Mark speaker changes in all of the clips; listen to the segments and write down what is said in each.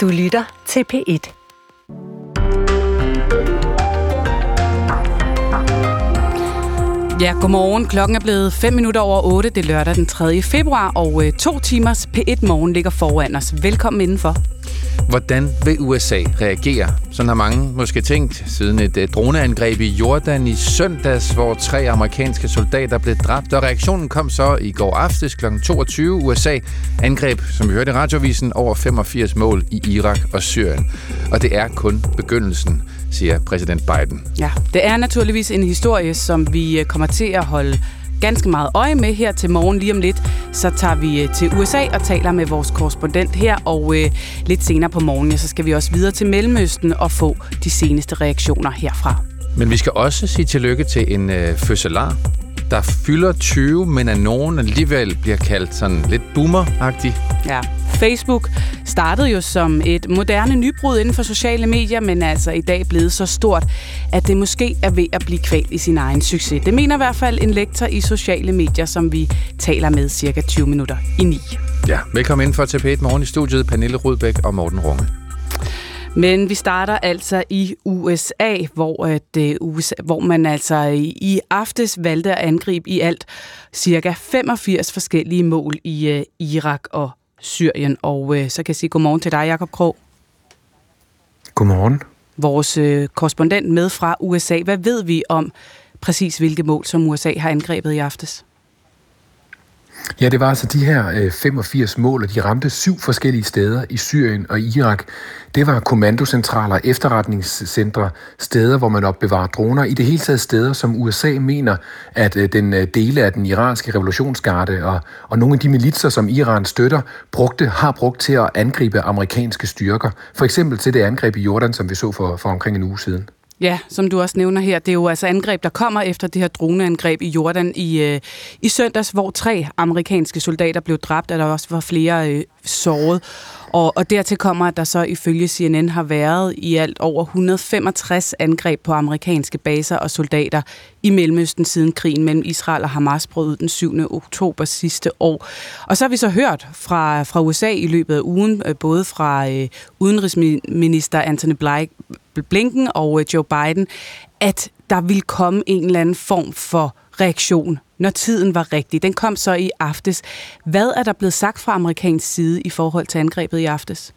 Speaker 1: Du lytter til P1.
Speaker 2: Ja, godmorgen. Klokken er blevet 5 minutter over 8. Det er lørdag den 3. februar, og øh, to timers P1 Morgen ligger foran os. Velkommen indenfor.
Speaker 3: Hvordan vil USA reagere? Sådan har mange måske tænkt siden et øh, droneangreb i Jordan i søndags, hvor tre amerikanske soldater blev dræbt. Og reaktionen kom så i går aftes kl. 22. USA angreb, som vi hørte i radiovisen, over 85 mål i Irak og Syrien. Og det er kun begyndelsen, siger præsident Biden.
Speaker 2: Ja, det er naturligvis en historie, som vi øh, kommer til at holde ganske meget øje med her til morgen. Lige om lidt, så tager vi øh, til USA og taler med vores korrespondent her, og øh, lidt senere på morgen, så skal vi også videre til Mellemøsten og få de seneste reaktioner herfra.
Speaker 3: Men vi skal også sige tillykke til en øh, fødselar, der fylder 20, men af nogen alligevel bliver kaldt sådan lidt boomer-agtig.
Speaker 2: Ja, Facebook startede jo som et moderne nybrud inden for sociale medier, men er altså i dag blevet så stort, at det måske er ved at blive kvalt i sin egen succes. Det mener i hvert fald en lektor i sociale medier, som vi taler med cirka 20 minutter i 9.
Speaker 3: Ja, velkommen ind for TP1 Morgen i studiet, Pernille Rudbæk og Morten Runge.
Speaker 2: Men vi starter altså i USA, hvor, at, uh, USA, hvor man altså i aftes valgte at angribe i alt cirka 85 forskellige mål i uh, Irak og Syrien. Og så kan jeg sige godmorgen til dig, Jakob Krog.
Speaker 4: Godmorgen.
Speaker 2: Vores korrespondent med fra USA. Hvad ved vi om præcis hvilke mål, som USA har angrebet i aftes?
Speaker 4: Ja, det var altså de her øh, 85 mål, og de ramte syv forskellige steder i Syrien og Irak. Det var kommandocentraler, efterretningscentre, steder, hvor man opbevarer droner. I det hele taget steder, som USA mener, at øh, den øh, dele af den iranske revolutionsgarde og, og nogle af de militser, som Iran støtter, brugte, har brugt til at angribe amerikanske styrker. For eksempel til det angreb i Jordan, som vi så for, for omkring en uge siden.
Speaker 2: Ja, som du også nævner her, det er jo altså angreb, der kommer efter det her droneangreb i Jordan i, øh, i søndags, hvor tre amerikanske soldater blev dræbt, og der også var flere øh, såret. Og, og dertil kommer, at der så ifølge CNN har været i alt over 165 angreb på amerikanske baser og soldater i Mellemøsten siden krigen mellem Israel og Hamas brød ud den 7. oktober sidste år. Og så har vi så hørt fra, fra USA i løbet af ugen, øh, både fra øh, udenrigsminister Anthony Blinken og øh, Joe Biden, at der vil komme en eller anden form for reaktion, når tiden var rigtig. Den kom så i aftes. Hvad er der blevet sagt fra amerikansk side i forhold til angrebet i aftes?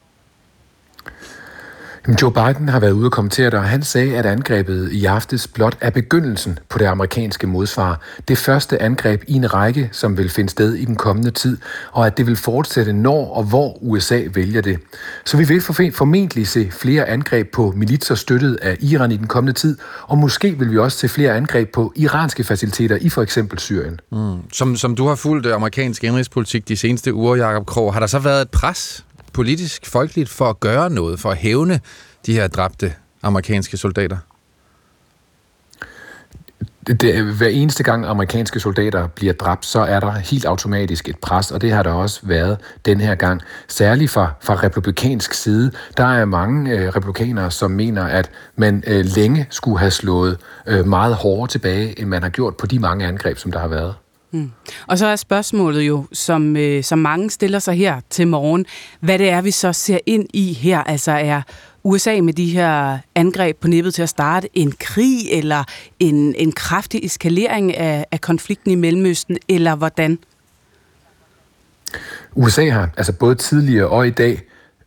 Speaker 4: Joe Biden har været ude og kommentere det, og han sagde, at angrebet i aftes blot er begyndelsen på det amerikanske modsvar. Det første angreb i en række, som vil finde sted i den kommende tid, og at det vil fortsætte, når og hvor USA vælger det. Så vi vil formentlig se flere angreb på militser støttet af Iran i den kommende tid, og måske vil vi også se flere angreb på iranske faciliteter i for eksempel Syrien.
Speaker 3: Mm. Som, som du har fulgt amerikansk indrigspolitik de seneste uger, Jacob Krog, har der så været et pres politisk, folkeligt for at gøre noget, for at hævne de her dræbte amerikanske soldater?
Speaker 4: Det, det, hver eneste gang amerikanske soldater bliver dræbt, så er der helt automatisk et pres, og det har der også været den her gang. Særligt fra, fra republikansk side, der er mange øh, republikanere, som mener, at man øh, længe skulle have slået øh, meget hårdere tilbage, end man har gjort på de mange angreb, som der har været.
Speaker 2: Mm. Og så er spørgsmålet jo, som, øh, som mange stiller sig her til morgen, hvad det er, vi så ser ind i her. Altså er USA med de her angreb på nippet til at starte en krig, eller en, en kraftig eskalering af, af konflikten i Mellemøsten, eller hvordan?
Speaker 4: USA har altså både tidligere og i dag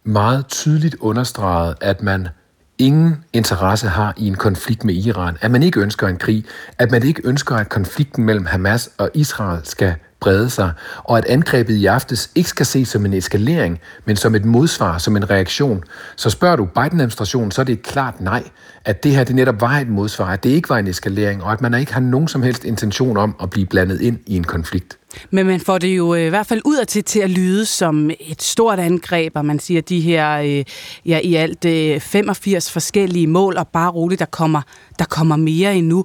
Speaker 4: meget tydeligt understreget, at man ingen interesse har i en konflikt med Iran, at man ikke ønsker en krig, at man ikke ønsker, at konflikten mellem Hamas og Israel skal brede sig, og at angrebet i aftes ikke skal ses som en eskalering, men som et modsvar, som en reaktion. Så spørger du Biden-administrationen, så er det et klart nej, at det her det netop var et modsvar, at det ikke var en eskalering, og at man ikke har nogen som helst intention om at blive blandet ind i en konflikt.
Speaker 2: Men man får det jo øh, i hvert fald ud til, til at lyde som et stort angreb, og man siger de her øh, ja, i alt øh, 85 forskellige mål, og bare roligt, der kommer, der kommer mere endnu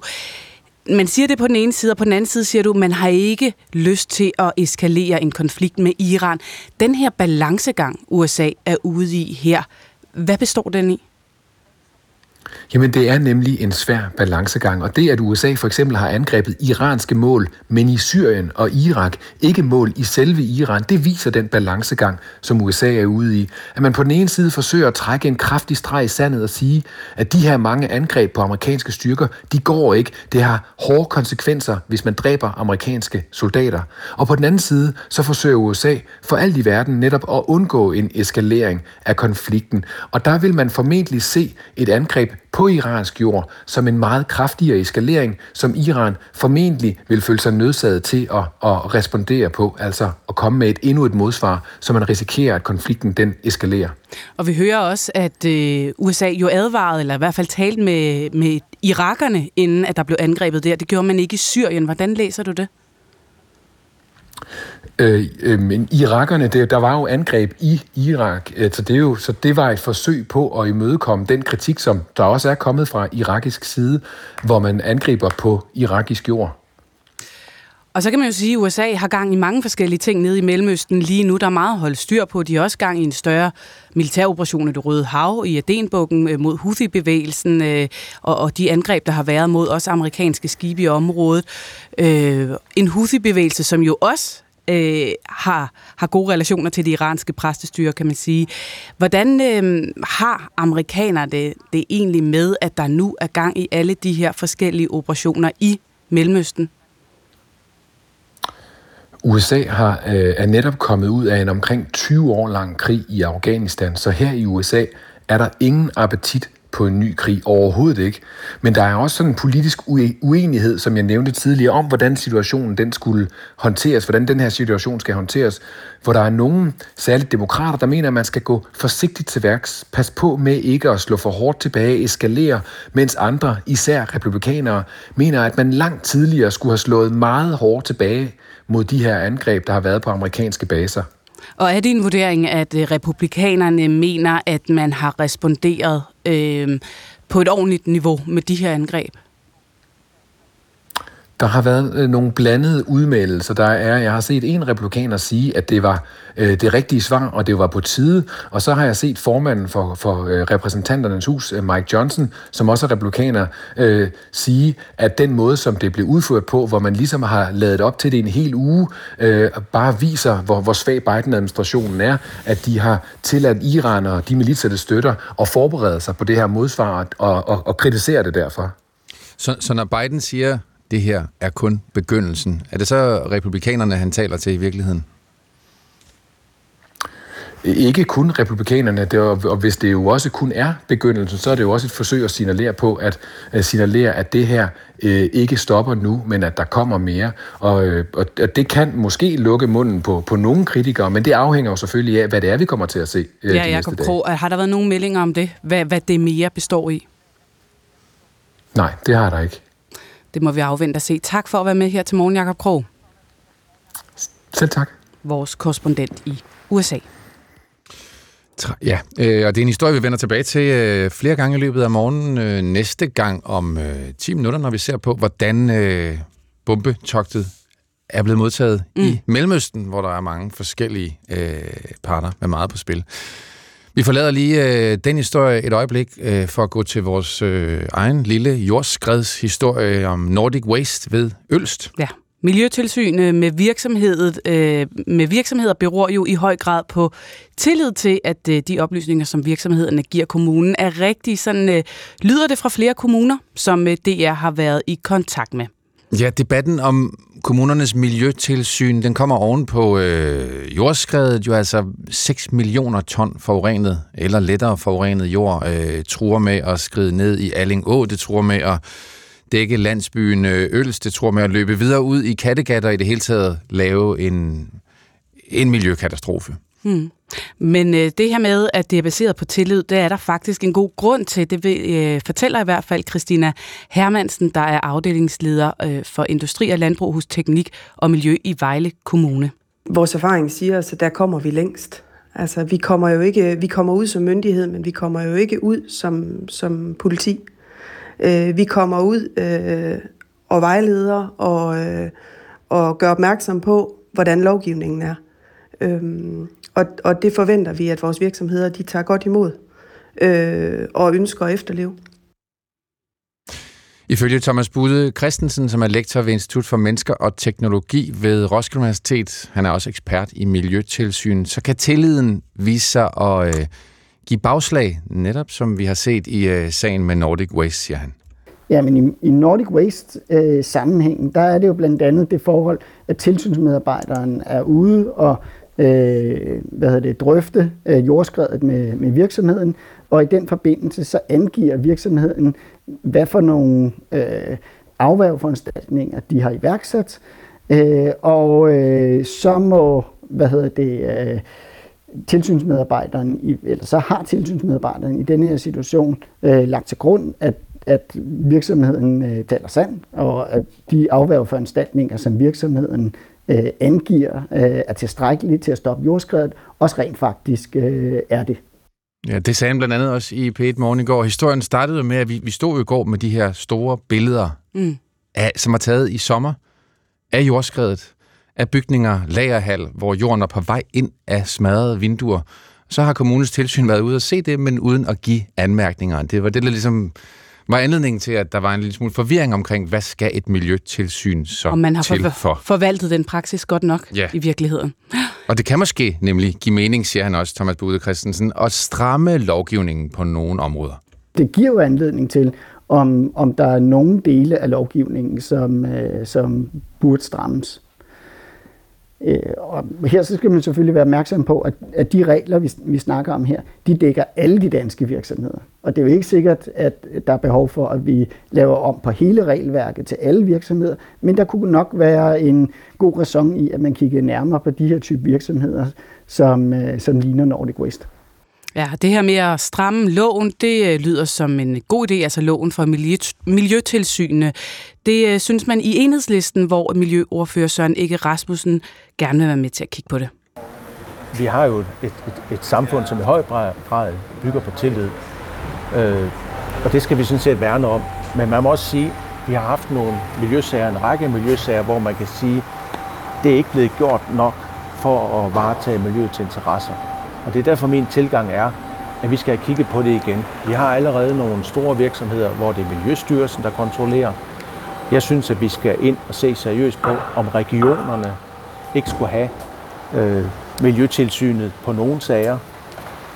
Speaker 2: man siger det på den ene side, og på den anden side siger du, at man har ikke lyst til at eskalere en konflikt med Iran. Den her balancegang, USA er ude i her, hvad består den i?
Speaker 4: Jamen, det er nemlig en svær balancegang, og det, at USA for eksempel har angrebet iranske mål, men i Syrien og Irak, ikke mål i selve Iran, det viser den balancegang, som USA er ude i. At man på den ene side forsøger at trække en kraftig streg i sandet og sige, at de her mange angreb på amerikanske styrker, de går ikke. Det har hårde konsekvenser, hvis man dræber amerikanske soldater. Og på den anden side, så forsøger USA for alt i verden netop at undgå en eskalering af konflikten. Og der vil man formentlig se et angreb på iransk jord som en meget kraftigere eskalering, som Iran formentlig vil føle sig nødsaget til at, at respondere på, altså at komme med et endnu et modsvar, så man risikerer, at konflikten den eskalerer.
Speaker 2: Og vi hører også, at øh, USA jo advarede, eller i hvert fald talte med, med irakerne, inden at der blev angrebet der. Det gjorde man ikke i Syrien. Hvordan læser du det?
Speaker 4: Øh, øh, men irakerne, det, der var jo angreb i Irak, øh, så, det er jo, så det var et forsøg på at imødekomme den kritik, som der også er kommet fra irakisk side, hvor man angriber på irakisk jord.
Speaker 2: Og så kan man jo sige, at USA har gang i mange forskellige ting nede i Mellemøsten lige nu. Der er meget holdt styr på. De er også gang i en større militæroperation i det Røde Hav, i Adenbukken øh, mod Houthi-bevægelsen, øh, og, og de angreb, der har været mod også amerikanske skibe i området. Øh, en Houthi-bevægelse, som jo også øh, har, har gode relationer til det iranske præstestyre, kan man sige. Hvordan øh, har amerikanerne det, det egentlig med, at der nu er gang i alle de her forskellige operationer i Mellemøsten?
Speaker 4: USA har, øh, er netop kommet ud af en omkring 20 år lang krig i Afghanistan, så her i USA er der ingen appetit på en ny krig. Overhovedet ikke. Men der er også sådan en politisk uenighed, som jeg nævnte tidligere, om hvordan situationen den skulle håndteres, hvordan den her situation skal håndteres, hvor der er nogen, særligt demokrater, der mener, at man skal gå forsigtigt til værks, pas på med ikke at slå for hårdt tilbage, eskalere, mens andre, især republikanere, mener, at man langt tidligere skulle have slået meget hårdt tilbage mod de her angreb, der har været på amerikanske baser.
Speaker 2: Og er det en vurdering, at øh, republikanerne mener, at man har responderet øh, på et ordentligt niveau med de her angreb?
Speaker 4: Der har været øh, nogle blandede udmeldelser. Der er, jeg har set en republikaner sige, at det var øh, det rigtige svar, og det var på tide. Og så har jeg set formanden for, for øh, repræsentanternes hus, øh, Mike Johnson, som også er republikaner, øh, sige, at den måde, som det blev udført på, hvor man ligesom har lavet op til det en hel uge, øh, bare viser, hvor, hvor svag Biden-administrationen er, at de har tilladt Iran og de militser, der støtter, og forberede sig på det her modsvar og, og, og kritisere det derfor.
Speaker 3: Så, så når Biden siger, det her er kun begyndelsen. Er det så republikanerne, han taler til i virkeligheden?
Speaker 4: Ikke kun republikanerne, det er, og hvis det jo også kun er begyndelsen, så er det jo også et forsøg at signalere på, at, at signalere, at det her øh, ikke stopper nu, men at der kommer mere. Og, øh, og det kan måske lukke munden på, på nogle kritikere, men det afhænger jo selvfølgelig af, hvad det er, vi kommer til at se
Speaker 2: øh, Ja, Jacob Krog, har der været nogle meldinger om det? Hvad, hvad det mere består i?
Speaker 4: Nej, det har der ikke.
Speaker 2: Det må vi afvente og se. Tak for at være med her til morgen, Jakob Krog.
Speaker 4: Selv tak.
Speaker 2: Vores korrespondent i USA.
Speaker 3: Ja, øh, og det er en historie, vi vender tilbage til øh, flere gange i løbet af morgenen. Øh, næste gang om 10 minutter, når vi ser på, hvordan bombetogtet er blevet modtaget mm. i Mellemøsten, hvor der er mange forskellige parter med meget på spil. Vi forlader lige øh, den historie et øjeblik øh, for at gå til vores øh, egen lille jordskredshistorie om Nordic Waste ved Ølst.
Speaker 2: Ja. Miljøtilsyn øh, med, virksomhedet, øh, med virksomheder beror jo i høj grad på tillid til, at øh, de oplysninger, som virksomhederne giver kommunen, er rigtige. Sådan øh, lyder det fra flere kommuner, som øh, DR har været i kontakt med.
Speaker 3: Ja, debatten om kommunernes miljøtilsyn, den kommer oven på øh, jordskredet, jo altså 6 millioner ton forurenet, eller lettere forurenet jord, øh, truer med at skride ned i Alling Å, det truer med at dække landsbyen øh, Øls, det truer med at løbe videre ud i Kattegat og i det hele taget lave en, en miljøkatastrofe.
Speaker 2: Hmm. Men øh, det her med, at det er baseret på tillid, det er der faktisk en god grund til. Det vil, øh, fortæller i hvert fald Christina Hermansen, der er afdelingsleder øh, for Industri og Landbrug hos Teknik og Miljø i Vejle Kommune.
Speaker 1: Vores erfaring siger os, at der kommer vi længst. Altså, vi kommer jo ikke, vi kommer ud som myndighed, men vi kommer jo ikke ud som, som politi. Øh, vi kommer ud øh, og vejleder og, øh, og gør opmærksom på, hvordan lovgivningen er. Øhm, og, og det forventer vi, at vores virksomheder de tager godt imod øh, og ønsker at efterleve.
Speaker 3: Ifølge Thomas Bude Christensen, som er lektor ved Institut for Mennesker og Teknologi ved Roskilde Universitet, han er også ekspert i miljøtilsyn, så kan tilliden vise sig at øh, give bagslag, netop som vi har set i øh, sagen med Nordic Waste, siger han.
Speaker 5: Ja, men i, i Nordic Waste-sammenhængen, øh, der er det jo blandt andet det forhold, at tilsynsmedarbejderen er ude og øh, hvad hedder det, drøfte øh, jordskredet med, med virksomheden, og i den forbindelse så angiver virksomheden, hvad for nogle øh, afværgeforanstaltninger de har iværksat, øh, og øh, så må hvad hedder det, øh, tilsynsmedarbejderen, i, eller så har tilsynsmedarbejderen i denne her situation øh, lagt til grund, at at virksomheden øh, taler sandt, og at de afværgeforanstaltninger, som virksomheden øh, angiver, øh, er tilstrækkelige til at stoppe jordskredet, også rent faktisk øh, er det.
Speaker 3: Ja, det sagde han blandt andet også i P1 Morgen i går. Historien startede med, at vi, vi stod i går med de her store billeder, mm. af, som er taget i sommer af jordskredet, af bygninger, lagerhal, hvor jorden var på vej ind af smadrede vinduer. Så har kommunens tilsyn været ude og se det, men uden at give anmærkninger. Det var det, der ligesom var anledningen til, at der var en lille smule forvirring omkring, hvad skal et miljøtilsyn så
Speaker 2: Og man har
Speaker 3: til
Speaker 2: for,
Speaker 3: for?
Speaker 2: forvaltet den praksis godt nok
Speaker 3: Ja.
Speaker 2: i virkeligheden.
Speaker 3: Og det kan måske nemlig give mening, siger han også, Thomas Bude Christensen, at stramme lovgivningen på nogle områder.
Speaker 5: Det giver jo anledning til, om, om der er nogle dele af lovgivningen, som, øh, som burde strammes. Øh, og her så skal man selvfølgelig være opmærksom på, at, at de regler, vi, vi snakker om her, de dækker alle de danske virksomheder. Og det er jo ikke sikkert, at der er behov for, at vi laver om på hele regelværket til alle virksomheder, men der kunne nok være en god ræson i, at man kiggede nærmere på de her type virksomheder, som, øh, som ligner Nordic Waste.
Speaker 2: Ja, det her med at stramme loven, det øh, lyder som en god idé, altså loven for miljøtilsynene. Det øh, synes man i enhedslisten, hvor miljøordfører Søren Ikke Rasmussen gerne vil være med til at kigge på det.
Speaker 6: Vi har jo et, et, et samfund, som i høj grad bygger på tillid. Øh, og det skal vi sådan set værne om. Men man må også sige, at vi har haft nogle miljøsager, en række miljøsager, hvor man kan sige, det er ikke blevet gjort nok for at varetage miljøets interesser. Og det er derfor min tilgang er, at vi skal have kigget på det igen. Vi har allerede nogle store virksomheder, hvor det er Miljøstyrelsen, der kontrollerer. Jeg synes, at vi skal ind og se seriøst på, om regionerne ikke skulle have øh, miljøtilsynet på nogle sager.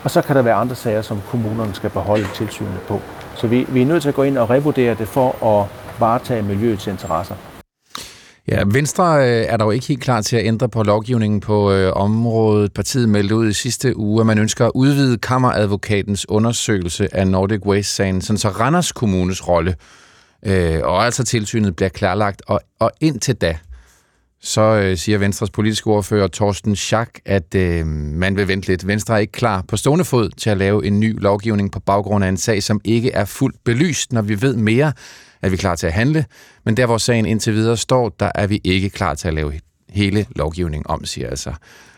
Speaker 6: Og så kan der være andre sager, som kommunerne skal beholde tilsynet på. Så vi, vi er nødt til at gå ind og revurdere det for at varetage miljøets interesser.
Speaker 3: Ja, Venstre øh, er dog ikke helt klar til at ændre på lovgivningen på øh, området. Partiet meldte ud i sidste uge, at man ønsker at udvide kammeradvokatens undersøgelse af Nordic Waste-sagen, sådan så Randers Kommunes rolle øh, og altså tilsynet bliver klarlagt. Og, og indtil da, så øh, siger Venstres politiske ordfører Torsten Schack, at øh, man vil vente lidt. Venstre er ikke klar på stående fod til at lave en ny lovgivning på baggrund af en sag, som ikke er fuldt belyst. Når vi ved mere, er vi klar til at handle. Men der, hvor sagen indtil videre står, der er vi ikke klar til at lave hele lovgivningen om, siger altså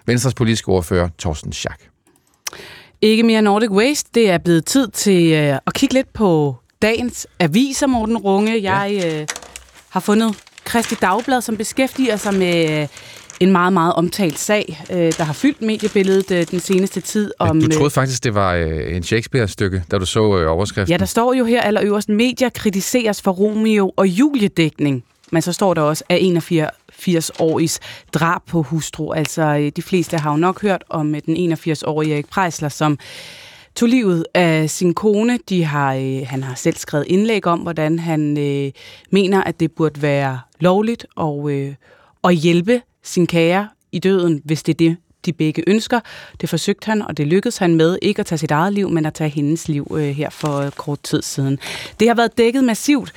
Speaker 3: Venstres politiske ordfører Torsten Schack.
Speaker 2: Ikke mere Nordic Waste. Det er blevet tid til øh, at kigge lidt på dagens aviser, Morten Runge. Jeg øh, har fundet Kristi Dagblad, som beskæftiger sig med øh, en meget, meget omtalt sag, øh, der har fyldt mediebilledet øh, den seneste tid. Om,
Speaker 3: Du troede faktisk, det var en Shakespeare-stykke, da du så overskriften.
Speaker 2: Ja, der står jo her allerøverst, medier kritiseres for Romeo og Julie-dækning. Men så står der også, at 81-årigs drab på hustru. Altså, de fleste har jo nok hørt om den 81-årige Erik Preisler, som tog livet af sin kone. De har, øh, han har selv skrevet indlæg om, hvordan han øh, mener, at det burde være lovligt og, øh, at hjælpe sin kære i døden, hvis det er det, de begge ønsker. Det forsøgte han, og det lykkedes han med ikke at tage sit eget liv, men at tage hendes liv øh, her for øh, kort tid siden. Det har været dækket massivt,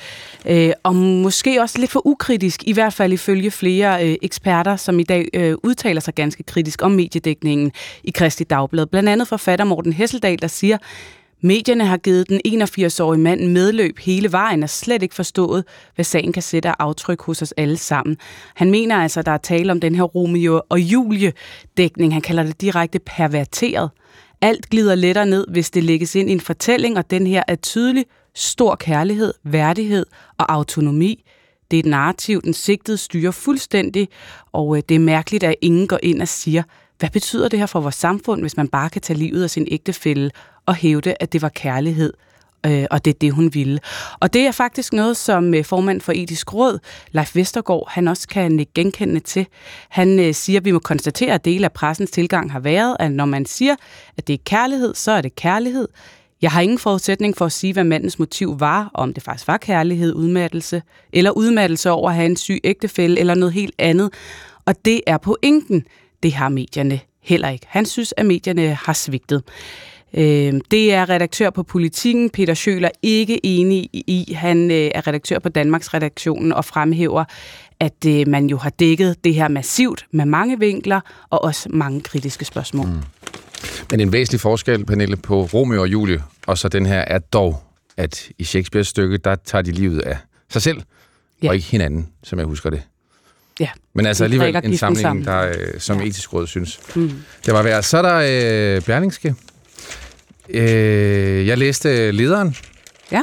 Speaker 2: øh, og måske også lidt for ukritisk, i hvert fald ifølge flere øh, eksperter, som i dag øh, udtaler sig ganske kritisk om mediedækningen i Kristi Dagblad. Blandt andet forfatter Morten Hesseldal, der siger, Medierne har givet den 81-årige mand medløb hele vejen og slet ikke forstået, hvad sagen kan sætte af aftryk hos os alle sammen. Han mener altså, at der er tale om den her Romeo og Julie-dækning. Han kalder det direkte perverteret. Alt glider lettere ned, hvis det lægges ind i en fortælling, og den her er tydelig stor kærlighed, værdighed og autonomi. Det er et narrativ, den sigtede styrer fuldstændig, og øh, det er mærkeligt, at ingen går ind og siger, hvad betyder det her for vores samfund, hvis man bare kan tage livet af sin ægtefælle og hævde, at det var kærlighed øh, og det er det, hun ville. Og det er faktisk noget, som øh, formand for Etisk Råd, Leif Vestergaard, han også kan genkende til. Han øh, siger, at vi må konstatere, at dele af pressens tilgang har været, at når man siger, at det er kærlighed, så er det kærlighed. Jeg har ingen forudsætning for at sige, hvad mandens motiv var, om det faktisk var kærlighed, udmattelse, eller udmattelse over at have en syg ægtefælle, eller noget helt andet. Og det er pointen. Det har medierne heller ikke. Han synes, at medierne har svigtet. Øh, det er redaktør på Politikken, Peter Schøler, ikke enig i. Han øh, er redaktør på Danmarks redaktionen og fremhæver, at øh, man jo har dækket det her massivt med mange vinkler og også mange kritiske spørgsmål. Mm.
Speaker 3: Men en væsentlig forskel, Pernille, på Romeo og Julie, og så den her, er dog, at i Shakespeares stykke, der tager de livet af sig selv, ja. og ikke hinanden, som jeg husker det.
Speaker 2: Ja.
Speaker 3: Men altså alligevel en samling, der, øh, som ja. etisk råd synes. Mm. Det var værd. Så er der øh, Berlingske. Øh, jeg læste lederen,
Speaker 2: ja.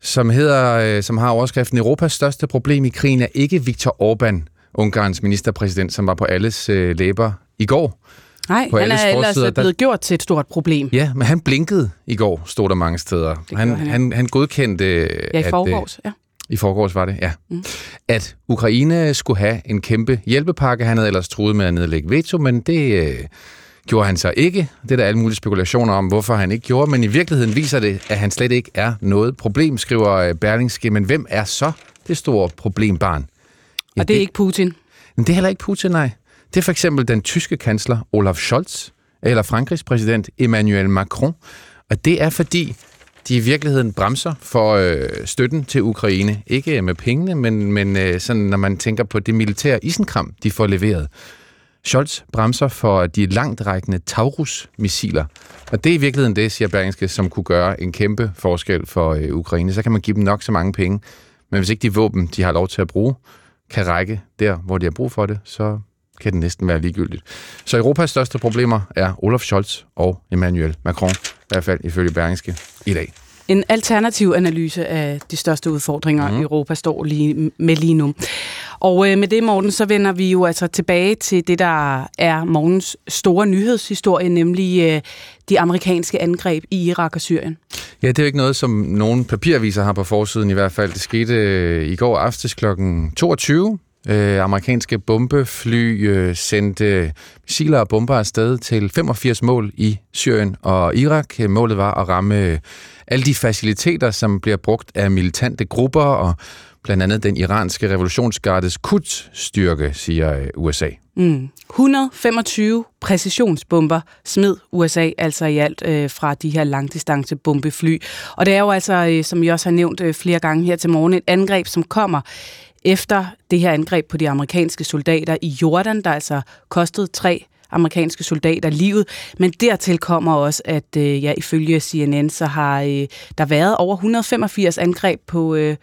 Speaker 3: som, hedder, øh, som har overskriften Europas største problem i krigen er ikke Viktor Orbán, Ungarns ministerpræsident, som var på alles øh, læber i går.
Speaker 2: Nej, på han er ellers blevet der... gjort til et stort problem.
Speaker 3: Ja, men han blinkede i går, stod der mange steder. Han, han, han, han godkendte...
Speaker 2: Ja, i forgårs, at, ja.
Speaker 3: I forgårs var det, ja. Mm. At Ukraine skulle have en kæmpe hjælpepakke. Han havde ellers troet med at nedlægge veto, men det øh, gjorde han så ikke. Det er der alle mulige spekulationer om, hvorfor han ikke gjorde, men i virkeligheden viser det, at han slet ikke er noget problem, skriver øh, Berlingske. Men hvem er så det store problembarn?
Speaker 2: Ja, Og det er det, ikke Putin?
Speaker 3: Men det er heller ikke Putin, nej. Det er for eksempel den tyske kansler Olaf Scholz, eller Frankrigs præsident Emmanuel Macron. Og det er fordi, de i virkeligheden bremser for øh, støtten til Ukraine. Ikke med pengene, men, men øh, sådan, når man tænker på det militære isenkram, de får leveret. Scholz bremser for de langtrækkende Taurus-missiler. Og det er i virkeligheden det, siger Berlingske, som kunne gøre en kæmpe forskel for øh, Ukraine. Så kan man give dem nok så mange penge. Men hvis ikke de våben, de har lov til at bruge, kan række der, hvor de har brug for det, så kan det næsten være ligegyldigt. Så Europas største problemer er Olaf Scholz og Emmanuel Macron, i hvert fald ifølge Berlingske i dag.
Speaker 2: En alternativ analyse af de største udfordringer, mm. Europa står lige med lige nu. Og øh, med det, Morten, så vender vi jo altså tilbage til det, der er morgens store nyhedshistorie, nemlig øh, de amerikanske angreb i Irak og Syrien.
Speaker 3: Ja, det er jo ikke noget, som nogen papiraviser har på forsiden i hvert fald. Det skete øh, i går aftes kl. 22 Øh, amerikanske bombefly øh, sendte missiler og bomber afsted til 85 mål i Syrien og Irak. Målet var at ramme øh, alle de faciliteter, som bliver brugt af militante grupper og blandt andet den iranske revolutionsgardes Quds-styrke, siger øh, USA.
Speaker 2: Mm. 125 præcisionsbomber smed USA altså i alt øh, fra de her langdistance bombefly. Og det er jo altså, øh, som jeg også har nævnt øh, flere gange her til morgen, et angreb, som kommer efter det her angreb på de amerikanske soldater i Jordan, der altså kostede tre amerikanske soldater livet. Men dertil kommer også, at øh, ja, ifølge CNN, så har øh, der været over 185 angreb på, øh,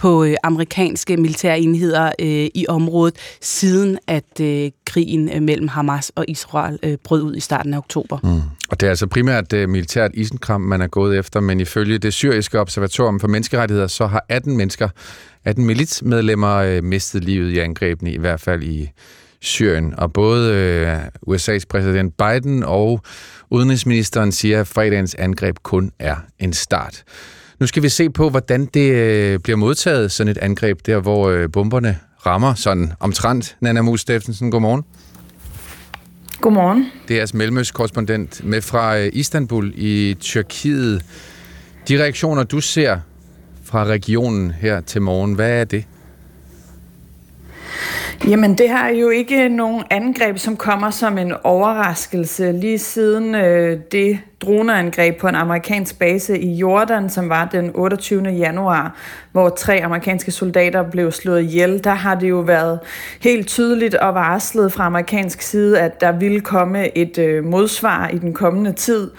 Speaker 2: på øh, amerikanske militære enheder øh, i området, siden at øh, krigen øh, mellem Hamas og Israel øh, brød ud i starten af oktober. Mm.
Speaker 3: Og det er altså primært øh, militært isenkram, man er gået efter, men ifølge det syriske observatorium for menneskerettigheder, så har 18 mennesker, 18 militsmedlemmer øh, mistet livet i angrebene, i hvert fald i Syrien. Og både øh, USA's præsident Biden og udenrigsministeren siger, at fredagens angreb kun er en start. Nu skal vi se på, hvordan det øh, bliver modtaget, sådan et angreb der, hvor øh, bomberne rammer sådan omtrent. Nana Mus Steffensen, godmorgen.
Speaker 7: Godmorgen.
Speaker 3: Det er jeres korrespondent med fra øh, Istanbul i Tyrkiet. De reaktioner, du ser fra regionen her til morgen, hvad er det?
Speaker 7: Jamen, det har jo ikke nogen angreb, som kommer som en overraskelse. Lige siden øh, det droneangreb på en amerikansk base i Jordan, som var den 28. januar, hvor tre amerikanske soldater blev slået ihjel, der har det jo været helt tydeligt og varslet fra amerikansk side, at der ville komme et øh, modsvar i den kommende tid.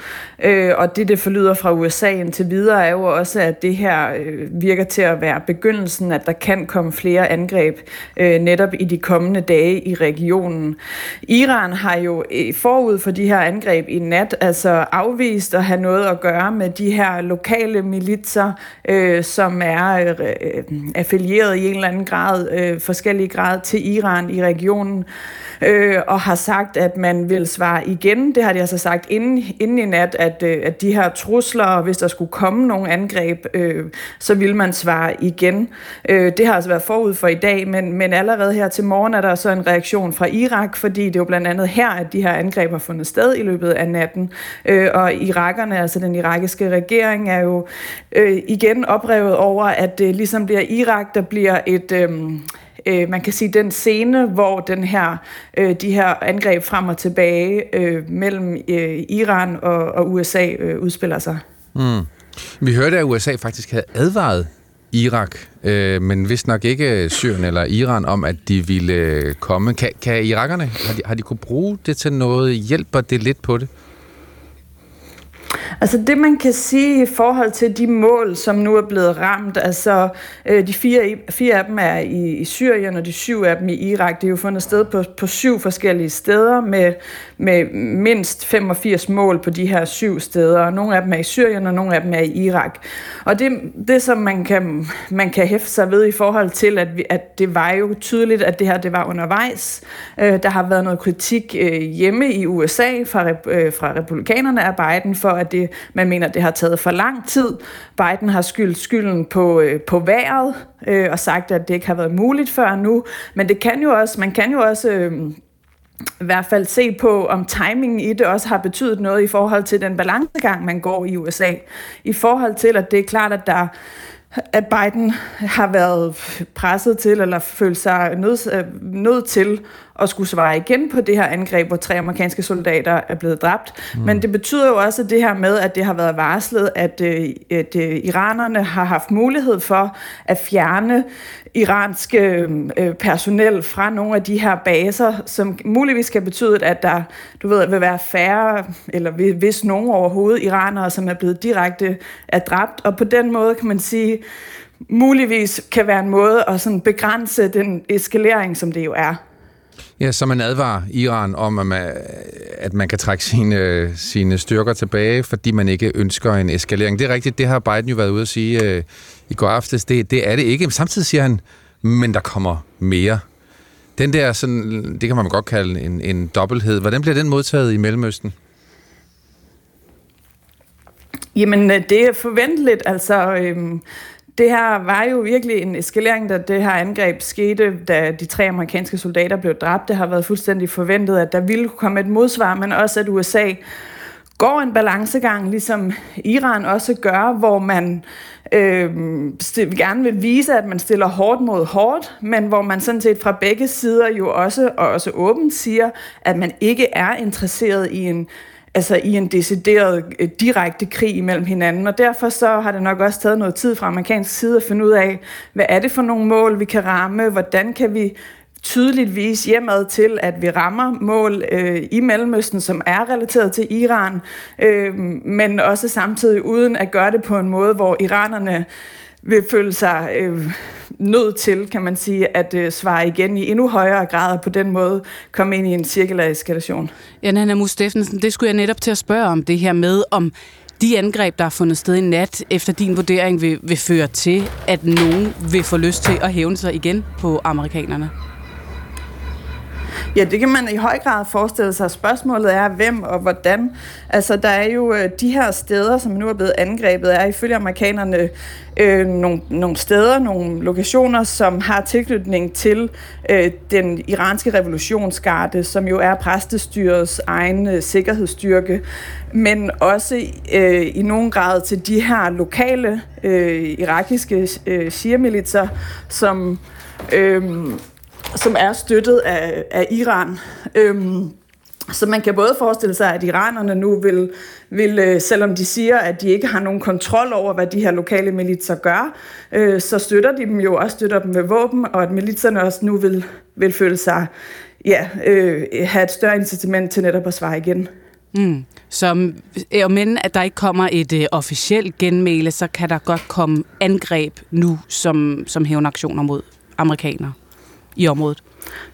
Speaker 7: Øh, og det, det forlyder fra USA indtil videre, er jo også, at det her øh, virker til at være begyndelsen, at der kan komme flere angreb øh, netop i de kommende dage i regionen. Iran har jo øh, forud for de her angreb i nat altså af afvist at have noget at gøre med de her lokale militser, øh, som er øh, øh affilieret i en eller anden grad, øh, forskellige grad til Iran i regionen, øh, og har sagt, at man vil svare igen. Det har de altså sagt inden, inden i nat, at, øh, at de her trusler, hvis der skulle komme nogle angreb, øh, så vil man svare igen. Øh, det har altså været forud for i dag, men, men allerede her til morgen er der så en reaktion fra Irak, fordi det er jo blandt andet her, at de her angreb har fundet sted i løbet af natten. Øh, og irakerne, altså den irakiske regering, er jo øh, igen oprevet over, at det ligesom bliver Irak, der bliver et... Øh, øh, man kan sige, den scene, hvor den her, øh, de her angreb frem og tilbage øh, mellem øh, Iran og, og USA øh, udspiller sig.
Speaker 3: Mm. Vi hørte, at USA faktisk havde advaret Irak, øh, men vist nok ikke Syrien eller Iran om, at de ville øh, komme. Kan, kan irakerne, har de, har de kunne bruge det til noget? Hjælper det lidt på det?
Speaker 7: Altså det, man kan sige i forhold til de mål, som nu er blevet ramt, altså øh, de fire, fire af dem er i, i Syrien, og de syv af dem i Irak. Det er jo fundet sted på, på syv forskellige steder med, med mindst 85 mål på de her syv steder. Nogle af dem er i Syrien, og nogle af dem er i Irak. Og det, det som man kan, man kan hæfte sig ved i forhold til, at, vi, at det var jo tydeligt, at det her det var undervejs. Øh, der har været noget kritik øh, hjemme i USA fra, øh, fra republikanerne af Biden for, at det, man mener, det har taget for lang tid. Biden har skyldt skylden på, øh, på vejret øh, og sagt, at det ikke har været muligt før nu. Men det kan jo også, man kan jo også... Øh, i hvert fald se på, om timingen i det også har betydet noget i forhold til den balancegang, man går i USA. I forhold til, at det er klart, at der at Biden har været presset til, eller følt sig nødt, øh, nødt til at skulle svare igen på det her angreb, hvor tre amerikanske soldater er blevet dræbt. Mm. Men det betyder jo også det her med, at det har været varslet, at, øh, at øh, iranerne har haft mulighed for at fjerne iranske øh, personel fra nogle af de her baser, som muligvis kan betyde, at der du ved, vil være færre, eller hvis nogen overhovedet, iranere, som er blevet direkte er dræbt. Og på den måde kan man sige, muligvis kan være en måde at sådan begrænse den eskalering, som det jo er.
Speaker 3: Ja, så man advarer Iran om, at man, at man kan trække sine, sine styrker tilbage, fordi man ikke ønsker en eskalering. Det er rigtigt, det har Biden jo været ude at sige øh, i går aftes. Det, det er det ikke. Men samtidig siger han, men der kommer mere. Den der, sådan, det kan man godt kalde en, en dobbelthed. Hvordan bliver den modtaget i Mellemøsten?
Speaker 7: Jamen, øh, det er forventeligt. Altså, øhm, det her var jo virkelig en eskalering, da det her angreb skete, da de tre amerikanske soldater blev dræbt. Det har været fuldstændig forventet, at der ville komme et modsvar, men også at USA går en balancegang, ligesom Iran også gør, hvor man øh, gerne vil vise, at man stiller hårdt mod hårdt, men hvor man sådan set fra begge sider jo også, og også åbent siger, at man ikke er interesseret i en altså i en decideret øh, direkte krig imellem hinanden. Og derfor så har det nok også taget noget tid fra amerikansk side at finde ud af, hvad er det for nogle mål, vi kan ramme, hvordan kan vi tydeligt vise hjemad til, at vi rammer mål øh, i Mellemøsten, som er relateret til Iran, øh, men også samtidig uden at gøre det på en måde, hvor iranerne vil føle sig øh, nødt til, kan man sige, at øh, svare igen i endnu højere grad og på den måde komme ind i en cirkulær eskalation.
Speaker 2: Ja, Nana Mus Steffensen, det skulle jeg netop til at spørge om det her med, om de angreb, der har fundet sted i nat, efter din vurdering vil, vil føre til, at nogen vil få lyst til at hævne sig igen på amerikanerne?
Speaker 7: Ja, det kan man i høj grad forestille sig. Spørgsmålet er, hvem og hvordan. Altså, der er jo øh, de her steder, som nu er blevet angrebet, er ifølge amerikanerne øh, nogle, nogle steder, nogle lokationer, som har tilknytning til øh, den iranske revolutionsgarde, som jo er præstestyrets egen øh, sikkerhedsstyrke, men også øh, i nogen grad til de her lokale øh, irakiske øh, shia-militser, som... Øh, som er støttet af, af Iran. Øhm, så man kan både forestille sig, at iranerne nu vil, vil, øh, selvom de siger, at de ikke har nogen kontrol over, hvad de her lokale militser gør, øh, så støtter de dem jo også, støtter dem med våben, og at militserne også nu vil, vil føle sig, ja, øh, have et større incitament til netop at svare igen.
Speaker 2: Mm. Så øh, om men at der ikke kommer et øh, officielt genmæle, så kan der godt komme angreb nu som, som hævnaktioner mod amerikanere i området?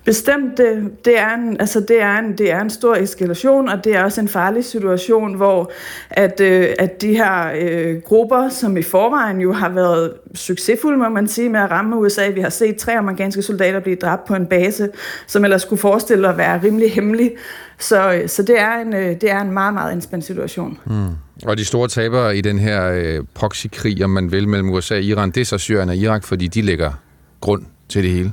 Speaker 7: Bestemt, det, det, er en, altså det, er en, det er en stor eskalation, og det er også en farlig situation, hvor at, øh, at de her øh, grupper, som i forvejen jo har været succesfulde, må man sige, med at ramme USA. Vi har set tre amerikanske soldater blive dræbt på en base, som ellers skulle forestille at være rimelig hemmelig. Så, så det, er en, øh, det er en meget, meget indspændt situation.
Speaker 3: Mm. Og de store tabere i den her øh, proxykrig, om man vil, mellem USA og Iran, det er så Syrien og Irak, fordi de lægger grund til det hele.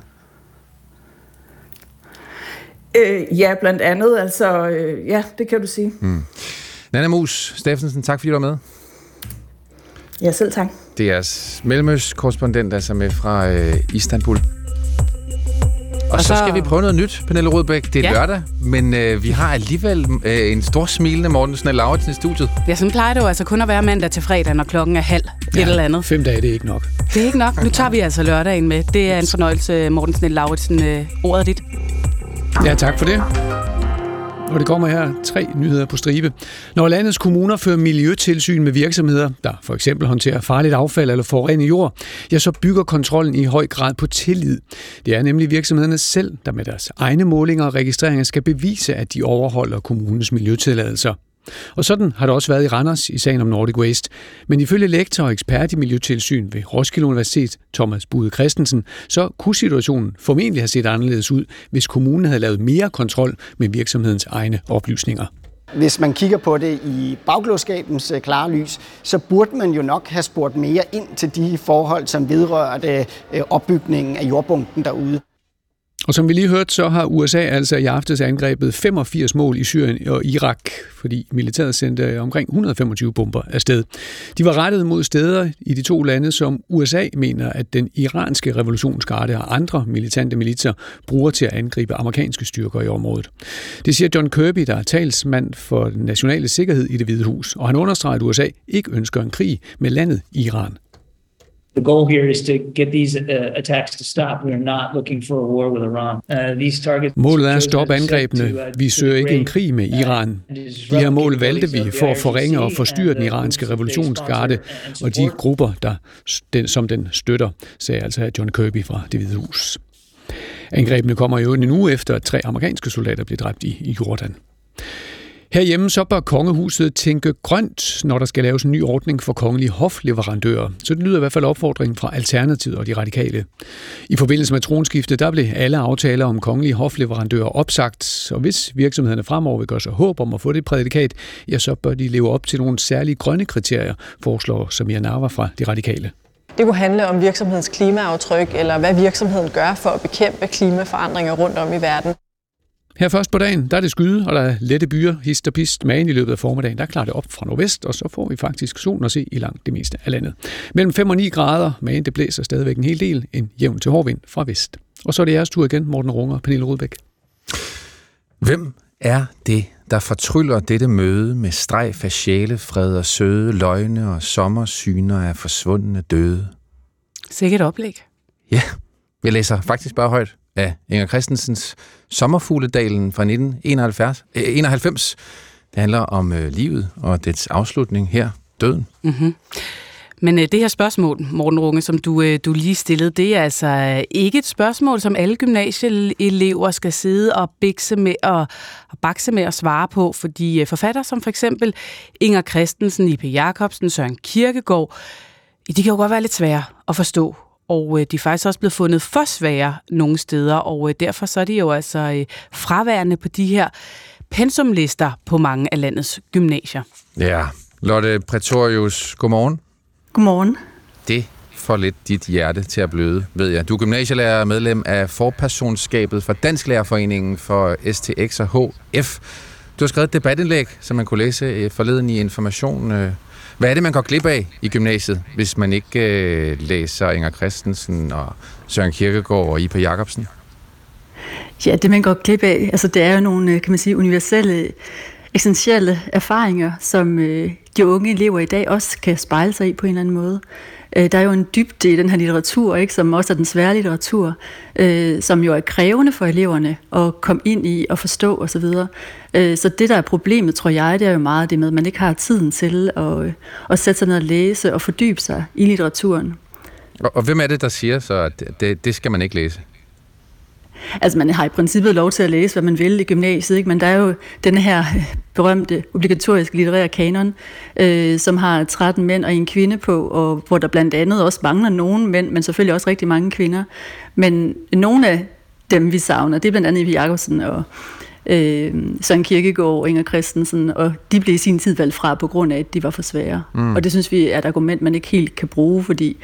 Speaker 7: Øh, ja, blandt andet. Altså, øh, ja, det kan du sige. Mm.
Speaker 3: Nana Mus Steffensen, tak fordi du var med.
Speaker 7: Ja, selv tak.
Speaker 3: Det er Mellemøst-korrespondent, altså med fra øh, Istanbul. Og, og så, så skal vi prøve noget nyt, Pernille Rudbæk. Det er ja. lørdag, men øh, vi har alligevel øh, en stor smilende Morten Snell Lauritsen i studiet.
Speaker 2: Ja, sådan plejer det jo altså kun at være mandag til fredag, når klokken er halv ja, et eller andet.
Speaker 8: fem dage, det er ikke nok.
Speaker 2: Det er ikke nok. Nu tager vi altså lørdagen med. Det er en fornøjelse, Morten Snell Lauritsen. Øh, ordet dit.
Speaker 8: Ja, tak for det. Og det kommer her tre nyheder på stribe. Når landets kommuner fører miljøtilsyn med virksomheder, der for eksempel håndterer farligt affald eller forurenet jord, ja, så bygger kontrollen i høj grad på tillid. Det er nemlig virksomhederne selv, der med deres egne målinger og registreringer skal bevise, at de overholder kommunens miljøtilladelser. Og sådan har det også været i Randers i sagen om Nordic Waste. Men ifølge lektor og ekspert i Miljøtilsyn ved Roskilde Universitet, Thomas Bude Christensen, så kunne situationen formentlig have set anderledes ud, hvis kommunen havde lavet mere kontrol med virksomhedens egne oplysninger.
Speaker 5: Hvis man kigger på det i bagklodskabens øh, klare lys, så burde man jo nok have spurgt mere ind til de forhold, som vedrørte øh, opbygningen af jordbunken derude.
Speaker 8: Og som vi lige hørte, så har USA altså i aftes angrebet 85 mål i Syrien og Irak, fordi militæret sendte omkring 125 bomber afsted. De var rettet mod steder i de to lande, som USA mener, at den iranske revolutionsgarde og andre militante militser bruger til at angribe amerikanske styrker i området. Det siger John Kirby, der er talsmand for den nationale sikkerhed i det hvide hus, og han understreger, at USA ikke ønsker en krig med landet Iran.
Speaker 9: The goal here is to get these uh, attacks to stop. We are not looking for a war with Iran. Uh, these targets
Speaker 8: Målet er at stoppe angrebene. Uh, vi søger ikke en krig med Iran. De her mål valgte vi for at forringe og forstyrre den iranske revolutionsgarde og de grupper, der, den, som den støtter, sagde altså John Kirby fra Det Hvide Hus. Angrebene kommer jo en uge efter, at tre amerikanske soldater blev dræbt i, i Jordan. Herhjemme så bør kongehuset tænke grønt, når der skal laves en ny ordning for kongelige hofleverandører. Så det lyder i hvert fald opfordringen fra Alternativet og de radikale. I forbindelse med tronskiftet, der blev alle aftaler om kongelige hofleverandører opsagt, og hvis virksomhederne fremover vil gøre sig håb om at få det prædikat, ja, så bør de leve op til nogle særlige grønne kriterier, foreslår Samir Narva fra de radikale.
Speaker 10: Det kunne handle om virksomhedens klimaaftryk, eller hvad virksomheden gør for at bekæmpe klimaforandringer rundt om i verden.
Speaker 8: Her først på dagen, der er det skyde, og der er lette byer, hist og pist, men i løbet af formiddagen, der klarer det op fra nordvest, og så får vi faktisk solen at se i langt det meste af landet. Mellem 5 og 9 grader, men det blæser stadigvæk en hel del, en jævn til hårvind fra vest. Og så er det jeres tur igen, Morten Runger og Pernille Rudbæk.
Speaker 3: Hvem er det, der fortryller dette møde med streg af sjælefred og søde løgne og sommersyner af forsvundne døde?
Speaker 2: Sikkert oplæg.
Speaker 3: Ja, jeg læser faktisk bare højt af Inger Christensens Sommerfugledalen fra 1991. 91. Eh, det handler om øh, livet og dets afslutning her, døden.
Speaker 2: Mm-hmm. Men øh, det her spørgsmål, Morten Runge, som du, øh, du lige stillede, det er altså ikke et spørgsmål, som alle gymnasieelever skal sidde og bikse med og, og bakse med at svare på, fordi øh, forfatter som for eksempel Inger Christensen, I.P. Jacobsen, Søren Kirkegaard, de kan jo godt være lidt svære at forstå og øh, de er faktisk også blevet fundet for svære nogle steder, og øh, derfor så er de jo altså øh, fraværende på de her pensumlister på mange af landets gymnasier.
Speaker 3: Ja, Lotte Pretorius, godmorgen.
Speaker 11: Godmorgen.
Speaker 3: Det får lidt dit hjerte til at bløde, ved jeg. Du er gymnasielærer og medlem af forpersonskabet for Dansk Lærerforeningen for STX og HF. Du har skrevet et debatindlæg, som man kunne læse forleden i Information. Hvad er det, man går glip af i gymnasiet, hvis man ikke øh, læser Inger Christensen og Søren Kierkegaard og Ipa Jacobsen?
Speaker 11: Ja, det man går glip af, altså det er jo nogle, øh, kan man sige, universelle, essentielle erfaringer, som øh, de unge elever i dag også kan spejle sig i på en eller anden måde. Øh, der er jo en dybde i den her litteratur, ikke, som også er den svære litteratur, øh, som jo er krævende for eleverne at komme ind i og forstå osv. Så, øh, så det, der er problemet, tror jeg, det er jo meget det med, at man ikke har tiden til at, øh, at sætte sig ned og læse og fordybe sig i litteraturen.
Speaker 3: Og, og hvem er det, der siger så, at det, det skal man ikke læse?
Speaker 11: Altså man har i princippet lov til at læse, hvad man vil i gymnasiet, ikke? men der er jo den her berømte obligatoriske litterære kanon, øh, som har 13 mænd og en kvinde på, og hvor der blandt andet også mangler nogen mænd, men selvfølgelig også rigtig mange kvinder. Men nogle af dem, vi savner, det er blandt andet Ivy Jacobsen og øh, Søren Kierkegaard og Inger Christensen, og de blev i sin tid valgt fra på grund af, at de var for svære. Mm. Og det synes vi er et argument, man ikke helt kan bruge, fordi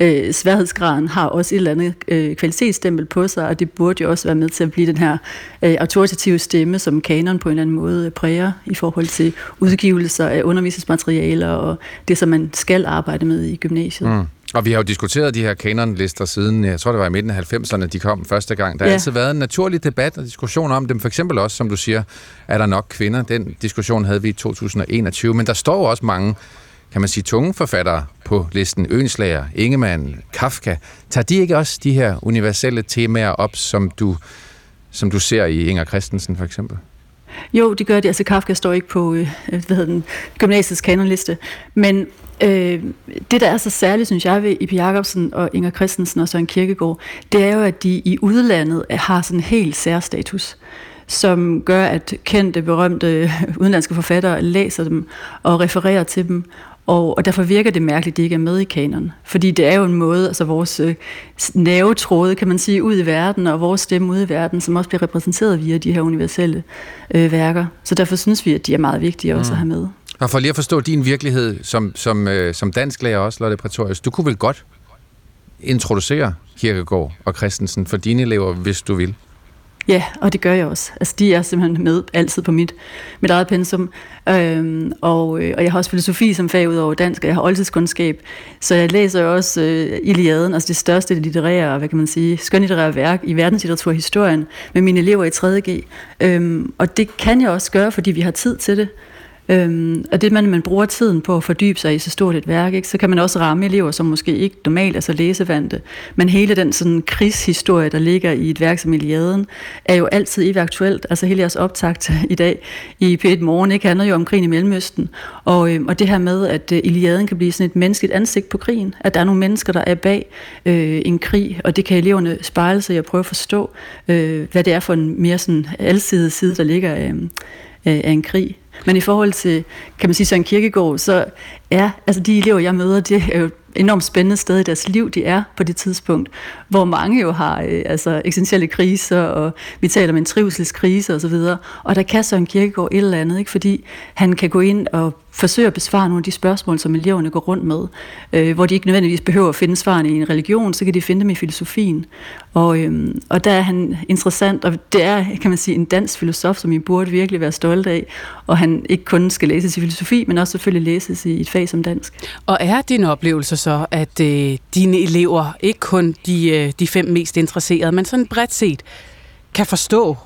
Speaker 11: øh, sværhedsgraden har også et eller andet øh, kvalitetsstempel på sig, og det burde jo også være med til at blive den her øh, autoritative stemme, som kanon på en eller anden måde præger i forhold til udgivelser af undervisningsmaterialer og det, som man skal arbejde med i gymnasiet. Mm.
Speaker 3: Og vi har jo diskuteret de her kanonlister siden, jeg tror det var i midten af 90'erne, de kom første gang. Der har ja. altid været en naturlig debat og diskussion om dem. For eksempel også, som du siger, er der nok kvinder? Den diskussion havde vi i 2021. Men der står også mange, kan man sige, tunge forfattere på listen. Ønslager, Ingemann, Kafka. Tager de ikke også de her universelle temaer op, som du, som du ser i Inger Christensen for eksempel?
Speaker 11: Jo, det gør det. Altså Kafka står ikke på øh, hvad hedder den, gymnasiets kanonliste. Men øh, det, der er så særligt, synes jeg, ved Ipi Jacobsen og Inger Christensen og Søren Kierkegaard, det er jo, at de i udlandet har sådan en helt særstatus som gør, at kendte, berømte øh, udenlandske forfattere læser dem og refererer til dem, og, og derfor virker det mærkeligt, at de ikke er med i kanon. Fordi det er jo en måde, altså vores øh, navetråde, kan man sige, ud i verden, og vores stemme ud i verden, som også bliver repræsenteret via de her universelle øh, værker. Så derfor synes vi, at de er meget vigtige også mm. at have med.
Speaker 3: Og for lige at forstå din virkelighed som, som, øh, som dansk lærer også, Lotte Pretorius, du kunne vel godt introducere Kirkegaard og Christensen for dine elever, hvis du vil?
Speaker 11: Ja, og det gør jeg også. Altså, de er simpelthen med altid på mit, mit eget pensum. Øhm, og, øh, og jeg har også filosofi som fag ud over dansk, og jeg har oldtidskundskab. Så jeg læser jo også øh, Iliaden, altså det største litterære, hvad kan man sige, skønlitterære værk i verdenslitteraturhistorien med mine elever i 3.G. Øhm, og det kan jeg også gøre, fordi vi har tid til det. Øhm, og det, man, man bruger tiden på at fordybe sig i så stort et værk, ikke, så kan man også ramme elever, som måske ikke normalt er så læsevante. Men hele den sådan krigshistorie, der ligger i et værk som Iliaden, er jo altid evigt aktuelt. Altså hele jeres optakt i dag i P1 Morgen ikke, handler jo om krigen i Mellemøsten. Og, øhm, og det her med, at uh, Iliaden kan blive sådan et menneskeligt ansigt på krigen. At der er nogle mennesker, der er bag øh, en krig, og det kan eleverne spejle sig i at prøve at forstå, øh, hvad det er for en mere sådan alsidig side, der ligger øhm, øh, af en krig. Men i forhold til, kan man sige, Søren Kirkegaard, så er altså de elever, jeg møder, det er jo enormt spændende sted i deres liv, de er på det tidspunkt, hvor mange jo har øh, altså eksistentielle kriser, og vi taler om en trivselskrise osv., og, og der kan Søren Kierkegaard et eller andet, ikke? fordi han kan gå ind og forsøge at besvare nogle af de spørgsmål, som eleverne går rundt med, øh, hvor de ikke nødvendigvis behøver at finde svarene i en religion, så kan de finde dem i filosofien. Og, øh, og der er han interessant, og det er, kan man sige, en dansk filosof, som I burde virkelig være stolt af, og han ikke kun skal læses i filosofi, men også selvfølgelig læses i et fag som dansk.
Speaker 2: Og er din oplevelse så, at øh, dine elever, ikke kun de, øh, de fem mest interesserede, men sådan bredt set, kan forstå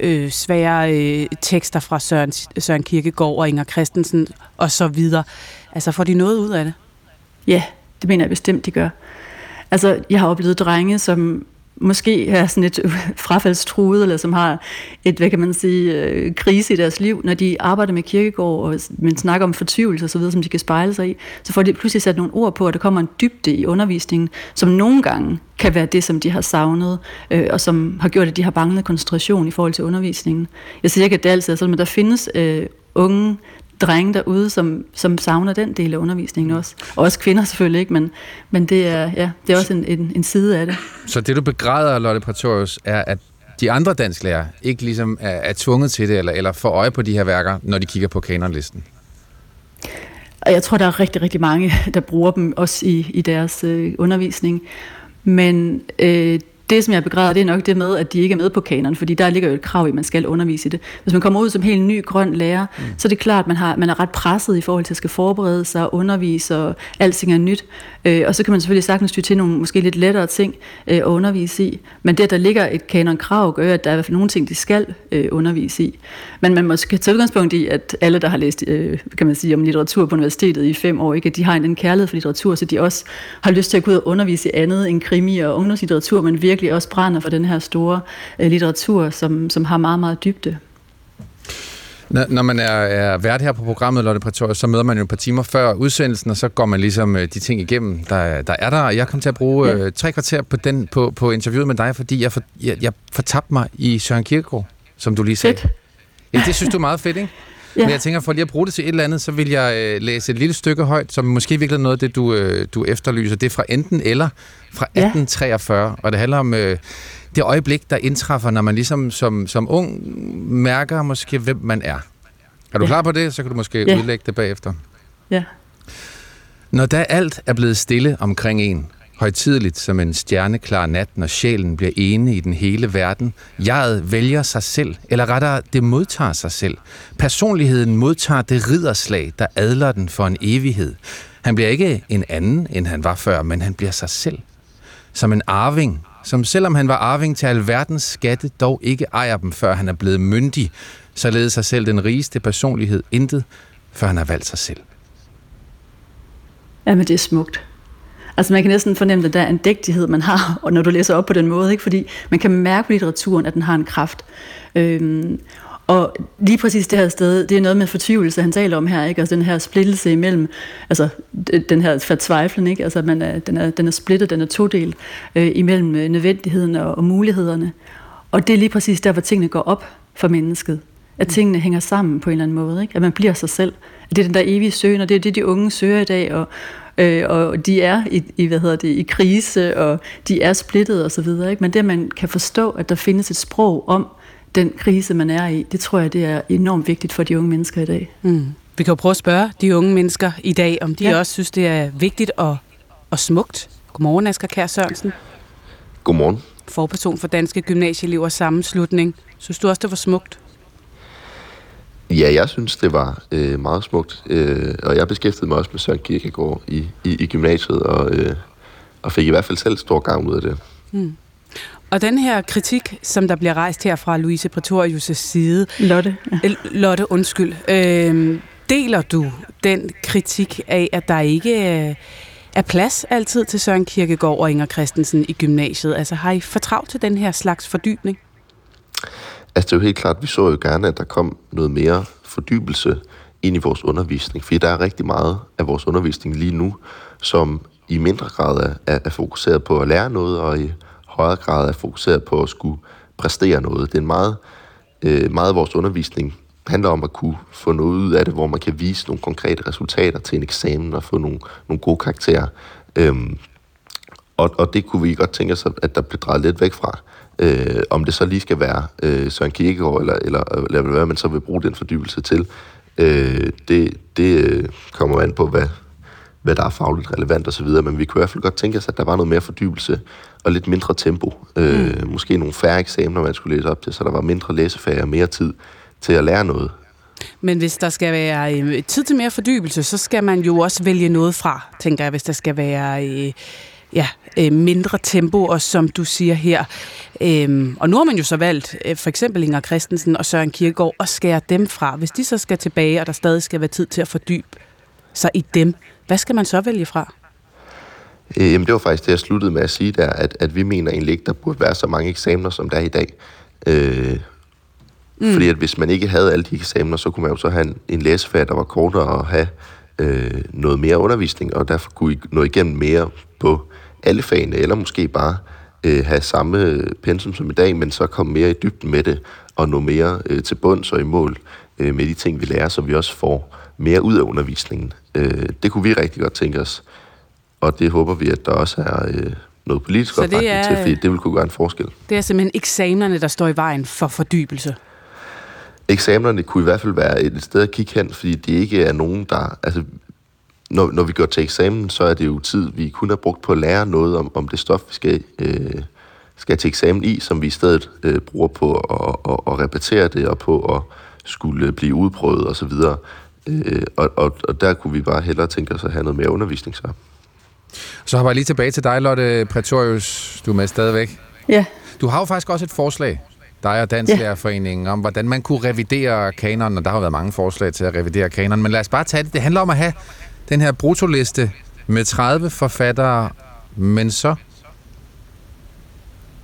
Speaker 2: øh, svære øh, tekster fra Søren, Søren Kirkegaard og Inger Christensen og så videre. Altså får de noget ud af det?
Speaker 11: Ja, det mener jeg bestemt, de gør. Altså, jeg har oplevet drenge, som måske er sådan et frafaldstruet, eller som har et, hvad kan man sige, øh, krise i deres liv, når de arbejder med kirkegård, og man snakker om fortvivlelse og så videre, som de kan spejle sig i, så får de pludselig sat nogle ord på, at der kommer en dybde i undervisningen, som nogle gange kan være det, som de har savnet, øh, og som har gjort, at de har banglet koncentration i forhold til undervisningen. Jeg siger ikke, at det altid er sådan, men der findes øh, unge, drenge derude, som, som savner den del af undervisningen også. Og også kvinder selvfølgelig ikke, men, men det, er, ja, det er også en, en, en side af det.
Speaker 3: Så det du begræder, Lotte Praetorius, er, at de andre dansklærer ikke ligesom er, er tvunget til det, eller, eller får øje på de her værker, når de kigger på kanonlisten?
Speaker 11: Og jeg tror, der er rigtig, rigtig mange, der bruger dem også i, i deres øh, undervisning. Men øh, det, som jeg begræder, det er nok det med, at de ikke er med på kanon, fordi der ligger jo et krav i, at man skal undervise i det. Hvis man kommer ud som helt ny grøn lærer, mm. så er det klart, at man, har, man er ret presset i forhold til at skal forberede sig undervise, og alting er nyt. Øh, og så kan man selvfølgelig sagtens ty til nogle måske lidt lettere ting øh, at undervise i. Men det, at der ligger et kanon-krav, gør, at der er i hvert fald nogle ting, de skal øh, undervise i. Men man måske tage udgangspunkt i, at alle, der har læst øh, kan man sige, om litteratur på universitetet i fem år, ikke, at de har en kærlighed for litteratur, så de også har lyst til at gå ud og undervise i andet end krimi og ungdomslitteratur, men virkelig virkelig også brænder for den her store øh, litteratur, som, som har meget, meget dybde.
Speaker 3: Når, når man er, er vært her på programmet, Lotte Pretorius, så møder man jo et par timer før udsendelsen, og så går man ligesom øh, de ting igennem, der, der er der. Og jeg kom til at bruge øh, tre kvarter på, den, på, på interviewet med dig, fordi jeg, for, jeg, jeg fortabte mig i Søren Kierkegaard, som du lige sagde.
Speaker 11: Fedt.
Speaker 3: Ja, det synes du er meget fedt, ikke? Ja. Men jeg tænker, for lige at bruge det til et eller andet, så vil jeg øh, læse et lille stykke højt, som måske virkelig er noget af det, du, øh, du efterlyser. Det er fra enten eller, fra 1843, ja. og det handler om øh, det øjeblik, der indtræffer, når man ligesom som, som ung mærker måske, hvem man er. Er du ja. klar på det? Så kan du måske ja. udlægge det bagefter.
Speaker 11: Ja.
Speaker 3: Når da alt er blevet stille omkring en, højtideligt som en stjerneklar nat, når sjælen bliver ene i den hele verden. Jeget vælger sig selv, eller rettere, det modtager sig selv. Personligheden modtager det ridderslag, der adler den for en evighed. Han bliver ikke en anden, end han var før, men han bliver sig selv. Som en arving, som selvom han var arving til alverdens skatte, dog ikke ejer dem, før han er blevet myndig, således sig selv den rigeste personlighed intet, før han har valgt sig selv.
Speaker 11: Jamen, det er smukt. Altså man kan næsten fornemme, at der er en dægtighed, man har, og når du læser op på den måde, ikke? fordi man kan mærke på litteraturen, at den har en kraft. Øhm, og lige præcis det her sted, det er noget med fortvivlelse, han taler om her, ikke? Altså den her splittelse imellem, altså den her fortvejflen, ikke? Altså man er, den, er, den er splittet, den er todelt øh, imellem øh, nødvendigheden og, og mulighederne. Og det er lige præcis der, hvor tingene går op for mennesket. At tingene hænger sammen på en eller anden måde, ikke? At man bliver sig selv. At det er den der evige søgen, og det er det, de unge søger i dag, og, øh, og de er i, i, hvad hedder det, i krise, og de er splittet og så videre. Ikke? Men det, man kan forstå, at der findes et sprog om den krise, man er i, det tror jeg, det er enormt vigtigt for de unge mennesker i dag.
Speaker 2: Mm. Vi kan jo prøve at spørge de unge mennesker i dag, om de ja. også synes, det er vigtigt og, og smukt. Godmorgen, Asger Kær Sørensen.
Speaker 12: Godmorgen.
Speaker 2: Forperson for Danske Gymnasieelevers Sammenslutning. Synes du også, det var smukt?
Speaker 12: Ja, jeg synes, det var øh, meget smukt. Øh, og jeg beskæftigede mig også med Søren Kierkegaard i, i, i gymnasiet, og, øh, og fik i hvert fald selv stor gang ud af det. Mm.
Speaker 2: Og den her kritik, som der bliver rejst her fra Louise Pretorius' side...
Speaker 11: Lotte.
Speaker 2: Ja. Lotte, undskyld. Øh, deler du den kritik af, at der ikke er plads altid til Søren Kierkegaard og Inger Christensen i gymnasiet? Altså har I fortravlt til den her slags fordybning?
Speaker 12: Altså det er jo helt klart, vi så jo gerne, at der kom noget mere fordybelse ind i vores undervisning, fordi der er rigtig meget af vores undervisning lige nu, som i mindre grad er, er fokuseret på at lære noget, og i højere grad er fokuseret på at skulle præstere noget. Det er en meget, øh, meget af vores undervisning handler om at kunne få noget ud af det, hvor man kan vise nogle konkrete resultater til en eksamen og få nogle, nogle gode karakterer. Øhm, og, og det kunne vi godt tænke os, at der blev drejet lidt væk fra. Øh, om det så lige skal være øh, Søren Kierkegaard, eller, eller, eller hvad man så vil bruge den fordybelse til, øh, det, det øh, kommer an på, hvad, hvad der er fagligt relevant osv., men vi kunne i hvert fald godt tænke os, at der var noget mere fordybelse og lidt mindre tempo. Øh, mm. Måske nogle færre eksamener, man skulle læse op til, så der var mindre læsefag og mere tid til at lære noget.
Speaker 2: Men hvis der skal være øh, tid til mere fordybelse, så skal man jo også vælge noget fra, tænker jeg, hvis der skal være... Ja, øh, mindre tempo, og som du siger her. Øhm, og nu har man jo så valgt øh, for eksempel Inger Christensen og Søren Kierkegaard at skære dem fra. Hvis de så skal tilbage, og der stadig skal være tid til at fordybe sig i dem, hvad skal man så vælge fra?
Speaker 12: Øh, jamen det var faktisk det, jeg sluttede med at sige der, at, at vi mener egentlig ikke, der burde være så mange eksamener, som der er i dag. Øh, mm. Fordi at hvis man ikke havde alle de eksamener, så kunne man jo så have en, en læsefærd, der var kortere og have øh, noget mere undervisning, og derfor kunne I nå igennem mere på alle fagene, eller måske bare øh, have samme pensum som i dag, men så komme mere i dybden med det, og nå mere øh, til bunds og i mål øh, med de ting, vi lærer, så vi også får mere ud af undervisningen. Øh, det kunne vi rigtig godt tænke os, og det håber vi, at der også er øh, noget politisk opbakning er, til, fordi det vil kunne gøre en forskel.
Speaker 2: Det er simpelthen eksamenerne, der står i vejen for fordybelse?
Speaker 12: Eksamenerne kunne i hvert fald være et sted at kigge hen, fordi det ikke er nogen, der... Altså, når, når vi går til eksamen, så er det jo tid, vi kun har brugt på at lære noget om, om det stof, vi skal, øh, skal til eksamen i, som vi i stedet øh, bruger på at, at, at repetere det og på at skulle blive udprøvet osv. Øh, og, og, og der kunne vi bare hellere tænke os at have noget mere undervisning så.
Speaker 3: Så hopper jeg lige tilbage til dig, Lotte Pretorius. Du er med stadigvæk.
Speaker 11: Ja.
Speaker 3: Du har jo faktisk også et forslag, dig og Dansklærerforeningen, ja. om hvordan man kunne revidere kanonen, og der har været mange forslag til at revidere kanonen, men lad os bare tage det. Det handler om at have den her brutoliste med 30 forfattere, men så?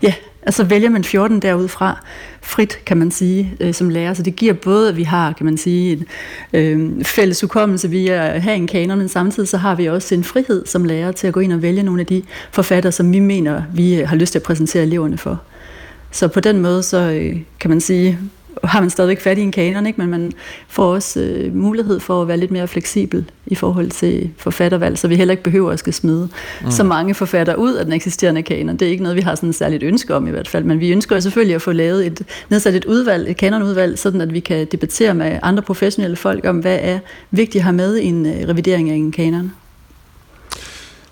Speaker 11: Ja, Altså vælger man 14 derudfra frit, kan man sige, øh, som lærer. Så det giver både, at vi har, kan man sige, en øh, fælles hukommelse via at have en kanon, men samtidig så har vi også en frihed som lærer til at gå ind og vælge nogle af de forfattere, som vi mener, vi har lyst til at præsentere eleverne for. Så på den måde, så øh, kan man sige, har man stadigvæk fat i en kanon, ikke? men man får også øh, mulighed for at være lidt mere fleksibel i forhold til forfattervalg, så vi heller ikke behøver at skal smide mm. så mange forfattere ud af den eksisterende kanon. Det er ikke noget, vi har sådan et særligt ønske om i hvert fald, men vi ønsker selvfølgelig at få lavet et, nedsat et udvalg, et kanonudvalg, sådan at vi kan debattere med andre professionelle folk om, hvad er vigtigt at have med i en øh, revidering af en kanon.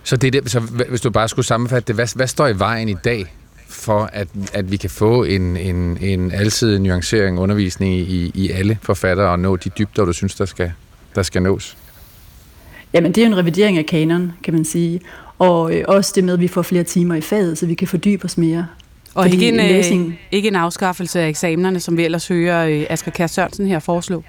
Speaker 3: Så, det er det, så hvis du bare skulle sammenfatte det, hvad, hvad står i vejen i dag for, at, at vi kan få en, en, en altid nuancering undervisning i, i alle forfattere og nå de dybder, du synes, der skal, der skal nås?
Speaker 11: Jamen, det er jo en revidering af kanon, kan man sige. Og øh, også det med, at vi får flere timer i faget, så vi kan fordybe os mere.
Speaker 2: Og ikke en, læsning... øh, ikke en afskaffelse af eksamenerne, som vi ellers hører øh, Asger Kjær Sørensen her foreslå?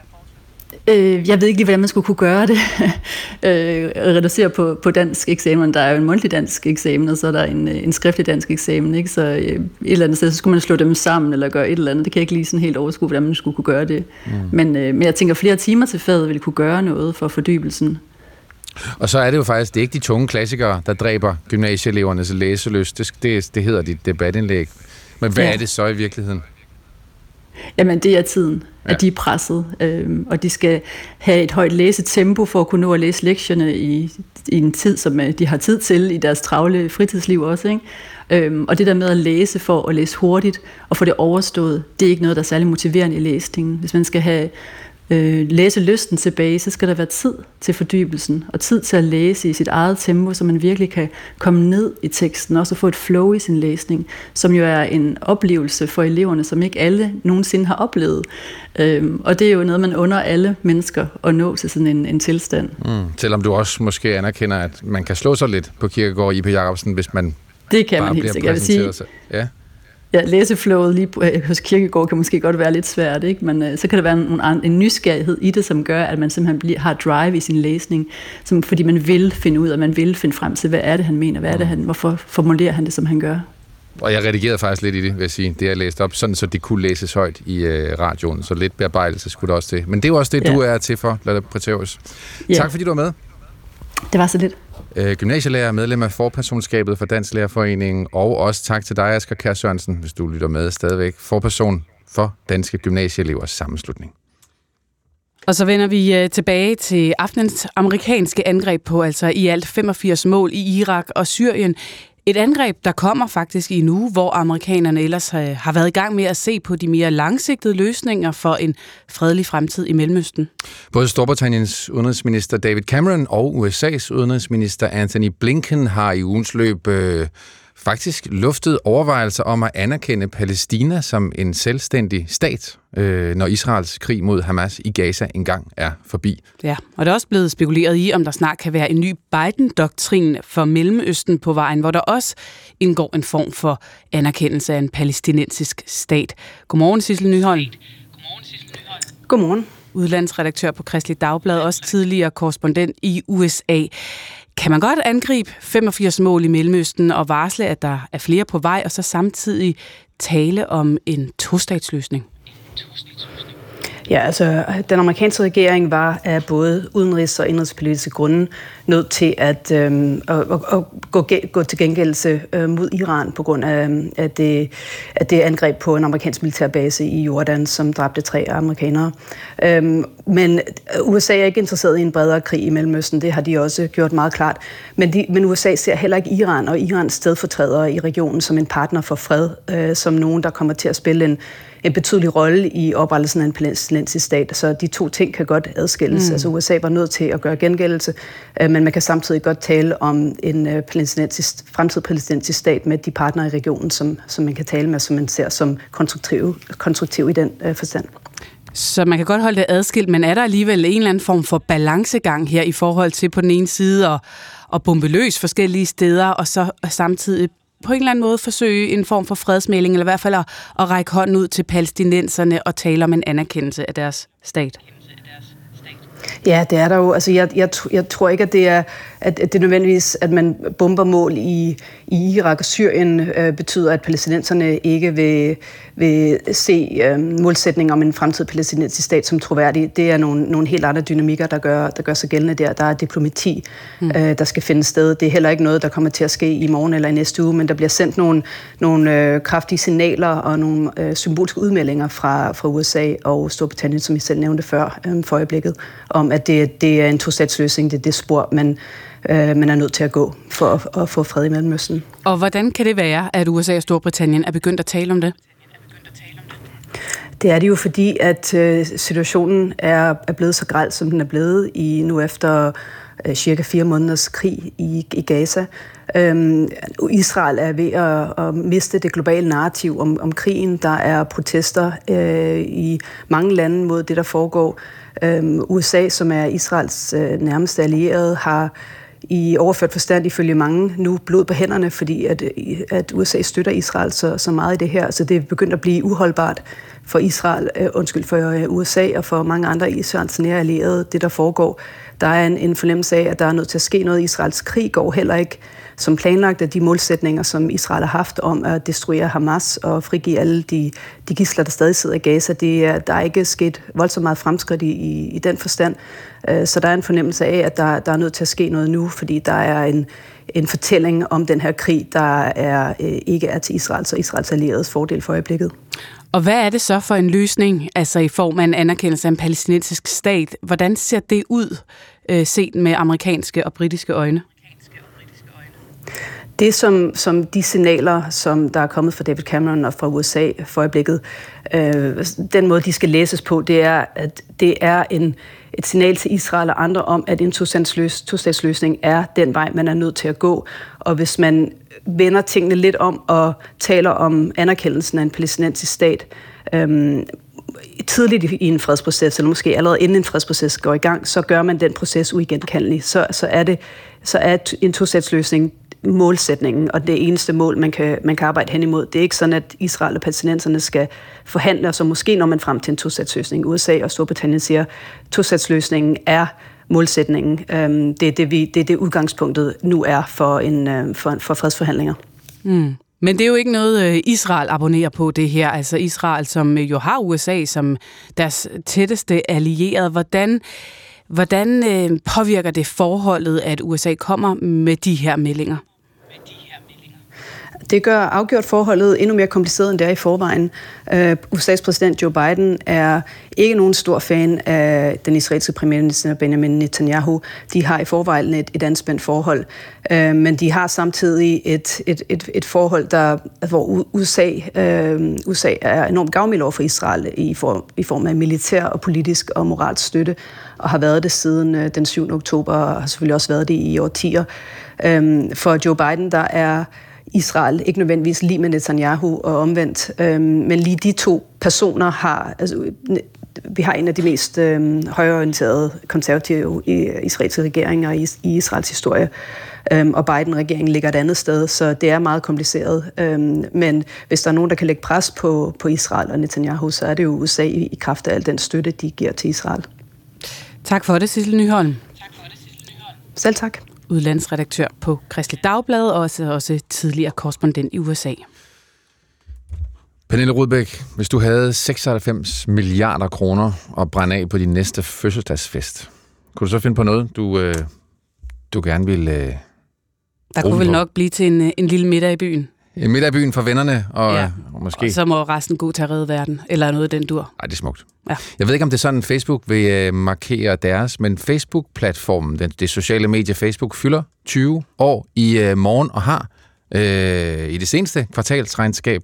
Speaker 11: Øh, jeg ved ikke lige, hvordan man skulle kunne gøre det. øh, reducere på, på dansk eksamen. Der er jo en mundtlig dansk eksamen, og så er der en, øh, en skriftlig dansk eksamen. Ikke? Så øh, et eller andet sted, så skulle man slå dem sammen, eller gøre et eller andet. Det kan jeg ikke lige sådan helt overskue, hvordan man skulle kunne gøre det. Mm. Men, øh, men jeg tænker, flere timer til faget ville kunne gøre noget for fordybelsen.
Speaker 3: Og så er det jo faktisk, det er ikke de tunge klassikere, der dræber gymnasieelevernes læselyst. Det, det, det hedder dit debatindlæg. Men hvad ja. er det så i virkeligheden?
Speaker 11: Jamen, det er tiden, ja. at de er presset, øh, og de skal have et højt læsetempo for at kunne nå at læse lektierne i, i en tid, som øh, de har tid til i deres travle fritidsliv også. Ikke? Øhm, og det der med at læse for at læse hurtigt og få det overstået, det er ikke noget, der er særlig motiverende i læsningen. Hvis man skal have øh, læse lysten tilbage, så skal der være tid til fordybelsen, og tid til at læse i sit eget tempo, så man virkelig kan komme ned i teksten, og også få et flow i sin læsning, som jo er en oplevelse for eleverne, som ikke alle nogensinde har oplevet. Øhm, og det er jo noget, man under alle mennesker at nå til sådan en, en tilstand.
Speaker 3: Mm. Selvom du også måske anerkender, at man kan slå sig lidt på Kirkegaard i P. Jacobsen, hvis man
Speaker 11: det kan man helt sikkert. Jeg vil sige,
Speaker 3: ja
Speaker 11: ja, læseflowet lige øh, hos Kirkegård kan måske godt være lidt svært, ikke? men øh, så kan der være en, en nysgerrighed i det, som gør, at man simpelthen bliver, har drive i sin læsning, som, fordi man vil finde ud af, man vil finde frem til, hvad er det, han mener, hvad er det, han, hvorfor formulerer han det, som han gør.
Speaker 3: Og jeg redigerede faktisk lidt i det, vil jeg sige, det jeg læste op, sådan så det kunne læses højt i øh, radioen, så lidt bearbejdelse skulle det også til. Men det er jo også det, ja. du er til for, Lotte Preterius. Ja. Tak fordi du var med.
Speaker 11: Det var så lidt
Speaker 3: øh, gymnasielærer, medlem af forpersonskabet for Dansk Lærerforening, og også tak til dig, Asger Kjær Sørensen, hvis du lytter med stadigvæk, forperson for Danske Gymnasieelevers Sammenslutning.
Speaker 2: Og så vender vi øh, tilbage til aftenens amerikanske angreb på altså i alt 85 mål i Irak og Syrien. Et angreb, der kommer faktisk i en uge, hvor amerikanerne ellers øh, har været i gang med at se på de mere langsigtede løsninger for en fredelig fremtid i Mellemøsten.
Speaker 3: Både Storbritanniens udenrigsminister David Cameron og USA's udenrigsminister Anthony Blinken har i ugens løb øh, faktisk luftet overvejelser om at anerkende Palæstina som en selvstændig stat, øh, når Israels krig mod Hamas i Gaza engang er forbi.
Speaker 2: Ja, og der er også blevet spekuleret i, om der snart kan være en ny Biden-doktrin for Mellemøsten på vejen, hvor der også indgår en form for anerkendelse af en palæstinensisk stat. Godmorgen, Sissel Nyholm.
Speaker 1: Godmorgen, Sissel Nyholm. Godmorgen.
Speaker 2: Udlandsredaktør på Kristelig Dagblad, også tidligere korrespondent i USA. Kan man godt angribe 85 mål i Mellemøsten og varsle, at der er flere på vej, og så samtidig tale om en tostatsløsning?
Speaker 1: Ja, altså den amerikanske regering var af både udenrigs- og indrigspolitiske grunde nødt til at, øh, at, at gå, gå til gengældelse øh, mod Iran på grund af, øhm, at det, at det angreb på en amerikansk militærbase i Jordan, som dræbte tre amerikanere. Øh, men USA er ikke interesseret i en bredere krig i Mellemøsten, det har de også gjort meget klart. Men, de, men USA ser heller ikke Iran og Irans stedfortrædere i regionen som en partner for fred, øh, som nogen, der kommer til at spille en en betydelig rolle i oprettelsen af en palæstinensisk stat. Så de to ting kan godt adskilles. Mm. Altså USA var nødt til at gøre gengældelse, øh, men man kan samtidig godt tale om en øh, palæstinensisk, fremtidig palæstinensisk stat med de partnere i regionen, som, som man kan tale med, som man ser som konstruktiv, konstruktiv i den øh, forstand.
Speaker 2: Så man kan godt holde det adskilt, men er der alligevel en eller anden form for balancegang her i forhold til på den ene side at, at bombe løs forskellige steder, og så samtidig på en eller anden måde forsøge en form for fredsmæling, eller i hvert fald at, at række hånden ud til palæstinenserne og tale om en anerkendelse af deres stat?
Speaker 1: Ja, det er der jo. Altså, jeg, jeg, jeg tror ikke, at det er, at, at det nødvendigvis, at man bomber mål i, i Irak og Syrien, øh, betyder, at palæstinenserne ikke vil, vil se øh, målsætninger om en fremtidig palæstinensisk stat som troværdig. Det er nogle, nogle helt andre dynamikker, der gør, der gør sig gældende der. Der er diplomati, mm. øh, der skal finde sted. Det er heller ikke noget, der kommer til at ske i morgen eller i næste uge, men der bliver sendt nogle, nogle øh, kraftige signaler og nogle øh, symbolske udmeldinger fra, fra USA og Storbritannien, som jeg selv nævnte før øh, for øjeblikket, om at det, det er en to-statsløsning, det er det spor, man, øh, man er nødt til at gå for at, at få fred i Mellemøsten.
Speaker 2: Og hvordan kan det være, at USA og Storbritannien er begyndt at tale om det?
Speaker 1: Det er det jo fordi, at øh, situationen er, er blevet så græld, som den er blevet i nu efter øh, cirka fire måneders krig i, i Gaza. Øhm, Israel er ved at, at miste det globale narrativ om, om krigen. Der er protester øh, i mange lande mod det, der foregår. Øhm, USA, som er Israels øh, nærmeste allierede, har i overført forstand ifølge mange nu blod på hænderne, fordi at, at USA støtter Israel så, så meget i det her, så det er begyndt at blive uholdbart for Israel, øh, undskyld, for øh, USA og for mange andre Israels nære allierede, det der foregår. Der er en, en fornemmelse af, at der er nødt til at ske noget. Israels krig går heller ikke som planlagt af de målsætninger, som Israel har haft om at destruere Hamas og frigive alle de, de gisler, der stadig sidder i Gaza. Det er, der er ikke sket voldsomt meget fremskridt i, i, i den forstand. Øh, så der er en fornemmelse af, at der, der er nødt til at ske noget nu, fordi der er en, en fortælling om den her krig, der er, øh, ikke er til Israels og Israels allieredes fordel for øjeblikket.
Speaker 2: Og hvad er det så for en løsning, altså i form af en anerkendelse af en palæstinensisk stat? Hvordan ser det ud, øh, set med amerikanske og britiske øjne?
Speaker 1: Det, som, som de signaler, som der er kommet fra David Cameron og fra USA for øjeblikket, øh, den måde, de skal læses på, det er, at det er en, et signal til Israel og andre om, at en to-statsløsning er den vej, man er nødt til at gå. Og hvis man vender tingene lidt om og taler om anerkendelsen af en palæstinensisk stat, øhm, tidligt i en fredsproces, eller måske allerede inden en fredsproces går i gang, så gør man den proces uigenkaldelig. Så, så er det så er en to-statsløsning målsætningen, og det eneste mål, man kan, man kan arbejde hen imod. Det er ikke sådan, at Israel og palæstinenserne skal forhandle, og så måske når man frem til en tosatsløsning. USA og Storbritannien siger, at er målsætningen. Øhm, det, er det, vi, det er det udgangspunktet nu er for, en, øh, for, for fredsforhandlinger.
Speaker 2: Mm. Men det er jo ikke noget, øh, Israel abonnerer på det her. Altså Israel, som øh, jo har USA som deres tætteste allierede. Hvordan Hvordan øh, påvirker det forholdet, at USA kommer med de her meldinger?
Speaker 1: Det gør afgjort forholdet endnu mere kompliceret, end det er i forvejen. Øh, uh, USA's præsident Joe Biden er ikke nogen stor fan af den israelske premierminister Benjamin Netanyahu. De har i forvejen et, et anspændt forhold, øh, men de har samtidig et, et, et, et forhold, der, hvor USA, uh, øh, USA er enormt gavmild over for Israel i, for, i form af militær og politisk og moralsk støtte, og har været det siden den 7. oktober, og har selvfølgelig også været det i årtier. Uh, for Joe Biden, der er Israel, ikke nødvendigvis lige med Netanyahu og omvendt, øhm, men lige de to personer har, altså, vi har en af de mest øhm, højorienterede konservative israelske regeringer i, i Israels historie, øhm, og Biden-regeringen ligger et andet sted, så det er meget kompliceret. Øhm, men hvis der er nogen, der kan lægge pres på, på Israel og Netanyahu, så er det jo USA i, i kraft af al den støtte, de giver til Israel.
Speaker 2: Tak for det, Sissel Nyholm. Tak for
Speaker 1: det, Sissel Nyholm. Selv tak
Speaker 2: udlandsredaktør på Kristelig Dagblad, og også, også tidligere korrespondent i USA.
Speaker 3: Pernille Rudbæk, hvis du havde 96 milliarder kroner at brænde af på din næste fødselsdagsfest, kunne du så finde på noget, du, øh, du gerne ville øh,
Speaker 2: Der kunne vel nok blive til en, en lille middag i byen.
Speaker 3: En middag i byen for vennerne, og, ja. og måske...
Speaker 2: Og så må resten gå til at redde verden, eller noget den dur.
Speaker 3: Ej, det er smukt.
Speaker 2: Ja.
Speaker 3: Jeg ved ikke, om det er sådan, Facebook vil øh, markere deres, men Facebook-platformen, det, det sociale medie Facebook, fylder 20 år i øh, morgen og har øh, i det seneste kvartalsregnskab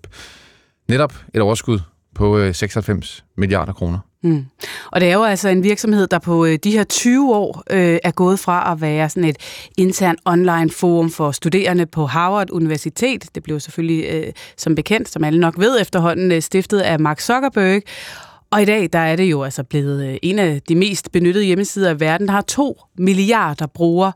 Speaker 3: netop et overskud på øh, 96 milliarder kroner.
Speaker 2: Mm. Og det er jo altså en virksomhed, der på øh, de her 20 år øh, er gået fra at være sådan et internt online forum for studerende på Harvard Universitet. Det blev selvfølgelig, øh, som bekendt, som alle nok ved efterhånden, øh, stiftet af Mark Zuckerberg. Og i dag der er det jo altså blevet øh, en af de mest benyttede hjemmesider i verden, der har to milliarder brugere.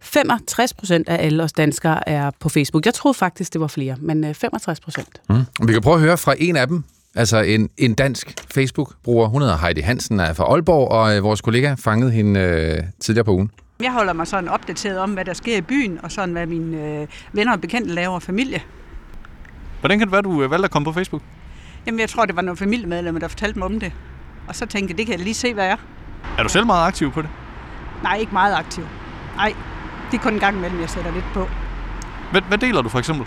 Speaker 2: 65 procent af alle os danskere er på Facebook. Jeg troede faktisk, det var flere, men 65 øh, procent.
Speaker 3: Mm. Vi kan prøve at høre fra en af dem, Altså en, en dansk Facebook-bruger. Hun hedder Heidi Hansen, er fra Aalborg, og øh, vores kollega fangede hende øh, tidligere på ugen.
Speaker 13: Jeg holder mig sådan opdateret om, hvad der sker i byen, og sådan hvad mine øh, venner og bekendte laver og familie.
Speaker 14: Hvordan kan det være, du øh, valgte at komme på Facebook?
Speaker 13: Jamen, jeg tror, det var nogle familiemedlemmer, der fortalte mig om det. Og så tænkte jeg, det kan jeg lige se, hvad jeg er.
Speaker 14: Er du selv meget aktiv på det?
Speaker 13: Nej, ikke meget aktiv. Nej, det er kun en gang imellem, jeg sætter lidt på.
Speaker 14: Hvad, hvad deler du for eksempel?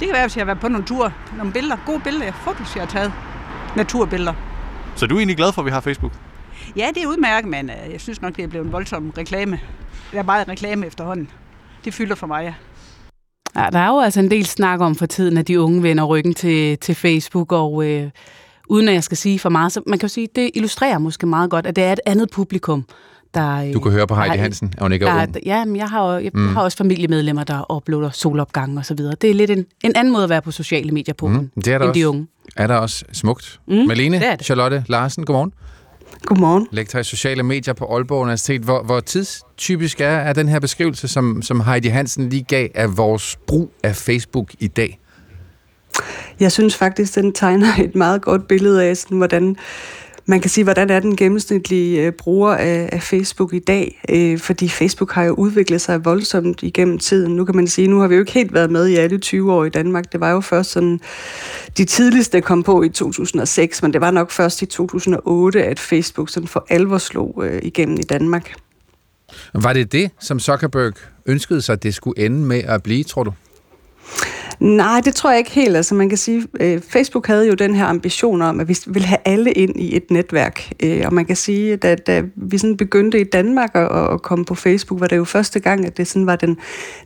Speaker 13: Det kan være, hvis jeg har været på nogle ture, nogle billeder, gode billeder, fotos, jeg har taget. Naturbilleder.
Speaker 14: Så du er egentlig glad for, at vi har Facebook?
Speaker 13: Ja, det er udmærket, men øh, jeg synes nok, det er blevet en voldsom reklame. Der er meget reklame efterhånden. Det fylder for mig, ja.
Speaker 2: Ja, der er jo altså en del snak om for tiden, at de unge vender ryggen til, til Facebook, og øh, uden at jeg skal sige for meget, så man kan jo sige, det illustrerer måske meget godt, at det er et andet publikum, der... Øh,
Speaker 3: Du kan høre på Heidi Hansen, at hun ikke er
Speaker 2: der,
Speaker 3: ung.
Speaker 2: Ja, men jeg har, jo, jeg mm. har også familiemedlemmer, der uploader solopgange og så videre. Det er lidt en, en anden måde at være på sociale medier på, mm,
Speaker 3: det er der
Speaker 2: end
Speaker 3: også.
Speaker 2: de unge.
Speaker 3: Er der også smukt.
Speaker 2: Mm,
Speaker 3: Malene
Speaker 2: det det.
Speaker 3: Charlotte Larsen, godmorgen.
Speaker 15: Godmorgen.
Speaker 3: Lektor i sociale medier på Aalborg Universitet. Hvor, hvor tidstypisk er, er den her beskrivelse, som, som Heidi Hansen lige gav af vores brug af Facebook i dag?
Speaker 15: Jeg synes faktisk, den tegner et meget godt billede af, sådan, hvordan man kan sige, hvordan er den gennemsnitlige øh, bruger af, af Facebook i dag? Øh, fordi Facebook har jo udviklet sig voldsomt igennem tiden. Nu kan man sige, nu har vi jo ikke helt været med i alle 20 år i Danmark. Det var jo først sådan, de tidligste kom på i 2006, men det var nok først i 2008, at Facebook sådan for alvor slog øh, igennem i Danmark.
Speaker 3: Var det det, som Zuckerberg ønskede sig, at det skulle ende med at blive, tror du?
Speaker 15: Nej, det tror jeg ikke helt. Altså man kan sige, øh, Facebook havde jo den her ambition om, at vi ville have alle ind i et netværk. Øh, og man kan sige, at da, da vi sådan begyndte i Danmark at, at komme på Facebook, var det jo første gang, at det sådan var den,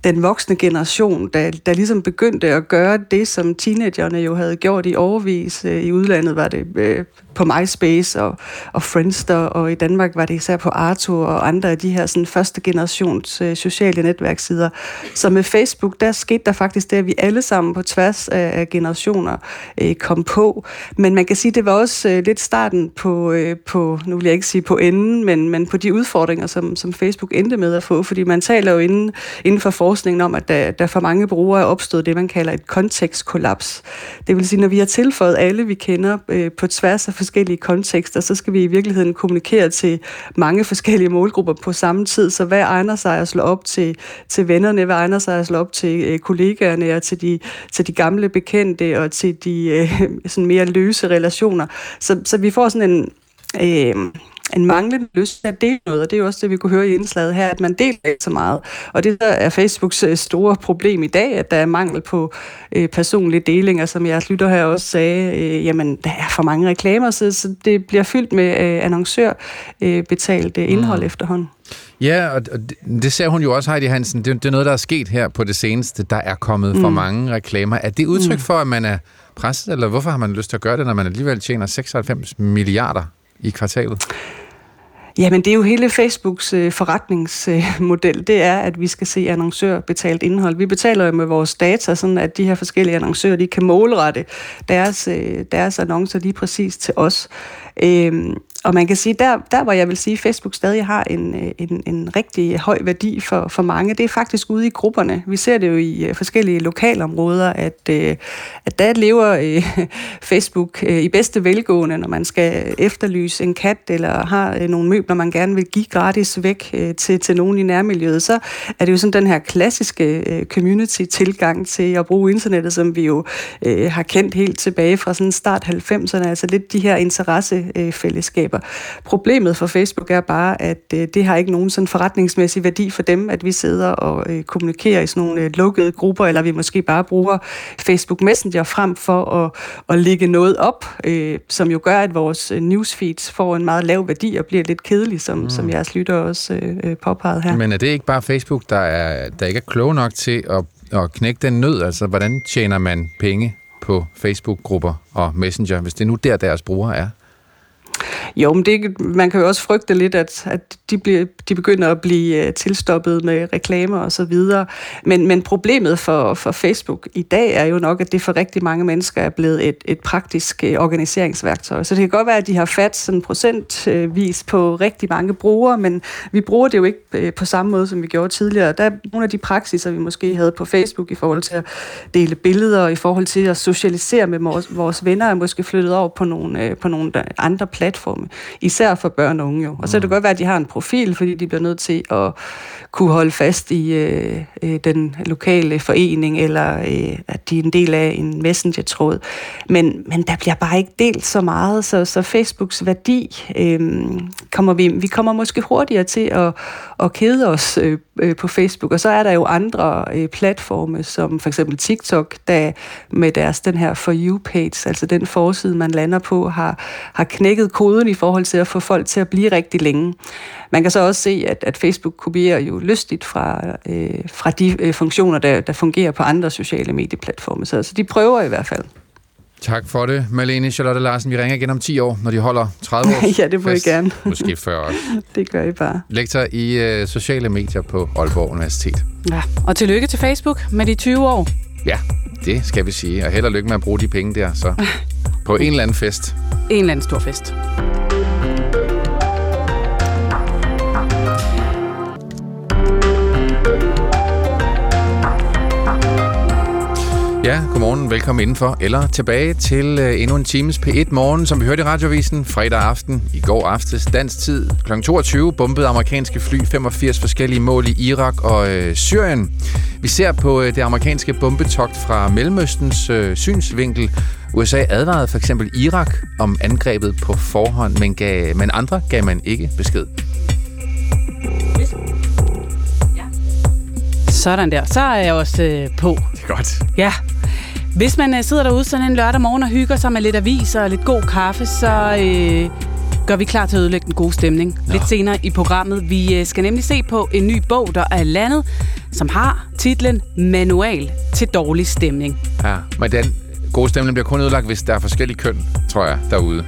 Speaker 15: den voksne generation, der, der ligesom begyndte at gøre det, som teenagerne jo havde gjort i overvis. Øh, I udlandet var det øh, på MySpace og, og Friendster, og i Danmark var det især på Arto og andre af de her sådan, første generations øh, sociale netværkssider. Så med Facebook, der skete der faktisk det, at vi alle sammen på tværs af, af generationer øh, kom på. Men man kan sige, det var også øh, lidt starten på, øh, på, nu vil jeg ikke sige på enden, men, men på de udfordringer, som, som Facebook endte med at få. Fordi man taler jo inden, inden for forskningen om, at der, der for mange brugere er opstået det, man kalder et kontekstkollaps. Det vil sige, når vi har tilføjet alle, vi kender øh, på tværs af forskellige kontekster, så skal vi i virkeligheden kommunikere til mange forskellige målgrupper på samme tid. Så hvad egner sig at slå op til, til vennerne, hvad egner sig at slå op til øh, kollegaerne og til de, til de gamle bekendte og til de øh, sådan mere løse relationer. Så, så vi får sådan en... Øh, en manglende lyst til at dele noget, og det er jo også det, vi kunne høre i indslaget her, at man deler ikke så meget. Og det der er Facebooks øh, store problem i dag, at der er mangel på øh, personlige delinger, som jeres lytter her også sagde, øh, jamen der er for mange reklamer, så, så det bliver fyldt med øh, annoncør øh, betalt øh, indhold mm. efterhånden.
Speaker 3: Ja, og det, ser hun jo også, Heidi Hansen. Det, det er noget, der er sket her på det seneste. Der er kommet for
Speaker 15: Mm.
Speaker 3: mange reklamer. Er det udtryk
Speaker 15: Mm.
Speaker 3: for, at man er presset, eller hvorfor har man lyst til at gøre det, når man alligevel tjener 96 milliarder i kvartalet?
Speaker 15: Jamen, det er jo hele Facebooks øh, forretningsmodel. Det er, at vi skal se annoncørbetalt indhold. Vi betaler jo med vores data, sådan at de her forskellige annoncører, de kan målrette deres, øh, deres annoncer lige præcis til os. Øhm, og man kan sige, der, der hvor jeg vil sige, at Facebook stadig har en, øh, en, en rigtig høj værdi for, for mange, det er faktisk ude i grupperne. Vi ser det jo i øh, forskellige lokalområder, at, øh, at der lever Facebook i bedste velgående, når man skal efterlyse en kat, eller har nogle møbler, man gerne vil give gratis væk til, til nogen i nærmiljøet, så er det jo sådan den her klassiske community-tilgang til at bruge internettet, som vi jo har kendt helt tilbage fra sådan start 90'erne, altså lidt de her interessefællesskaber. Problemet for Facebook er bare, at øh, det har ikke nogen sådan forretningsmæssig værdi for dem, at vi sidder og øh, kommunikerer i sådan nogle øh, lukkede grupper, eller vi måske bare bruger Facebook Messenger frem for at, at lægge noget op, øh, som jo gør, at vores øh, newsfeeds får en meget lav værdi og bliver lidt kedelig, som, mm. som jeres lytter også øh, øh, påpegede her.
Speaker 3: Men er det ikke bare Facebook, der, er, der ikke er klog nok til at, at knække den nød? Altså, hvordan tjener man penge på Facebook-grupper og Messenger, hvis det er nu der, deres brugere er?
Speaker 15: Jo, men det, man kan jo også frygte lidt, at, at de, bliver, de begynder at blive øh, tilstoppet med reklamer og så videre. Men, men problemet for, for Facebook i dag er jo nok, at det for rigtig mange mennesker er blevet et, et praktisk øh, organiseringsværktøj. Så det kan godt være, at de har fat sådan procentvis på rigtig mange brugere, men vi bruger det jo ikke øh, på samme måde, som vi gjorde tidligere. Der er nogle af de praksiser, vi måske havde på Facebook i forhold til at dele billeder, i forhold til at socialisere med vores, vores venner, er måske flyttet over på nogle, på nogle andre platforme, især for børn og unge jo. Og så kan det godt være, at de har en profil, fordi de bliver nødt til at kunne holde fast i øh, øh, den lokale forening, eller øh, at de er en del af en messenger-tråd. Men, men der bliver bare ikke delt så meget, så, så Facebooks værdi øh, kommer vi, vi kommer måske hurtigere til at, at kede os øh, øh, på Facebook. Og så er der jo andre øh, platforme, som for eksempel TikTok, der med deres den her For You-page, altså den forside, man lander på, har, har knækket koden i forhold til at få folk til at blive rigtig længe. Man kan så også se, at, at Facebook kopierer jo lystigt fra, øh, fra de øh, funktioner, der, der fungerer på andre sociale medieplatforme. Så, så de prøver i hvert fald.
Speaker 3: Tak for det, Malene Charlotte Larsen. Vi ringer igen om 10 år, når de holder 30 år.
Speaker 15: ja, det må
Speaker 3: fest.
Speaker 15: I gerne.
Speaker 3: Måske 40 år.
Speaker 15: det gør I bare.
Speaker 3: Lektor i øh, sociale medier på Aalborg Universitet.
Speaker 2: Ja, og tillykke til Facebook med de 20 år.
Speaker 3: Ja, det skal vi sige. Og held og lykke med at bruge de penge der, så på en eller anden fest.
Speaker 2: En eller anden stor fest.
Speaker 3: Ja, godmorgen. Velkommen indenfor. Eller tilbage til øh, endnu en times P1 morgen, som vi hørte i radiovisen fredag aften. I går aftes dansk tid kl. 22 bombede amerikanske fly 85 forskellige mål i Irak og øh, Syrien. Vi ser på øh, det amerikanske bombetogt fra Mellemøstens øh, synsvinkel. USA advarede for eksempel Irak om angrebet på forhånd, men, gav, men andre gav man ikke besked.
Speaker 2: Sådan der. Så er jeg også øh, på.
Speaker 3: Det er godt.
Speaker 2: Ja. Hvis man øh, sidder derude sådan en lørdag morgen og hygger sig med lidt aviser og lidt god kaffe, så øh, gør vi klar til at ødelægge den gode stemning. Nå. Lidt senere i programmet. Vi øh, skal nemlig se på en ny bog, der er landet, som har titlen Manual til dårlig stemning.
Speaker 3: Ja, men den gode stemning bliver kun ødelagt, hvis der er forskellige køn, tror jeg, derude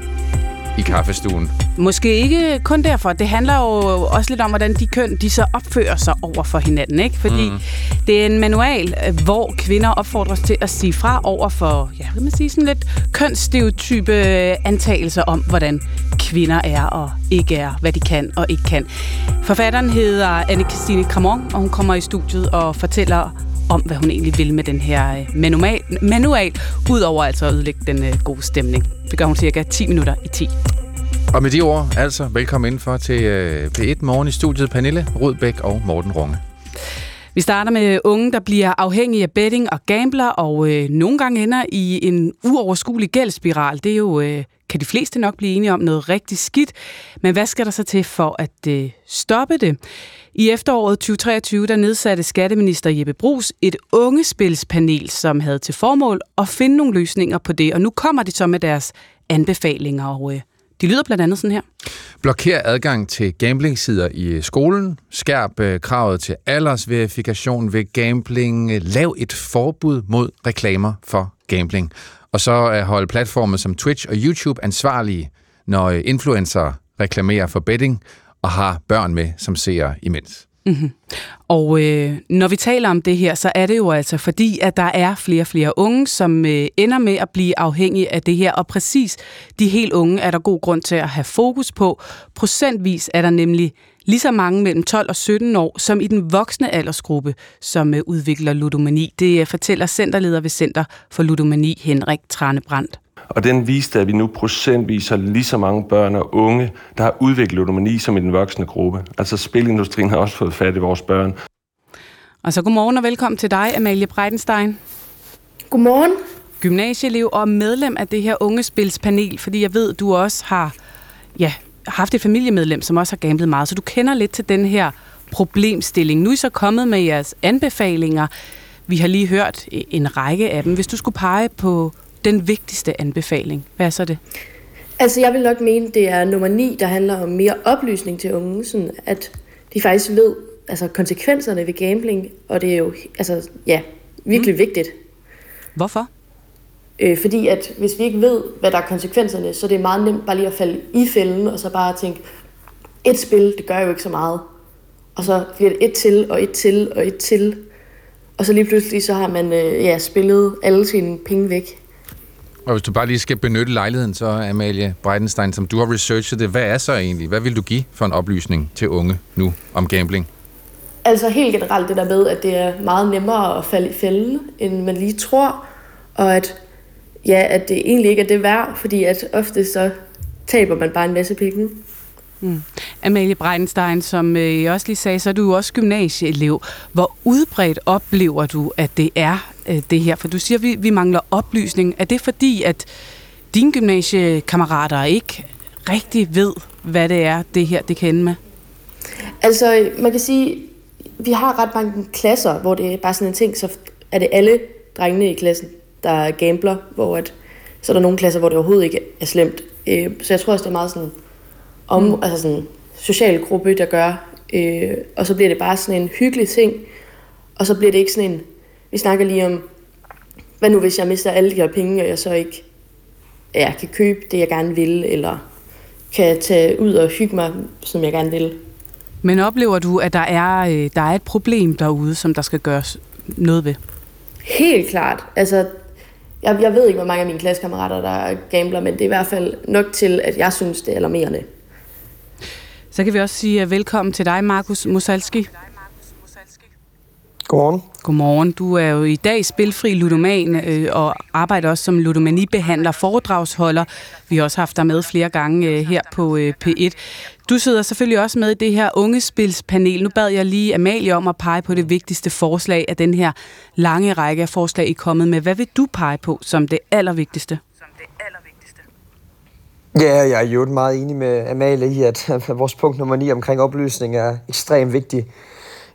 Speaker 3: i kaffestuen.
Speaker 2: Måske ikke kun derfor. Det handler jo også lidt om, hvordan de køn de så opfører sig over for hinanden. Ikke? Fordi mm. det er en manual, hvor kvinder opfordres til at sige fra over for, ja, hvad man sige, sådan lidt kønsstereotype antagelser om, hvordan kvinder er og ikke er, hvad de kan og ikke kan. Forfatteren hedder Anne-Christine Cramon, og hun kommer i studiet og fortæller om, hvad hun egentlig vil med den her manual, manual udover altså at ødelægge den uh, gode stemning. Det gør hun cirka 10 minutter i 10.
Speaker 3: Og med de ord, altså, velkommen indenfor til uh, P1 Morgen i studiet. Pernille Rudbæk og Morten Runge.
Speaker 2: Vi starter med unge, der bliver afhængige af betting og gambler, og øh, nogle gange ender i en uoverskuelig gældsspiral. Det er jo, øh, kan de fleste nok blive enige om, noget rigtig skidt. Men hvad skal der så til for at øh, stoppe det? I efteråret 2023 der nedsatte skatteminister Jeppe Brugs et ungespilspanel, som havde til formål at finde nogle løsninger på det. Og nu kommer de så med deres anbefalinger, og øh, de lyder blandt andet sådan her.
Speaker 3: Blokér adgang til gamblingsider i skolen. Skærp øh, kravet til aldersverifikation ved gambling. Lav et forbud mod reklamer for gambling. Og så øh, holde platforme som Twitch og YouTube ansvarlige, når øh, influencer reklamerer for betting og har børn med som ser imens.
Speaker 2: Mm-hmm. Og øh, når vi taler om det her, så er det jo altså fordi, at der er flere og flere unge, som øh, ender med at blive afhængige af det her. Og præcis de helt unge er der god grund til at have fokus på. Procentvis er der nemlig lige så mange mellem 12 og 17 år, som i den voksne aldersgruppe, som øh, udvikler ludomani. Det øh, fortæller centerleder ved Center for Ludomani, Henrik Tranebrandt.
Speaker 14: Og den viste, at vi nu procentvis har lige så mange børn og unge, der har udviklet ludomani som i den voksne gruppe. Altså spilindustrien har også fået fat i vores børn.
Speaker 2: Og så godmorgen og velkommen til dig, Amalie Breitenstein.
Speaker 13: Godmorgen.
Speaker 2: Gymnasieelev og medlem af det her ungespilspanel, fordi jeg ved, du også har ja, haft et familiemedlem, som også har gamblet meget, så du kender lidt til den her problemstilling. Nu er I så kommet med jeres anbefalinger. Vi har lige hørt en række af dem. Hvis du skulle pege på den vigtigste anbefaling, hvad er så det?
Speaker 13: Altså jeg vil nok mene, det er nummer 9, der handler om mere oplysning til unge, sådan at de faktisk ved altså konsekvenserne ved gambling, og det er jo altså, ja, virkelig mm. vigtigt.
Speaker 2: Hvorfor?
Speaker 13: Øh, fordi at hvis vi ikke ved, hvad der er konsekvenserne, så er det meget nemt bare lige at falde i fælden, og så bare tænke, et spil, det gør jo ikke så meget. Og så bliver det et til, og et til, og et til. Og så lige pludselig, så har man øh, ja, spillet alle sine penge væk.
Speaker 3: Og hvis du bare lige skal benytte lejligheden, så Amalie Breitenstein, som du har researchet det, hvad er så egentlig? Hvad vil du give for en oplysning til unge nu om gambling?
Speaker 13: Altså helt generelt det der med, at det er meget nemmere at falde i fælden, end man lige tror. Og at, ja, at det egentlig ikke er det værd, fordi at ofte så taber man bare en masse penge.
Speaker 2: Mm. Amalie Breitenstein, som øh, jeg også lige sagde, så er du jo også gymnasieelev. Hvor udbredt oplever du, at det er øh, det her? For du siger, at vi, vi mangler oplysning. Er det fordi, at dine gymnasiekammerater ikke rigtig ved, hvad det er, det her det kan ende med?
Speaker 13: Altså, man kan sige, vi har ret mange klasser, hvor det er bare sådan en ting, så er det alle drengene i klassen, der gambler, hvor at, så er der nogle klasser, hvor det overhovedet ikke er slemt. Øh, så jeg tror også, det er meget sådan om, mm. altså sådan social gruppe, der gør, øh, og så bliver det bare sådan en hyggelig ting, og så bliver det ikke sådan en, vi snakker lige om, hvad nu hvis jeg mister alle de her penge, og jeg så ikke ja, kan købe det, jeg gerne vil, eller kan tage ud og hygge mig, som jeg gerne vil.
Speaker 2: Men oplever du, at der er, øh, der er et problem derude, som der skal gøres noget ved?
Speaker 13: Helt klart. Altså, jeg, jeg ved ikke, hvor mange af mine klassekammerater, der gambler, men det er i hvert fald nok til, at jeg synes, det er alarmerende.
Speaker 2: Så kan vi også sige velkommen til dig, Markus Musalski.
Speaker 16: Godmorgen.
Speaker 2: Godmorgen. Du er jo i dag spilfri ludoman øh, og arbejder også som ludomanibehandler, foredragsholder. Vi har også haft dig med flere gange øh, her på øh, P1. Du sidder selvfølgelig også med i det her ungespilspanel. Nu bad jeg lige Amalie om at pege på det vigtigste forslag af den her lange række af forslag, I er kommet med. Hvad vil du pege på som det allervigtigste?
Speaker 16: Ja, jeg er jo meget enig med Amalie i, at vores punkt nummer 9 omkring oplysning er ekstremt vigtig.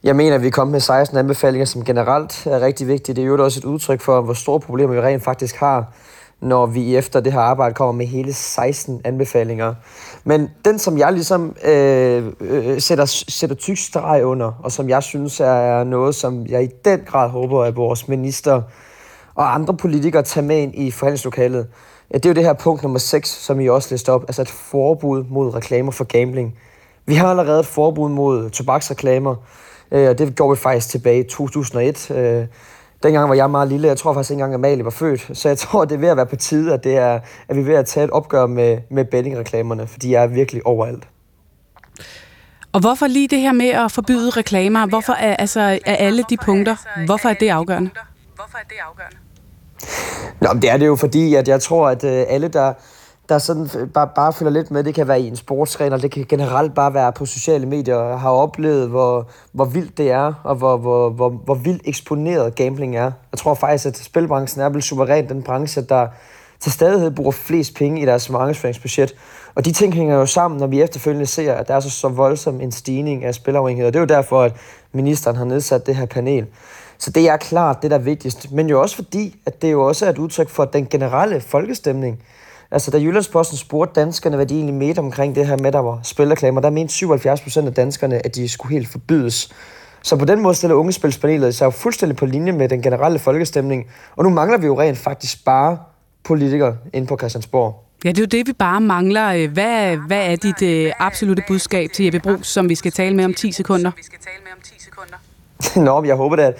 Speaker 16: Jeg mener, at vi er kommet med 16 anbefalinger, som generelt er rigtig vigtige. Det er jo også et udtryk for, hvor store problemer vi rent faktisk har, når vi efter det her arbejde kommer med hele 16 anbefalinger. Men den, som jeg ligesom øh, øh, sætter, sætter tyk streg under, og som jeg synes er noget, som jeg i den grad håber, at vores minister og andre politikere tager med ind i forhandlingslokalet, Ja, det er jo det her punkt nummer 6, som I også læste op, altså et forbud mod reklamer for gambling. Vi har allerede et forbud mod tobaksreklamer, øh, og det går vi faktisk tilbage i 2001. Øh, dengang var jeg meget lille, jeg tror faktisk ikke engang, at Amalie var født, så jeg tror, det er ved at være på tide, at, det er, at vi er ved at tage et opgør med, med bettingreklamerne, for de er virkelig overalt.
Speaker 2: Og hvorfor lige det her med at forbyde reklamer? Hvorfor er, altså, er alle de punkter, hvorfor er det afgørende? Hvorfor er det afgørende?
Speaker 16: Nå, men det er det jo fordi, at jeg tror, at øh, alle, der, der sådan øh, bare, bare følger lidt med, det kan være i en sportsgren, det kan generelt bare være på sociale medier, har oplevet, hvor, hvor vildt det er, og hvor, hvor, hvor, hvor vildt eksponeret gambling er. Jeg tror faktisk, at spilbranchen er blevet suveræn den branche, der til stadighed bruger flest penge i deres markedsføringsbudget. Og de ting hænger jo sammen, når vi efterfølgende ser, at der er så, så voldsom en stigning af spilafhængighed. Og det er jo derfor, at ministeren har nedsat det her panel. Så det er klart det, der er vigtigst. Men jo også fordi, at det jo også er et udtryk for den generelle folkestemning. Altså, da Jyllandsposten spurgte danskerne, hvad de egentlig mente omkring det her med, der var spilreklamer, der mente 77 procent af danskerne, at de skulle helt forbydes. Så på den måde stiller ungespilspanelet sig jo fuldstændig på linje med den generelle folkestemning. Og nu mangler vi jo rent faktisk bare politikere ind på Christiansborg.
Speaker 2: Ja, det er jo det, vi bare mangler. Hvad, hvad er dit uh, absolute budskab til Jeppe Brugs, som vi skal tale med om 10 sekunder?
Speaker 16: Nå, jeg håber da, at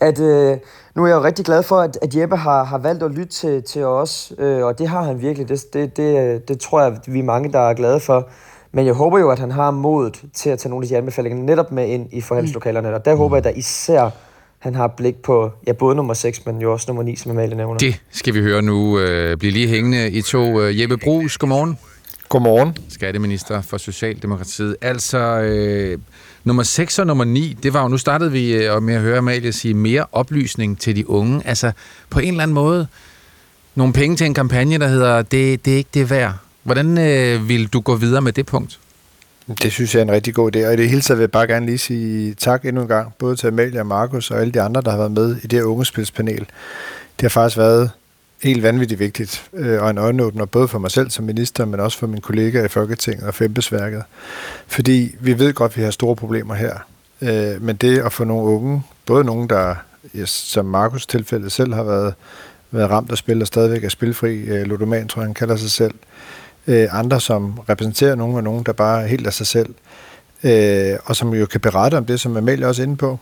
Speaker 16: at øh, nu er jeg jo rigtig glad for, at, at Jeppe har, har valgt at lytte til, til os, øh, og det har han virkelig. Det, det, det, det tror jeg, vi er mange, der er glade for. Men jeg håber jo, at han har modet til at tage nogle af de anbefalinger netop med ind i forhandlingslokalerne, og der håber jeg da især, han har blik på ja, både nummer 6, men jo også nummer 9, som Amalie nævner.
Speaker 3: Det skal vi høre nu. Øh, bliv lige hængende i to. Øh, Jeppe Brugs, godmorgen.
Speaker 17: Godmorgen.
Speaker 3: Skatteminister for Socialdemokratiet. Altså, øh, nummer 6 og nummer 9, det var jo, nu startede vi og med at høre Amalie sige mere oplysning til de unge. Altså, på en eller anden måde, nogle penge til en kampagne, der hedder, det, det er ikke det værd. Hvordan øh, vil du gå videre med det punkt?
Speaker 17: Det synes jeg er en rigtig god idé, og i det hele taget vil jeg bare gerne lige sige tak endnu en gang, både til Amalie og Markus og alle de andre, der har været med i det her ungespilspanel. Det har faktisk været helt vanvittigt vigtigt, øh, og en øjenåbner både for mig selv som minister, men også for mine kollegaer i Folketinget og for embedsværket. Fordi vi ved godt, at vi har store problemer her. Øh, men det at få nogle unge, både nogen, der, som Markus tilfælde selv har været været ramt af spil og stadigvæk er spilfri. Øh, ludoman, tror jeg, han kalder sig selv. Øh, andre, som repræsenterer nogen og nogen, der bare er helt af sig selv. Øh, og som jo kan berette om det, som Amalie også er inde på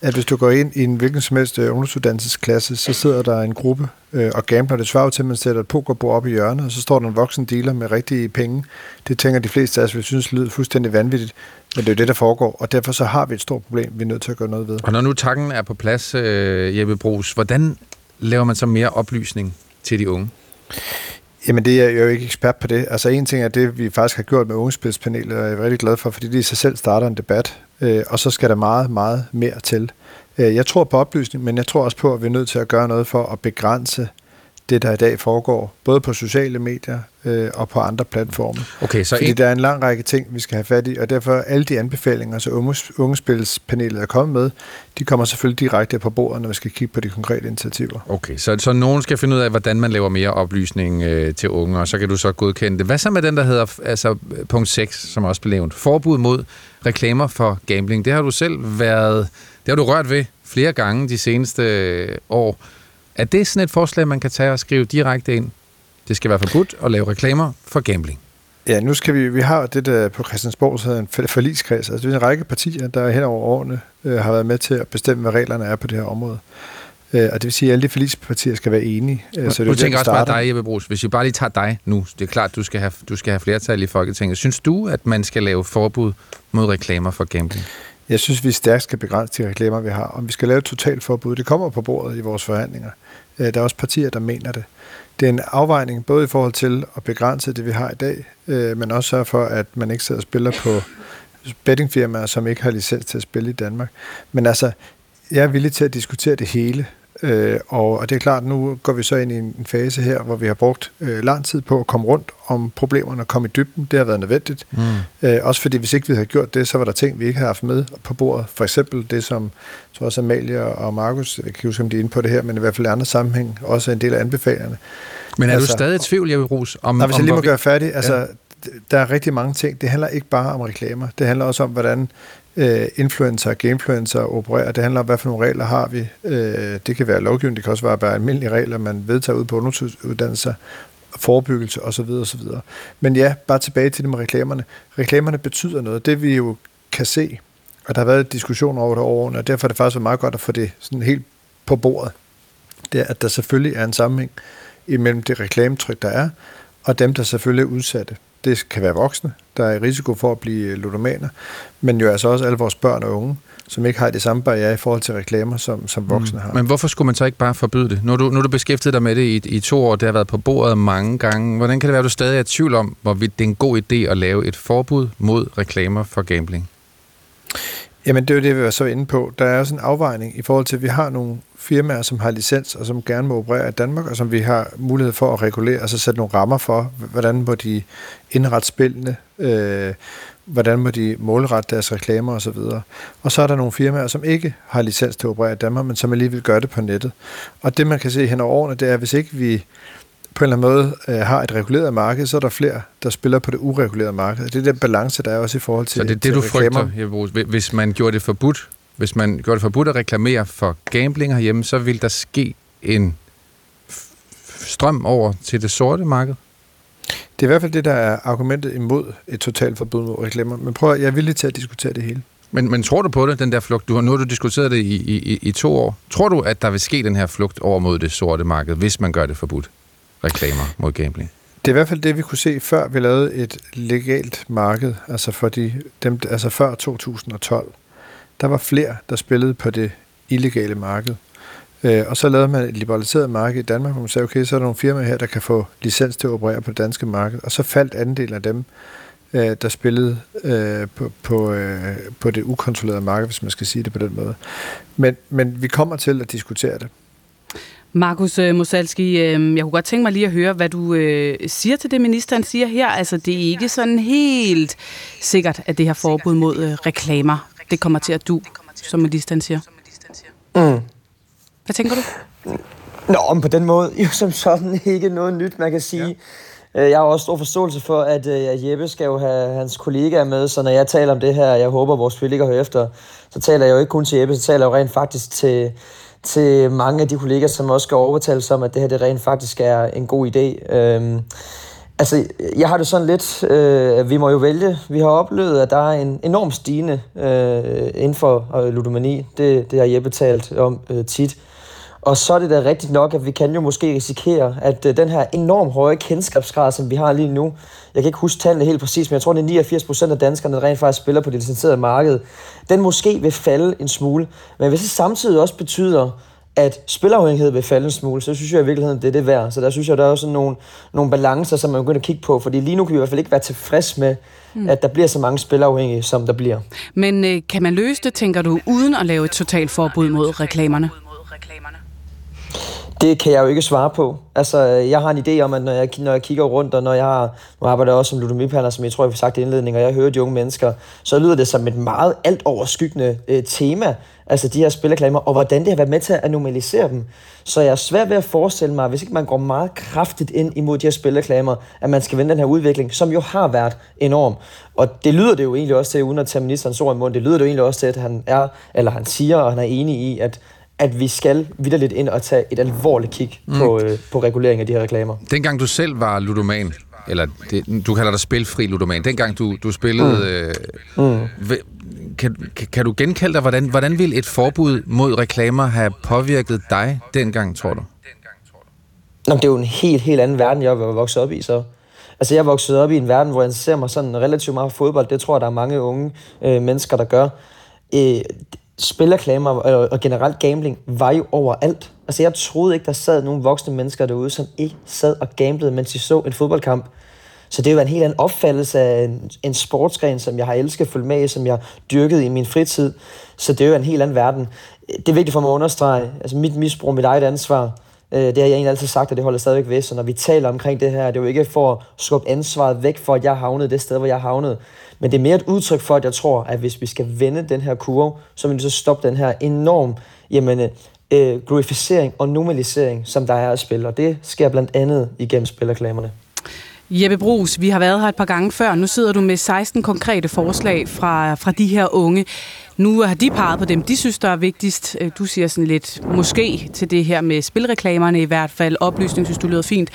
Speaker 17: at hvis du går ind i en hvilken som helst øh, ungdomsuddannelsesklasse, så sidder der en gruppe øh, og gambler. Det svarer til, at man sætter et pokerbord op i hjørnet, og så står der en voksen dealer med rigtige penge. Det tænker de fleste af os, vi synes lyder fuldstændig vanvittigt, men det er jo det, der foregår, og derfor så har vi et stort problem, vi er nødt til at gøre noget ved.
Speaker 3: Og når nu takken er på plads, øh, Jeppe Brugs, hvordan laver man så mere oplysning til de unge?
Speaker 17: Jamen det er jeg jo ikke ekspert på det. Altså en ting er det, vi faktisk har gjort med ungespilspanelet, og jeg er rigtig glad for, fordi det i sig selv starter en debat, øh, og så skal der meget, meget mere til. Øh, jeg tror på oplysning, men jeg tror også på, at vi er nødt til at gøre noget for at begrænse det, der i dag foregår, både på sociale medier øh, og på andre platforme.
Speaker 3: Okay, så
Speaker 17: Fordi
Speaker 3: en...
Speaker 17: der er en lang række ting, vi skal have fat i, og derfor alle de anbefalinger, så ungespilspanelet er kommet med, de kommer selvfølgelig direkte på bordet, når vi skal kigge på de konkrete initiativer.
Speaker 3: Okay, så, så nogen skal finde ud af, hvordan man laver mere oplysning øh, til unge, og så kan du så godkende det. Hvad så med den, der hedder altså, punkt 6, som også blev nævnt? Forbud mod reklamer for gambling. Det har du selv været, det har du rørt ved flere gange de seneste øh, år. Er det sådan et forslag, man kan tage og skrive direkte ind? Det skal være forbudt at lave reklamer for gambling.
Speaker 17: Ja, nu skal vi, vi har det der på Christiansborg, så en forligskreds. Altså, det er en række partier, der hen over årene øh, har været med til at bestemme, hvad reglerne er på det her område. Øh, og det vil sige, at alle de forligspartier skal være enige.
Speaker 3: Øh, så det nu tænker også bare dig, Jeppe Brugs. Hvis vi bare lige tager dig nu, det er klart, du skal have, du skal have flertal i Folketinget. Synes du, at man skal lave forbud mod reklamer for gambling?
Speaker 17: Jeg synes, vi stærkt skal begrænse de reklamer, vi har. Om vi skal lave et totalt forbud, det kommer på bordet i vores forhandlinger. Øh, der er også partier, der mener det. Det er en afvejning både i forhold til at begrænse det, vi har i dag, øh, men også sørge for, at man ikke sidder og spiller på bettingfirmaer, som ikke har licens til at spille i Danmark. Men altså, jeg er villig til at diskutere det hele. Øh, og, og det er klart, nu går vi så ind i en fase her, hvor vi har brugt øh, lang tid på at komme rundt om problemerne og komme i dybden. Det har været nødvendigt. Mm. Øh, også fordi hvis ikke vi havde gjort det, så var der ting, vi ikke havde haft med på bordet. For eksempel det, som jeg tror også Amalie og Markus, jeg kan huske, om de er inde på det her, men i hvert fald i andre sammenhæng, også en del af anbefalingerne.
Speaker 3: Men er altså, du stadig i tvivl, Jeppe Rus?
Speaker 17: Om, nej, hvis jeg lige må gøre færdig, altså, ja. der er rigtig mange ting. Det handler ikke bare om reklamer. Det handler også om, hvordan øh, influencer og gamefluencer opererer. Det handler om, hvad for nogle regler har vi. Øh, det kan være lovgivning, det kan også være bare almindelige regler, man vedtager ud på ungdomsuddannelser, forebyggelse osv. osv. Men ja, bare tilbage til det med reklamerne. Reklamerne betyder noget. Det vi jo kan se, og der har været diskussioner over det over og derfor er det faktisk meget godt at få det sådan helt på bordet. Det er, at der selvfølgelig er en sammenhæng imellem det reklametryk, der er, og dem, der selvfølgelig er udsatte. Det kan være voksne, der er i risiko for at blive ludomaner, men jo altså også alle vores børn og unge, som ikke har det samme barriere i forhold til reklamer, som, som mm. voksne har.
Speaker 3: Men hvorfor skulle man så ikke bare forbyde det? Nu du, nu du beskæftiget dig med det i, i to år, det har været på bordet mange gange. Hvordan kan det være, at du stadig er i tvivl om, hvorvidt det er en god idé at lave et forbud mod reklamer for gambling?
Speaker 17: Jamen, det er jo det, vi var så inde på. Der er også en afvejning i forhold til, at vi har nogle firmaer, som har licens, og som gerne må operere i Danmark, og som vi har mulighed for at regulere, altså sætte nogle rammer for, hvordan må de indrette spillene, øh, hvordan må de målrette deres reklamer osv. Og så er der nogle firmaer, som ikke har licens til at operere i Danmark, men som alligevel gør det på nettet. Og det, man kan se hen over årene, det er, at hvis ikke vi på en eller anden måde øh, har et reguleret marked, så er der flere, der spiller på det uregulerede marked. Det er den balance, der er også i forhold til
Speaker 3: Så det er det, du reklamer. frygter, hvis man gjorde det forbudt, hvis man gjorde det forbudt at reklamere for gambling herhjemme, så vil der ske en strøm over til det sorte marked?
Speaker 17: Det er i hvert fald det, der er argumentet imod et totalt forbud mod reklamer. Men prøv at, jeg er villig til at diskutere det hele.
Speaker 3: Men, men tror du på det, den der flugt? Du har, nu har du diskuteret det i, i, i to år. Tror du, at der vil ske den her flugt over mod det sorte marked, hvis man gør det forbudt? Reklamer mod gambling.
Speaker 17: Det er i hvert fald det, vi kunne se, før vi lavede et legalt marked, altså, for de, dem, altså før 2012. Der var flere, der spillede på det illegale marked. Øh, og så lavede man et liberaliseret marked i Danmark, hvor man sagde, okay, så er der nogle firmaer her, der kan få licens til at operere på det danske marked. Og så faldt andelen af dem, øh, der spillede øh, på, på, øh, på det ukontrollerede marked, hvis man skal sige det på den måde. Men, men vi kommer til at diskutere det.
Speaker 2: Markus øh, Mosalski, øh, jeg kunne godt tænke mig lige at høre, hvad du øh, siger til det, ministeren siger her. Altså, det er ikke sådan helt sikkert, at det her forbud mod reklamer, det kommer til at du, som ministeren siger.
Speaker 16: Mm.
Speaker 2: Hvad tænker du?
Speaker 16: Nå, men på den måde, jo som sådan ikke noget nyt, man kan sige. Ja. Jeg har også stor forståelse for, at Jeppe skal jo have hans kollegaer med, så når jeg taler om det her, jeg håber, vores kollegaer hører efter, så taler jeg jo ikke kun til Jeppe, så taler jeg jo rent faktisk til, til mange af de kolleger, som også skal overtales om, at det her det rent faktisk er en god idé. Øhm, altså, jeg har det sådan lidt, øh, vi må jo vælge. Vi har oplevet, at der er en enorm stigende øh, inden for øh, ludomani. Det, det har Jeppe talt om øh, tit. Og så er det da rigtigt nok, at vi kan jo måske risikere, at øh, den her enormt høje kendskabsgrad, som vi har lige nu, jeg kan ikke huske tallene helt præcis, men jeg tror, det er 89 procent af danskerne, der rent faktisk spiller på det licenserede marked, den måske vil falde en smule. Men hvis det samtidig også betyder, at spilafhængighed vil falde en smule, så synes jeg i virkeligheden, det er det værd. Så der synes jeg, der er også nogle, nogle balancer, som man begynder at kigge på, fordi lige nu kan vi i hvert fald ikke være tilfreds med, mm. at der bliver så mange spilafhængige, som der bliver.
Speaker 2: Men øh, kan man løse det, tænker du, uden at lave et totalt forbud mod reklamerne?
Speaker 16: Det kan jeg jo ikke svare på. Altså, øh, jeg har en idé om, at når jeg, når jeg kigger rundt, og når jeg har, nu arbejder jeg også som ludomipander, som jeg tror, jeg har sagt i indledningen, og jeg hører de unge mennesker, så lyder det som et meget alt overskyggende øh, tema, altså de her spilreklamer, og hvordan det har været med til at normalisere dem. Så jeg er svært ved at forestille mig, hvis ikke man går meget kraftigt ind imod de her spilreklamer, at man skal vende den her udvikling, som jo har været enorm. Og det lyder det jo egentlig også til, uden at tage ministerens ord i munden, det lyder det jo egentlig også til, at han er, eller han siger, og han er enig i, at at vi skal vidderligt ind og tage et alvorligt kig mm. på, øh, på regulering af de her reklamer.
Speaker 3: Dengang du selv var ludoman, eller det, du kalder dig spilfri ludoman, dengang du, du spillede, mm. Øh, mm. Kan, kan, du genkalde dig, hvordan, hvordan vil et forbud mod reklamer have påvirket dig dengang, tror du?
Speaker 16: Nå, det er jo en helt, helt anden verden, jeg var vokset op i, så. Altså, jeg er vokset op i en verden, hvor jeg ser mig sådan relativt meget fodbold. Det tror jeg, der er mange unge øh, mennesker, der gør. Øh, spilreklamer øh, og, og generelt gambling var jo overalt. Altså jeg troede ikke, der sad nogle voksne mennesker derude, som ikke sad og gamblede, mens de så en fodboldkamp. Så det er jo en helt anden opfattelse af en, en sportsgren, som jeg har elsket at følge med i, som jeg dyrkede i min fritid. Så det er jo en helt anden verden. Det er vigtigt for mig at understrege. Altså mit misbrug, mit eget ansvar. Øh, det har jeg egentlig altid sagt, og det holder stadigvæk ved. Så når vi taler omkring det her, det er jo ikke for at skubbe ansvaret væk for, at jeg havnede det sted, hvor jeg havnede. Men det er mere et udtryk for, at jeg tror, at hvis vi skal vende den her kurve, så vil vi så stoppe den her enorm jamen, øh, øh glorificering og normalisering, som der er at spille. Og det sker blandt andet igennem spilreklamerne.
Speaker 2: Jeppe Brugs, vi har været her et par gange før. Nu sidder du med 16 konkrete forslag fra, fra de her unge. Nu har de peget på dem, de synes, der er vigtigst. Øh, du siger sådan lidt måske til det her med spilreklamerne i hvert fald. Oplysning synes du lyder fint.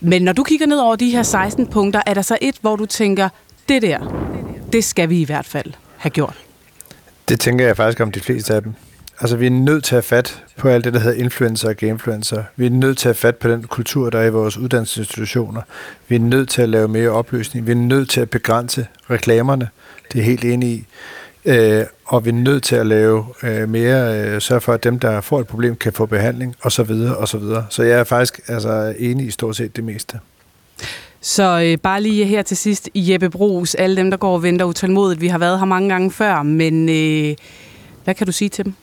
Speaker 2: Men når du kigger ned over de her 16 punkter, er der så et, hvor du tænker, det der, det skal vi i hvert fald have gjort.
Speaker 17: Det tænker jeg faktisk om de fleste af dem. Altså, vi er nødt til at have fat på alt det, der hedder influencer og gamefluencer. Vi er nødt til at have fat på den kultur, der er i vores uddannelsesinstitutioner. Vi er nødt til at lave mere oplysning. Vi er nødt til at begrænse reklamerne. Det er helt enig i. Øh, og vi er nødt til at lave øh, mere, øh, sørge for, at dem, der får et problem, kan få behandling, og så videre, og så videre. Så jeg er faktisk altså, enig i stort set det meste.
Speaker 2: Så øh, bare lige her til sidst, Jeppe Brugs, alle dem, der går og venter utålmodigt. Vi har været her mange gange før, men øh, hvad kan du sige til dem?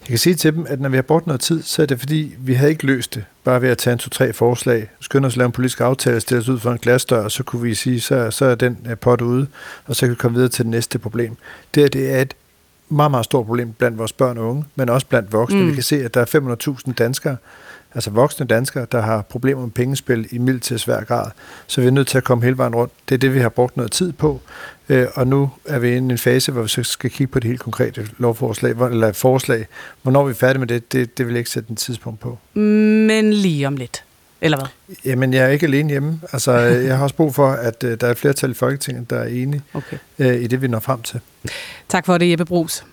Speaker 17: Jeg kan sige til dem, at når vi har brugt noget tid, så er det fordi, vi havde ikke løst det. Bare ved at tage en to-tre forslag, skynde os at lave en politisk aftale, stille os ud for en glasdør, og så kunne vi sige, så, så er den øh, pot ude, og så kan vi komme videre til det næste problem. Det, det er et meget, meget stort problem blandt vores børn og unge, men også blandt voksne. Mm. Vi kan se, at der er 500.000 danskere, altså voksne danskere, der har problemer med pengespil i mild til svær grad. Så vi er nødt til at komme hele vejen rundt. Det er det, vi har brugt noget tid på. Øh, og nu er vi i en fase, hvor vi så skal kigge på det helt konkrete lovforslag, eller forslag. Hvornår vi er færdige med det, det, det vil jeg ikke sætte en tidspunkt på.
Speaker 2: Men lige om lidt. Eller hvad?
Speaker 17: Jamen, jeg er ikke alene hjemme. Altså, jeg har også brug for, at uh, der er et flertal i Folketinget, der er enige okay. uh, i det, vi når frem til.
Speaker 2: Tak for det, Jeppe Brugs.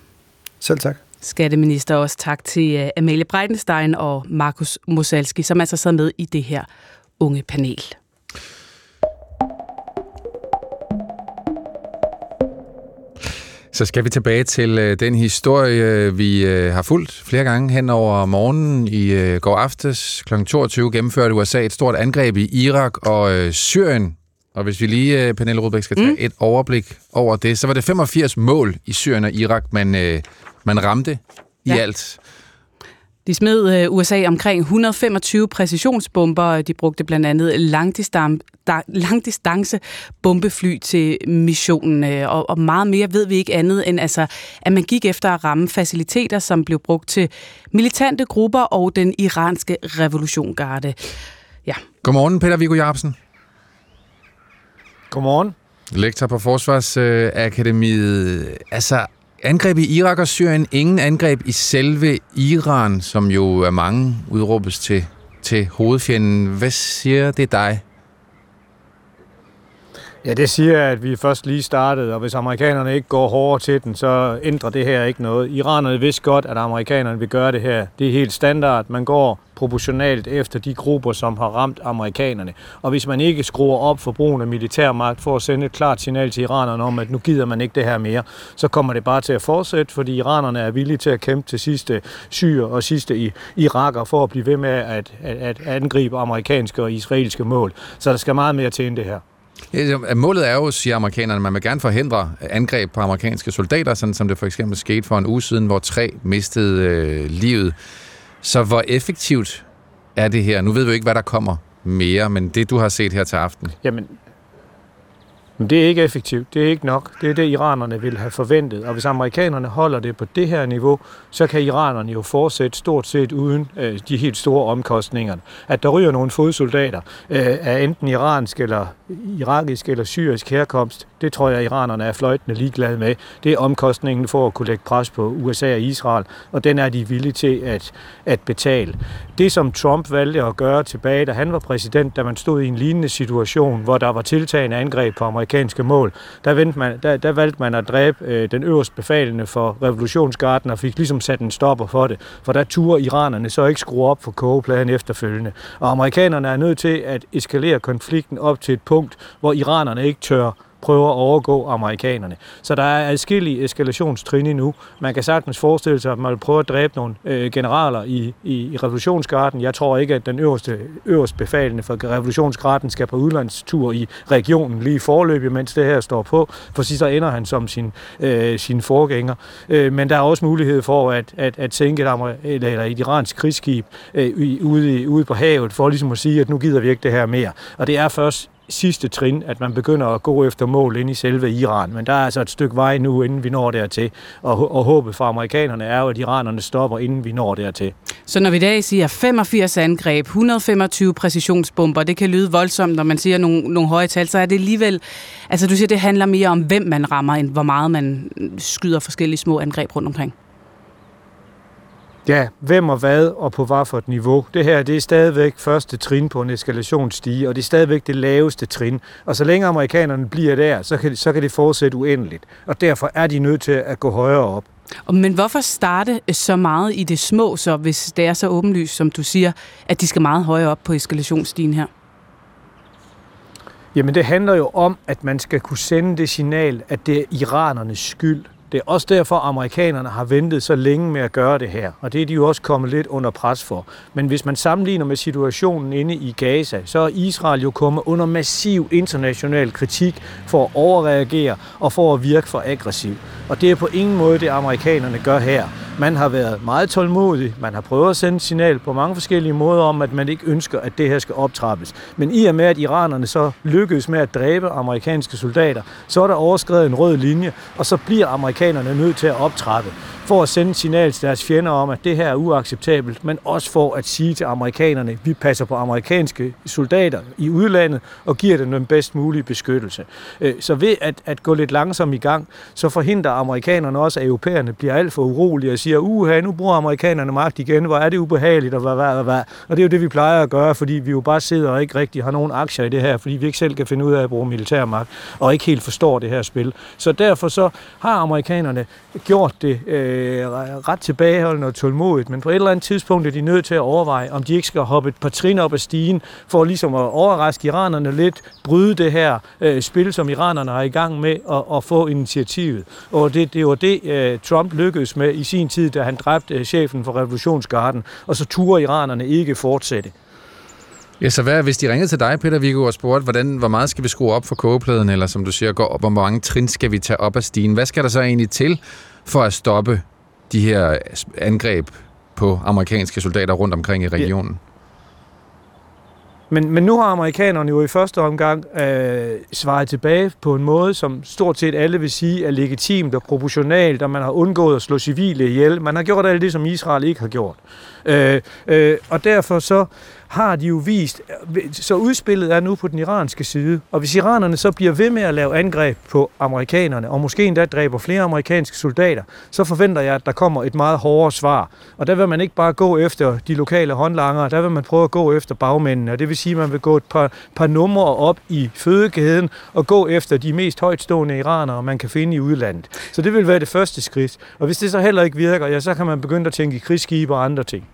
Speaker 17: Selv tak
Speaker 2: skatteminister. Også tak til øh, Amalie Breitenstein og Markus Mosalski, som altså sad med i det her unge panel.
Speaker 3: Så skal vi tilbage til øh, den historie, vi øh, har fulgt flere gange hen over morgenen. I går aftes kl. 22 gennemførte USA et stort angreb i Irak og Syrien. Og hvis vi lige, Pernille Rudbæk, skal tage mm. et overblik over det, så var det 85 mål i Syrien og Irak, man man ramte i ja. alt.
Speaker 2: De smed øh, USA omkring 125 præcisionsbomber. De brugte blandt andet langdistance, langdistance bombefly til missionen, øh, og, og meget mere ved vi ikke andet end, altså, at man gik efter at ramme faciliteter, som blev brugt til militante grupper og den iranske revolutiongarde. Ja.
Speaker 3: Godmorgen, Peter Viggo Jacobsen.
Speaker 18: Godmorgen.
Speaker 3: Lektor på Forsvarsakademiet. Altså, Angreb i Irak og Syrien, ingen angreb i selve Iran, som jo er mange udråbes til, til hovedfjenden. Hvad siger det dig?
Speaker 18: Ja, det siger, at vi først lige startede, og hvis amerikanerne ikke går hårdere til den, så ændrer det her ikke noget. Iranerne vidste godt, at amerikanerne vil gøre det her. Det er helt standard. Man går proportionalt efter de grupper, som har ramt amerikanerne. Og hvis man ikke skruer op for brugen af militærmagt for at sende et klart signal til iranerne om, at nu gider man ikke det her mere, så kommer det bare til at fortsætte, fordi iranerne er villige til at kæmpe til sidste syre og sidste i iraker for at blive ved med at, at, at angribe amerikanske og israelske mål. Så der skal meget mere til end det her.
Speaker 3: Ja, målet er jo, siger amerikanerne, at man vil gerne forhindre angreb på amerikanske soldater, sådan som det for eksempel skete for en uge siden, hvor tre mistede øh, livet. Så hvor effektivt er det her? Nu ved vi jo ikke, hvad der kommer mere, men det du har set her til aften.
Speaker 18: Jamen, men det er ikke effektivt. Det er ikke nok. Det er det, iranerne ville have forventet. Og hvis amerikanerne holder det på det her niveau, så kan iranerne jo fortsætte stort set uden øh, de helt store omkostninger. At der ryger nogle fodsoldater øh, af enten iransk eller irakisk eller syrisk herkomst, det tror jeg, iranerne er fløjtende ligeglade med. Det er omkostningen for at kunne lægge pres på USA og Israel, og den er de villige til at, at betale. Det, som Trump valgte at gøre tilbage, da han var præsident, da man stod i en lignende situation, hvor der var tiltagende angreb på amerikanske mål, der, vendte man, der, der valgte man at dræbe øh, den øverste befalende for revolutionsgarden og fik ligesom sat en stopper for det. For der turde iranerne så ikke skrue op for kogepladen efterfølgende. Og amerikanerne er nødt til at eskalere konflikten op til et punkt, hvor iranerne ikke tør prøver at overgå amerikanerne. Så der er adskillige eskalationstrin nu. Man kan sagtens forestille sig, at man vil prøve at dræbe nogle øh, generaler i, i, i revolutionsgarden. Jeg tror ikke, at den øverste, øverste befalende for revolutionsgarden skal på udlandstur i regionen lige forløbig, mens det her står på, for så ender han som sin, øh, sin forgænger. Øh, men der er også mulighed for at, at, at sænke et, eller, eller et iransk krigsskib øh, ude, ude på havet, for ligesom at sige, at nu gider vi ikke det her mere. Og det er først sidste trin, at man begynder at gå efter mål ind i selve Iran. Men der er altså et stykke vej nu, inden vi når dertil. Og, og håbet for amerikanerne er jo, at iranerne stopper, inden vi når dertil.
Speaker 2: Så når vi i dag siger 85 angreb, 125 præcisionsbomber, det kan lyde voldsomt, når man siger nogle, nogle høje tal, så er det alligevel... Altså du siger, det handler mere om, hvem man rammer, end hvor meget man skyder forskellige små angreb rundt omkring.
Speaker 18: Ja, hvem og hvad og på hvad for et niveau. Det her det er stadigvæk første trin på en eskalationsstige, og det er stadigvæk det laveste trin. Og så længe amerikanerne bliver der, så kan, så kan det fortsætte uendeligt. Og derfor er de nødt til at gå højere op.
Speaker 2: Men hvorfor starte så meget i det små, så hvis det er så åbenlyst, som du siger, at de skal meget højere op på eskalationsstigen her?
Speaker 18: Jamen det handler jo om, at man skal kunne sende det signal, at det er iranernes skyld, det er også derfor, amerikanerne har ventet så længe med at gøre det her, og det er de jo også kommet lidt under pres for. Men hvis man sammenligner med situationen inde i Gaza, så er Israel jo kommet under massiv international kritik for at overreagere og for at virke for aggressiv. Og det er på ingen måde det, amerikanerne gør her. Man har været meget tålmodig, man har prøvet at sende signal på mange forskellige måder om, at man ikke ønsker, at det her skal optrappes. Men i og med, at iranerne så lykkedes med at dræbe amerikanske soldater, så er der overskrevet en rød linje, og så bliver amerikanerne nødt til at optrappe for at sende signal til deres fjender om, at det her er uacceptabelt, men også for at sige til amerikanerne, at vi passer på amerikanske soldater i udlandet og giver dem den bedst mulige beskyttelse. Øh, så ved at, at gå lidt langsomt i gang, så forhindrer amerikanerne også, at europæerne bliver alt for urolige og siger, uha, nu bruger amerikanerne magt igen, hvor er det ubehageligt, og hvad, hvad, hvad, hvad. Og det er jo det, vi plejer at gøre, fordi vi jo bare sidder og ikke rigtig har nogen aktier i det her, fordi vi ikke selv kan finde ud af at bruge militærmagt, og ikke helt forstår det her spil. Så derfor så har amerikanerne gjort det øh, ret tilbageholdende og tålmodigt, men på et eller andet tidspunkt er de nødt til at overveje, om de ikke skal hoppe et par trin op ad stigen, for ligesom at overraske iranerne lidt, bryde det her øh, spil, som iranerne er i gang med, og, og få initiativet. Og det, det var det, øh, Trump lykkedes med i sin tid, da han dræbte øh, chefen for revolutionsgarden, og så turde iranerne ikke fortsætte.
Speaker 3: Ja, så hvad, hvis de ringede til dig, Peter Viggo, og spurgte, hvordan, hvor meget skal vi skrue op for kogepladen, eller som du siger, gå op, hvor mange trin skal vi tage op af stigen? Hvad skal der så egentlig til for at stoppe de her angreb på amerikanske soldater rundt omkring i regionen? Ja.
Speaker 18: Men, men nu har amerikanerne jo i første omgang øh, svaret tilbage på en måde, som stort set alle vil sige er legitimt og proportionalt, og man har undgået at slå civile ihjel. Man har gjort alt det, som Israel ikke har gjort. Øh, øh, og derfor så har de jo vist, så udspillet er nu på den iranske side, og hvis iranerne så bliver ved med at lave angreb på amerikanerne, og måske endda dræber flere amerikanske soldater, så forventer jeg, at der kommer et meget hårdere svar. Og der vil man ikke bare gå efter de lokale håndlanger, der vil man prøve at gå efter bagmændene, og det vil sige, at man vil gå et par, par numre op i fødekæden og gå efter de mest højtstående iranere, man kan finde i udlandet. Så det vil være det første skridt. Og hvis det så heller ikke virker, ja, så kan man begynde at tænke i krigsskibe og andre ting.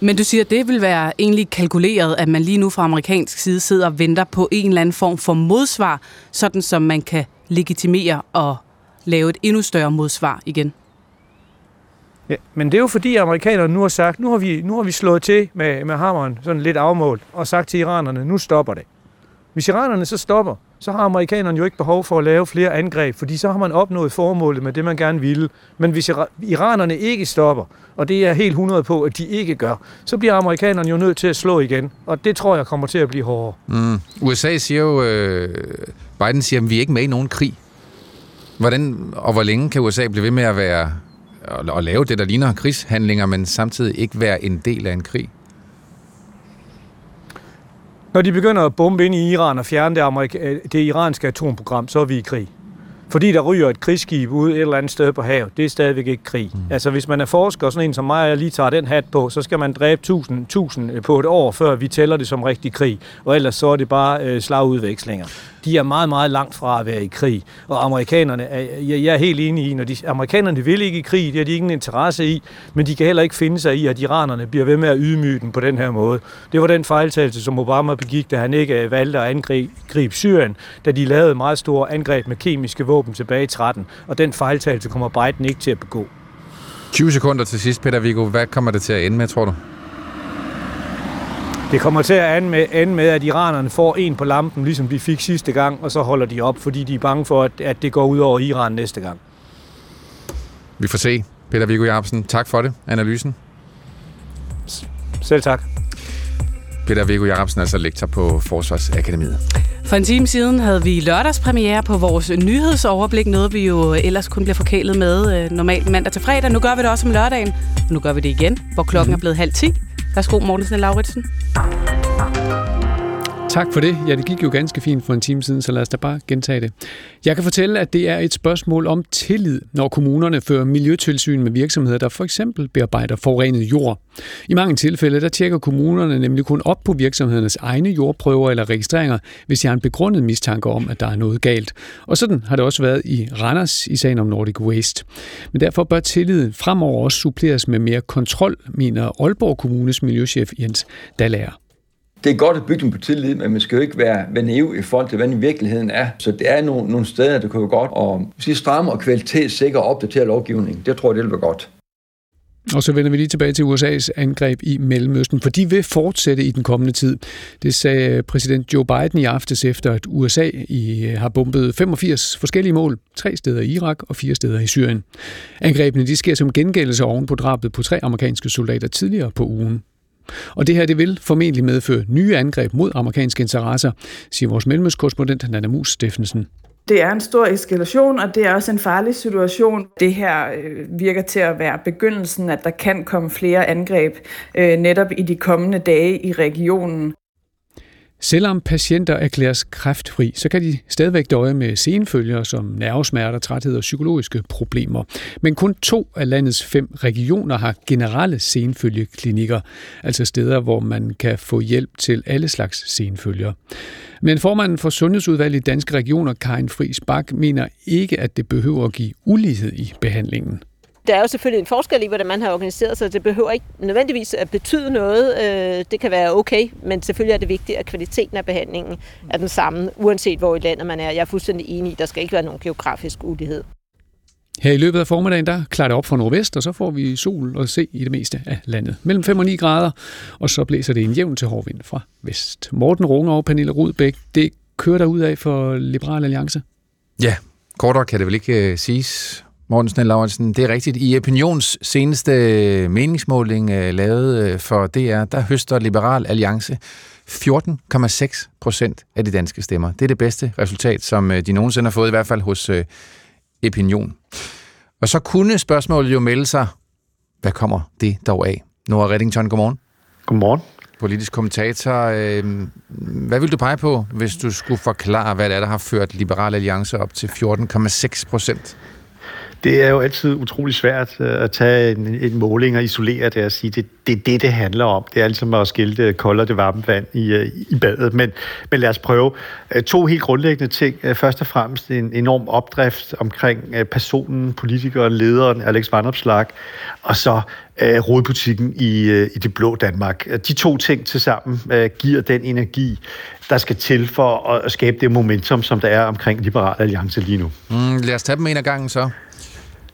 Speaker 2: Men du siger, at det vil være egentlig kalkuleret, at man lige nu fra amerikansk side sidder og venter på en eller anden form for modsvar, sådan som man kan legitimere og lave et endnu større modsvar igen.
Speaker 18: Ja, men det er jo fordi amerikanerne nu har sagt, nu har vi, nu har vi slået til med, med hammeren sådan lidt afmålt, og sagt til iranerne, nu stopper det. Hvis iranerne så stopper, så har amerikanerne jo ikke behov for at lave flere angreb, fordi så har man opnået formålet med det, man gerne ville. Men hvis iranerne ikke stopper, og det er helt 100 på, at de ikke gør, så bliver amerikanerne jo nødt til at slå igen, og det tror jeg kommer til at blive hårdere.
Speaker 3: Mm. USA siger jo, øh, Biden siger, at vi er ikke med i nogen krig. Hvordan og hvor længe kan USA blive ved med at være og at lave det, der ligner krigshandlinger, men samtidig ikke være en del af en krig?
Speaker 18: Når de begynder at bombe ind i Iran og fjerne det, amerika- det iranske atomprogram, så er vi i krig. Fordi der ryger et krigsskib ud et eller andet sted på havet, det er stadigvæk ikke krig. Mm. Altså hvis man er forsker, sådan en som mig, og jeg lige tager den hat på, så skal man dræbe 1000, 1000 på et år, før vi tæller det som rigtig krig. Og ellers så er det bare øh, slagudvekslinger de er meget, meget langt fra at være i krig. Og amerikanerne, er, jeg er helt enig i, når de, amerikanerne vil ikke i krig, det har de ingen interesse i, men de kan heller ikke finde sig i, at iranerne bliver ved med at ydmyge den på den her måde. Det var den fejltagelse, som Obama begik, da han ikke valgte at angribe Syrien, da de lavede meget store angreb med kemiske våben tilbage i 13, og den fejltagelse kommer Biden ikke til at begå.
Speaker 3: 20 sekunder til sidst, Peter Viggo. Hvad kommer det til at ende med, tror du?
Speaker 18: Det kommer til at ende med, ende med, at iranerne får en på lampen, ligesom de fik sidste gang, og så holder de op, fordi de er bange for, at, at det går ud over Iran næste gang.
Speaker 3: Vi får se. Peter Viggo Jacobsen, tak for det. Analysen.
Speaker 18: Selv tak.
Speaker 3: Peter Viggo Jacobsen er altså lektor på Forsvarsakademiet.
Speaker 2: For en time siden havde vi lørdagspremiere på vores nyhedsoverblik, noget vi jo ellers kun bliver forkælet med øh, normalt mandag til fredag. Nu gør vi det også om lørdagen, og nu gør vi det igen, hvor klokken er blevet halv ti. Værsgo, Mortensen Lauritsen.
Speaker 8: Tak for det. Ja, det gik jo ganske fint for en time siden, så lad os da bare gentage det. Jeg kan fortælle, at det er et spørgsmål om tillid, når kommunerne fører miljøtilsyn med virksomheder, der for eksempel bearbejder forurenet jord. I mange tilfælde, der tjekker kommunerne nemlig kun op på virksomhedernes egne jordprøver eller registreringer, hvis de har en begrundet mistanke om, at der er noget galt. Og sådan har det også været i Randers i sagen om Nordic Waste. Men derfor bør tilliden fremover også suppleres med mere kontrol, mener Aalborg Kommunes miljøchef Jens Dallager
Speaker 19: det er godt at bygge dem på tillid, men man skal jo ikke være, være naiv i forhold til, hvad den i virkeligheden er. Så det er nogle, nogle steder, der kan være godt at sige, stramme og kvalitetssikre og opdatere lovgivningen. Det tror jeg, det vil være godt.
Speaker 8: Og så vender vi lige tilbage til USA's angreb i Mellemøsten, for de vil fortsætte i den kommende tid. Det sagde præsident Joe Biden i aftes efter, at USA i, har bombet 85 forskellige mål, tre steder i Irak og fire steder i Syrien. Angrebene de sker som gengældelse oven på drabet på tre amerikanske soldater tidligere på ugen. Og det her det vil formentlig medføre nye angreb mod amerikanske interesser, siger vores mellemøstkorrespondent Nana Mus Steffensen.
Speaker 7: Det er en stor eskalation, og det er også en farlig situation. Det her øh, virker til at være begyndelsen, at der kan komme flere angreb øh, netop i de kommende dage i regionen.
Speaker 8: Selvom patienter erklæres kræftfri, så kan de stadigvæk døje med senfølger som nervesmerter, træthed og psykologiske problemer. Men kun to af landets fem regioner har generelle senfølgeklinikker, altså steder, hvor man kan få hjælp til alle slags senfølger. Men formanden for Sundhedsudvalget i Danske Regioner, Karin Friis Bak, mener ikke, at det behøver at give ulighed i behandlingen
Speaker 20: der er jo selvfølgelig en forskel i, hvordan man har organiseret sig. Det behøver ikke nødvendigvis at betyde noget. Øh, det kan være okay, men selvfølgelig er det vigtigt, at kvaliteten af behandlingen er den samme, uanset hvor i landet man er. Jeg er fuldstændig enig i, at der skal ikke være nogen geografisk ulighed.
Speaker 8: Her i løbet af formiddagen, der klarer det op fra nordvest, og så får vi sol og se i det meste af landet. Mellem 5 og 9 grader, og så blæser det en jævn til hård vind fra vest. Morten Runge og Pernille Rudbæk, det kører der ud af for Liberal Alliance?
Speaker 3: Ja, kortere kan det vel ikke uh, siges. Morten Snell Lauritsen, det er rigtigt. I Opinions seneste meningsmåling uh, lavet uh, for DR, der høster Liberal Alliance 14,6 procent af de danske stemmer. Det er det bedste resultat, som uh, de nogensinde har fået, i hvert fald hos Opinion. Og så kunne spørgsmålet jo melde sig, hvad kommer det dog af? Nora Reddington, godmorgen.
Speaker 21: Godmorgen.
Speaker 3: politisk kommentator. Øh, hvad vil du pege på, hvis du skulle forklare, hvad det er, der har ført Liberal Alliance op til 14,6 procent?
Speaker 22: Det er jo altid utrolig svært øh, at tage en, en måling og isolere det og sige, det, det er det, det handler om. Det er ligesom at skille det kolde og det varme vand i, øh, i badet. Men, men lad os prøve. Øh, to helt grundlæggende ting. Først og fremmest en enorm opdrift omkring personen, politikeren, lederen, Alex Vanopslag, og så øh, rodbutikken i, i det blå Danmark. De to ting til sammen øh, giver den energi, der skal til for at skabe det momentum, som der er omkring Liberal Alliance lige nu.
Speaker 3: Mm, lad os tage dem en af gangen så.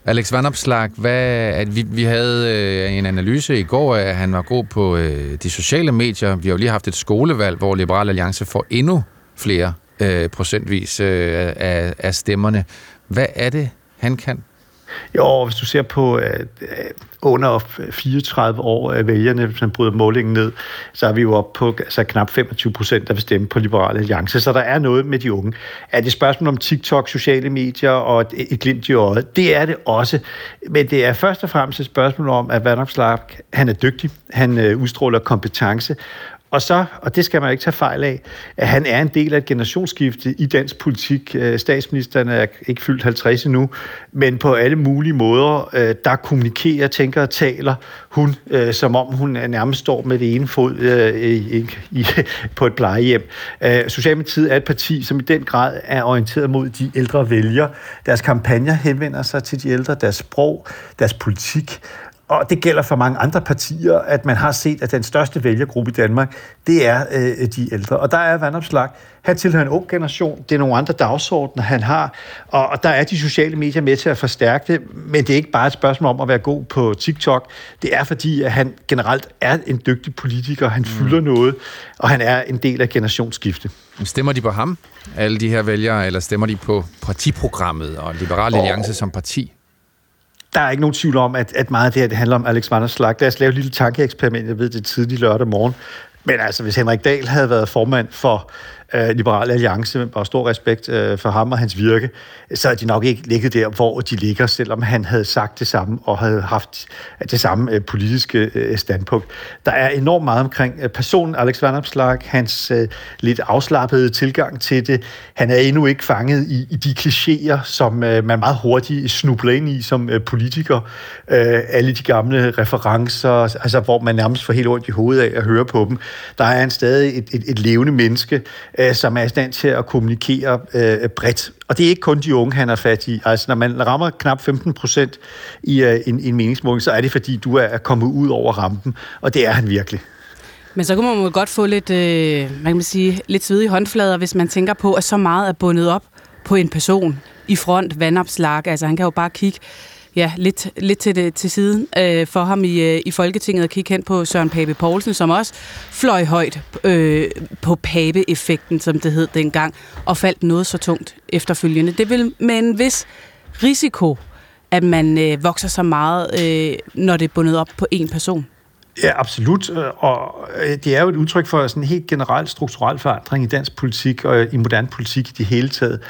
Speaker 3: Alex Vanopslag, hvad, at vi, vi havde øh, en analyse i går, at han var god på øh, de sociale medier. Vi har jo lige haft et skolevalg, hvor Liberal Alliance får endnu flere øh, procentvis øh, af, af stemmerne. Hvad er det, han kan?
Speaker 22: Jo, hvis du ser på uh, under 34 år af vælgerne, hvis man bryder målingen ned, så er vi jo oppe på altså, knap 25 procent, der vil stemme på Liberale Alliance. Så der er noget med de unge. Er det spørgsmål om TikTok, sociale medier og et, et glimt i øjet? Det er det også. Men det er først og fremmest et spørgsmål om, at Vanopslag, han er dygtig, han udstråler kompetence, og så, og det skal man ikke tage fejl af, at han er en del af et generationsskifte i dansk politik. Øh, statsministeren er ikke fyldt 50 endnu, men på alle mulige måder, øh, der kommunikerer, tænker og taler hun, øh, som om hun nærmest står med det ene fod i, i, på et plejehjem. Socialdemokratiet er et parti, som i den grad er orienteret mod de ældre vælgere. Deres kampagner henvender sig til de ældre, deres sprog, deres politik, og det gælder for mange andre partier, at man har set, at den største vælgergruppe i Danmark, det er øh, de ældre. Og der er Vandopslag, han tilhører en ung generation, det er nogle andre dagsordner, han har, og, og der er de sociale medier med til at forstærke det, men det er ikke bare et spørgsmål om at være god på TikTok, det er fordi, at han generelt er en dygtig politiker, han mm. fylder noget, og han er en del af generationsskifte.
Speaker 3: Stemmer de på ham, alle de her vælgere, eller stemmer de på partiprogrammet og Liberale Alliance oh. som parti?
Speaker 22: Der er ikke nogen tvivl om, at, at meget af det her det handler om Alex Vanderslag. Lad os lave et lille tankeeksperiment. Jeg ved, det er tidlig lørdag morgen. Men altså, hvis Henrik Dahl havde været formand for øh, Liberale Alliance, og stor respekt øh, for ham og hans virke, så havde de nok ikke ligget der, hvor de ligger, selvom han havde sagt det samme og havde haft det samme øh, politiske øh, standpunkt. Der er enormt meget omkring øh, personen Alex Van Opslag, hans øh, lidt afslappede tilgang til det. Han er endnu ikke fanget i, i de klichéer, som øh, man meget hurtigt snubler ind i som øh, politiker. Øh, alle de gamle referencer, altså hvor man nærmest får helt ondt i hovedet af at høre på dem. Der er han stadig et, et, et levende menneske, øh, som er i stand til at kommunikere øh, bredt. Og det er ikke kun de unge, han er fat i. Altså, når man rammer knap 15 procent i øh, en, en meningsmåling, så er det, fordi du er kommet ud over rampen, og det er han virkelig.
Speaker 2: Men så kunne man jo godt få lidt, øh, man kan sige, lidt svedige håndflader, hvis man tænker på, at så meget er bundet op på en person i front, vandopslag. Altså han kan jo bare kigge ja, lidt, lidt til, det, til siden øh, for ham i, øh, i Folketinget og kigge hen på Søren Pape Poulsen, som også fløj højt øh, på Pape-effekten, som det hed dengang, og faldt noget så tungt efterfølgende. Det vil med en vis risiko, at man øh, vokser så meget, øh, når det er bundet op på én person.
Speaker 22: Ja, absolut. Øh, og øh, det er jo et udtryk for sådan en helt generel strukturel forandring i dansk politik og i moderne politik i det hele taget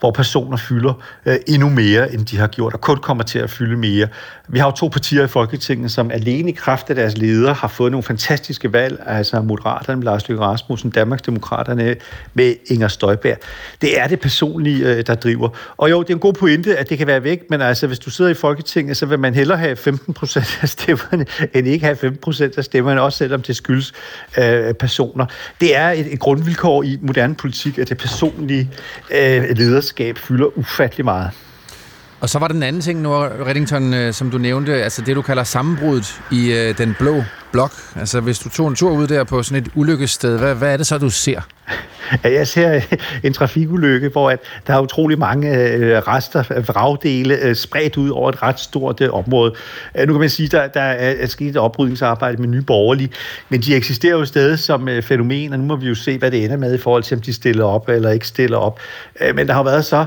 Speaker 22: hvor personer fylder øh, endnu mere, end de har gjort, og kun kommer til at fylde mere. Vi har jo to partier i Folketinget, som alene i kraft af deres ledere har fået nogle fantastiske valg, altså Moderaterne med Lars Løkke Rasmussen, Danmarksdemokraterne med Inger Støjberg. Det er det personlige, øh, der driver. Og jo, det er en god pointe, at det kan være væk, men altså, hvis du sidder i Folketinget, så vil man hellere have 15 procent af stemmerne, end ikke have 15 procent af stemmerne, også selvom det skyldes øh, personer. Det er et, et grundvilkår i moderne politik, at det personlige øh, lederskab fylder ufattelig meget.
Speaker 3: Og så var den anden ting nu, Reddington, øh, som du nævnte, altså det, du kalder sammenbruddet i øh, den blå blok. Altså hvis du tog en tur ud der på sådan et ulykkessted, hvad, hvad er det så, du ser?
Speaker 22: Jeg ser en trafikulykke, hvor at der er utrolig mange øh, rester, vragdele øh, spredt ud over et ret stort øh, område. Øh, nu kan man sige, at der, der er sket et oprydningsarbejde med nye borgerlige, men de eksisterer jo stadig som øh, fænomen, og nu må vi jo se, hvad det ender med i forhold til, om de stiller op eller ikke stiller op. Øh, men der har været så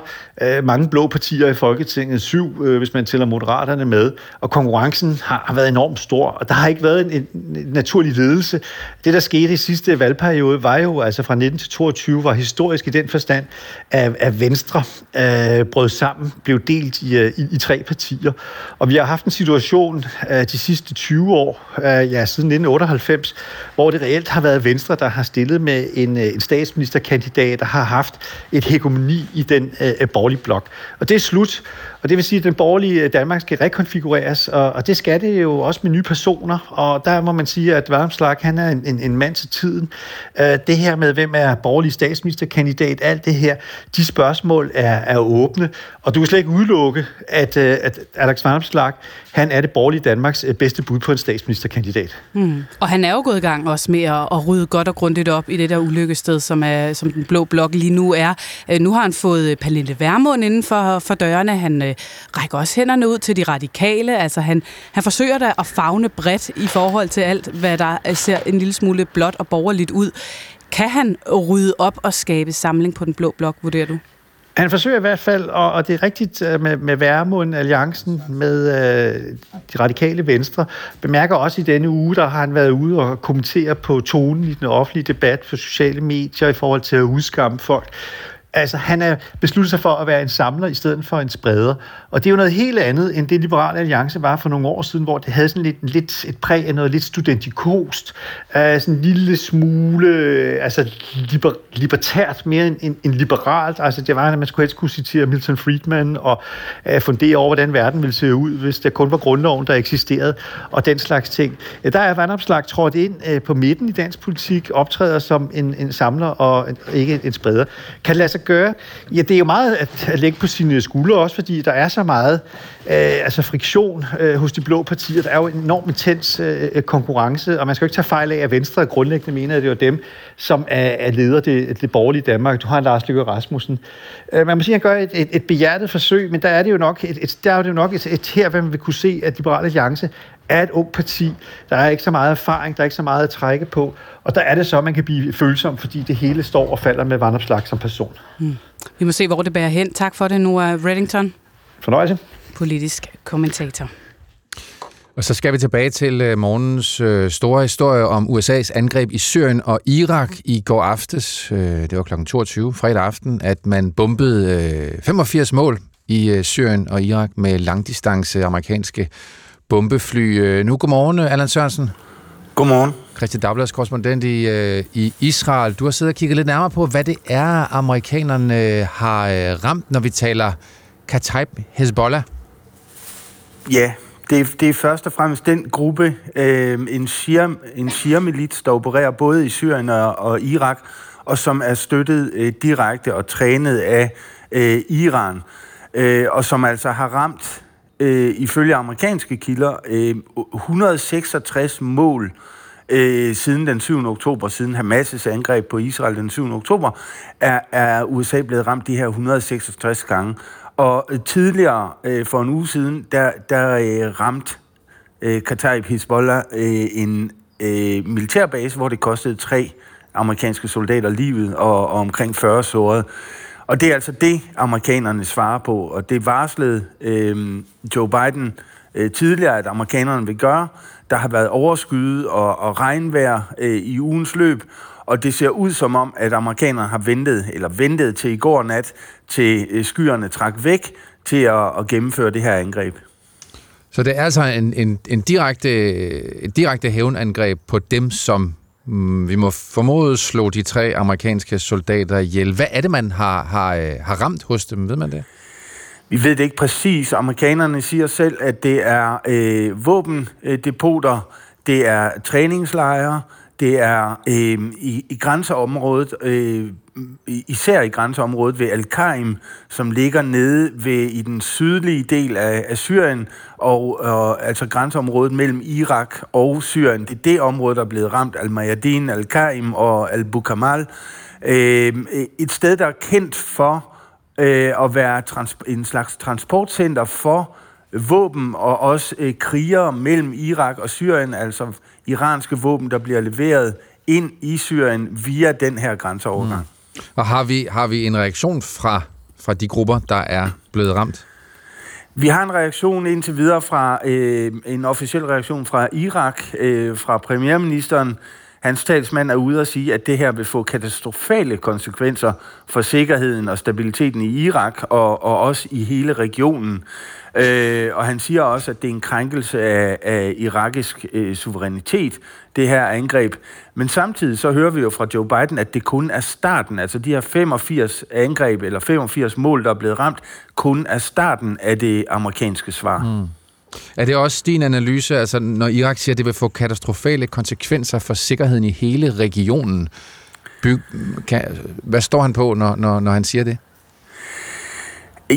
Speaker 22: mange blå partier i Folketinget, syv, hvis man tæller moderaterne med, og konkurrencen har, været enormt stor, og der har ikke været en naturlig ledelse. Det, der skete i sidste valgperiode, var jo altså fra 19 til 22 var historisk i den forstand, at, at Venstre øh, brød sammen, blev delt i, øh, i, i tre partier. Og vi har haft en situation øh, de sidste 20 år, øh, ja, siden 1998, hvor det reelt har været Venstre, der har stillet med en, øh, en statsministerkandidat, der har haft et hegemoni i den øh, øh borgerlige blok. Og det er slut. Og det vil sige, at den borgerlige øh, Danmark skal rekonfigureres, og, og det skal det jo også med nye personer. Og der må man sige, at Varmslag, han er en, en, en mand til tiden. Øh, det her med, hvem er borgerlig statsministerkandidat, alt det her, de spørgsmål er, er åbne. Og du kan slet ikke udelukke, at, øh, at Alex Varmslag, han er det borgerlige Danmarks øh, bedste bud på en statsministerkandidat.
Speaker 2: Mm. Og han er jo gået i gang også med at, at rydde godt og grundigt op i det der ulykkested, som, er, som den blå blok lige nu er. Nu har han fået Pernille Vermund inden for, for dørene. Han øh, rækker også hænderne ud til de radikale. Altså han, han forsøger da at fagne bredt i forhold til alt, hvad der øh, ser en lille smule blåt og borgerligt ud. Kan han rydde op og skabe samling på den blå blok, vurderer du?
Speaker 22: Han forsøger i hvert fald, og, og det er rigtigt øh, med, med Værmund, alliancen med øh, de radikale venstre, bemærker også i denne uge, der har han været ude og kommentere på tonen i den offentlige debat for sociale medier i forhold til at udskamme folk. Altså, han er besluttet sig for at være en samler i stedet for en spreder. Og det er jo noget helt andet, end det Liberale Alliance var for nogle år siden, hvor det havde sådan lidt, lidt et præg af noget lidt studentikost. Uh, øh, sådan en lille smule øh, altså, liber, libertært, mere end, end, end liberalt. Altså, det var, at man skulle helst kunne citere Milton Friedman og uh, fundere over, hvordan verden ville se ud, hvis det kun var grundloven, der eksisterede, og den slags ting. Der er vandopslag trådt ind uh, på midten i dansk politik, optræder som en, en samler og en, ikke en spreder. Kan det lade sig gøre? Ja, det er jo meget at, at lægge på sine skuldre også, fordi der er så meget øh, altså friktion øh, hos de blå partier. Der er jo en enormt intens øh, konkurrence, og man skal jo ikke tage fejl af, at Venstre grundlæggende mener, at det var dem, som er, er leder det, det borgerlige Danmark. Du har Lars Løkke Rasmussen. Øh, man må sige, at han gør et, et, et behjertet forsøg, men der er det jo nok et, et, der er det jo nok et, et her, hvor man vil kunne se, at Liberale Alliance er et ung parti. Der er ikke så meget erfaring, der er ikke så meget at trække på. Og der er det så, at man kan blive følsom, fordi det hele står og falder med Vandopslag som person.
Speaker 2: Mm. Vi må se, hvor det bærer hen. Tak for det, Noah Reddington.
Speaker 22: Fornøjelse.
Speaker 2: Politisk kommentator.
Speaker 3: Og så skal vi tilbage til øh, morgens øh, store historie om USA's angreb i Syrien og Irak i går aftes. Øh, det var kl. 22 fredag aften, at man bombede 85 mål i Syrien og Irak med langdistance amerikanske bombefly. Nu godmorgen, Allan Sørensen.
Speaker 23: Godmorgen.
Speaker 3: Christian Dagblads korrespondent i, i Israel. Du har siddet og kigget lidt nærmere på, hvad det er, amerikanerne har ramt, når vi taler Kataib Hezbollah.
Speaker 23: Ja, det er, det er først og fremmest den gruppe, øh, en shia, en shia-milits, der opererer både i Syrien og, og Irak, og som er støttet øh, direkte og trænet af øh, Iran, øh, og som altså har ramt, øh, ifølge amerikanske kilder, øh, 166 mål øh, siden den 7. oktober, siden Hamas' angreb på Israel den 7. oktober, er, er USA blevet ramt de her 166 gange. Og øh, tidligere, øh, for en uge siden, der, der øh, ramte øh, Kataib Hezbollah øh, en øh, militærbase, hvor det kostede tre amerikanske soldater livet og, og omkring 40 sårede. Og det er altså det, amerikanerne svarer på, og det varslede øh, Joe Biden øh, tidligere, at amerikanerne vil gøre. Der har været overskyet og, og regnvejr øh, i ugens løb, og det ser ud som om, at amerikanerne har ventet, eller ventet til i går nat, til øh, skyerne trak væk, til at, at gennemføre det her angreb.
Speaker 3: Så det er altså en, en, en direkte, et direkte hævnangreb på dem, som Mm, vi må formode slå de tre amerikanske soldater ihjel. Hvad er det, man har, har, øh, har ramt hos dem? Ved man det?
Speaker 23: Vi ved det ikke præcis. Amerikanerne siger selv, at det er øh, våbendepoter, det er træningslejre, det er øh, i, i grænseområdet, øh, især i grænseområdet ved Al-Qaim, som ligger nede ved i den sydlige del af, af Syrien, og, og altså grænseområdet mellem Irak og Syrien. Det er det område, der er blevet ramt, Al-Mayadin, Al-Qaim og Al-Bukamal. Øhm, øh, et sted, der er kendt for øh, at være trans- en slags transportcenter for våben og også øh, krigere mellem Irak og Syrien, altså iranske våben, der bliver leveret ind i Syrien via den her grænseovergang.
Speaker 3: Mm. Og har vi, har vi en reaktion fra, fra de grupper, der er blevet ramt?
Speaker 23: Vi har en reaktion indtil videre fra øh, en officiel reaktion fra Irak, øh, fra premierministeren. Hans talsmand er ude og sige, at det her vil få katastrofale konsekvenser for sikkerheden og stabiliteten i Irak og, og også i hele regionen. Øh, og han siger også, at det er en krænkelse af, af irakisk øh, suverænitet, det her angreb. Men samtidig så hører vi jo fra Joe Biden, at det kun er starten, altså de her 85 angreb eller 85 mål, der er blevet ramt, kun er starten af det amerikanske svar. Mm.
Speaker 3: Er det også din analyse, altså når Irak siger, at det vil få katastrofale konsekvenser for sikkerheden i hele regionen? By, kan, hvad står han på, når, når, når han siger det?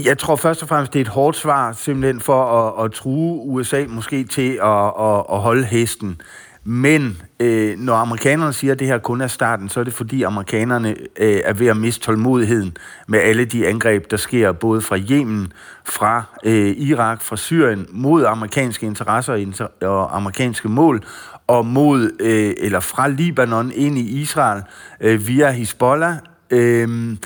Speaker 23: Jeg tror først og fremmest, det er et hårdt svar simpelthen for at, at true USA måske til at, at, at holde hesten. Men øh, når amerikanerne siger, at det her kun er starten, så er det fordi amerikanerne øh, er ved at miste tålmodigheden med alle de angreb, der sker både fra Yemen, fra øh, Irak, fra Syrien mod amerikanske interesser og amerikanske mål, og mod øh, eller fra Libanon ind i Israel øh, via Hezbollah. Øh,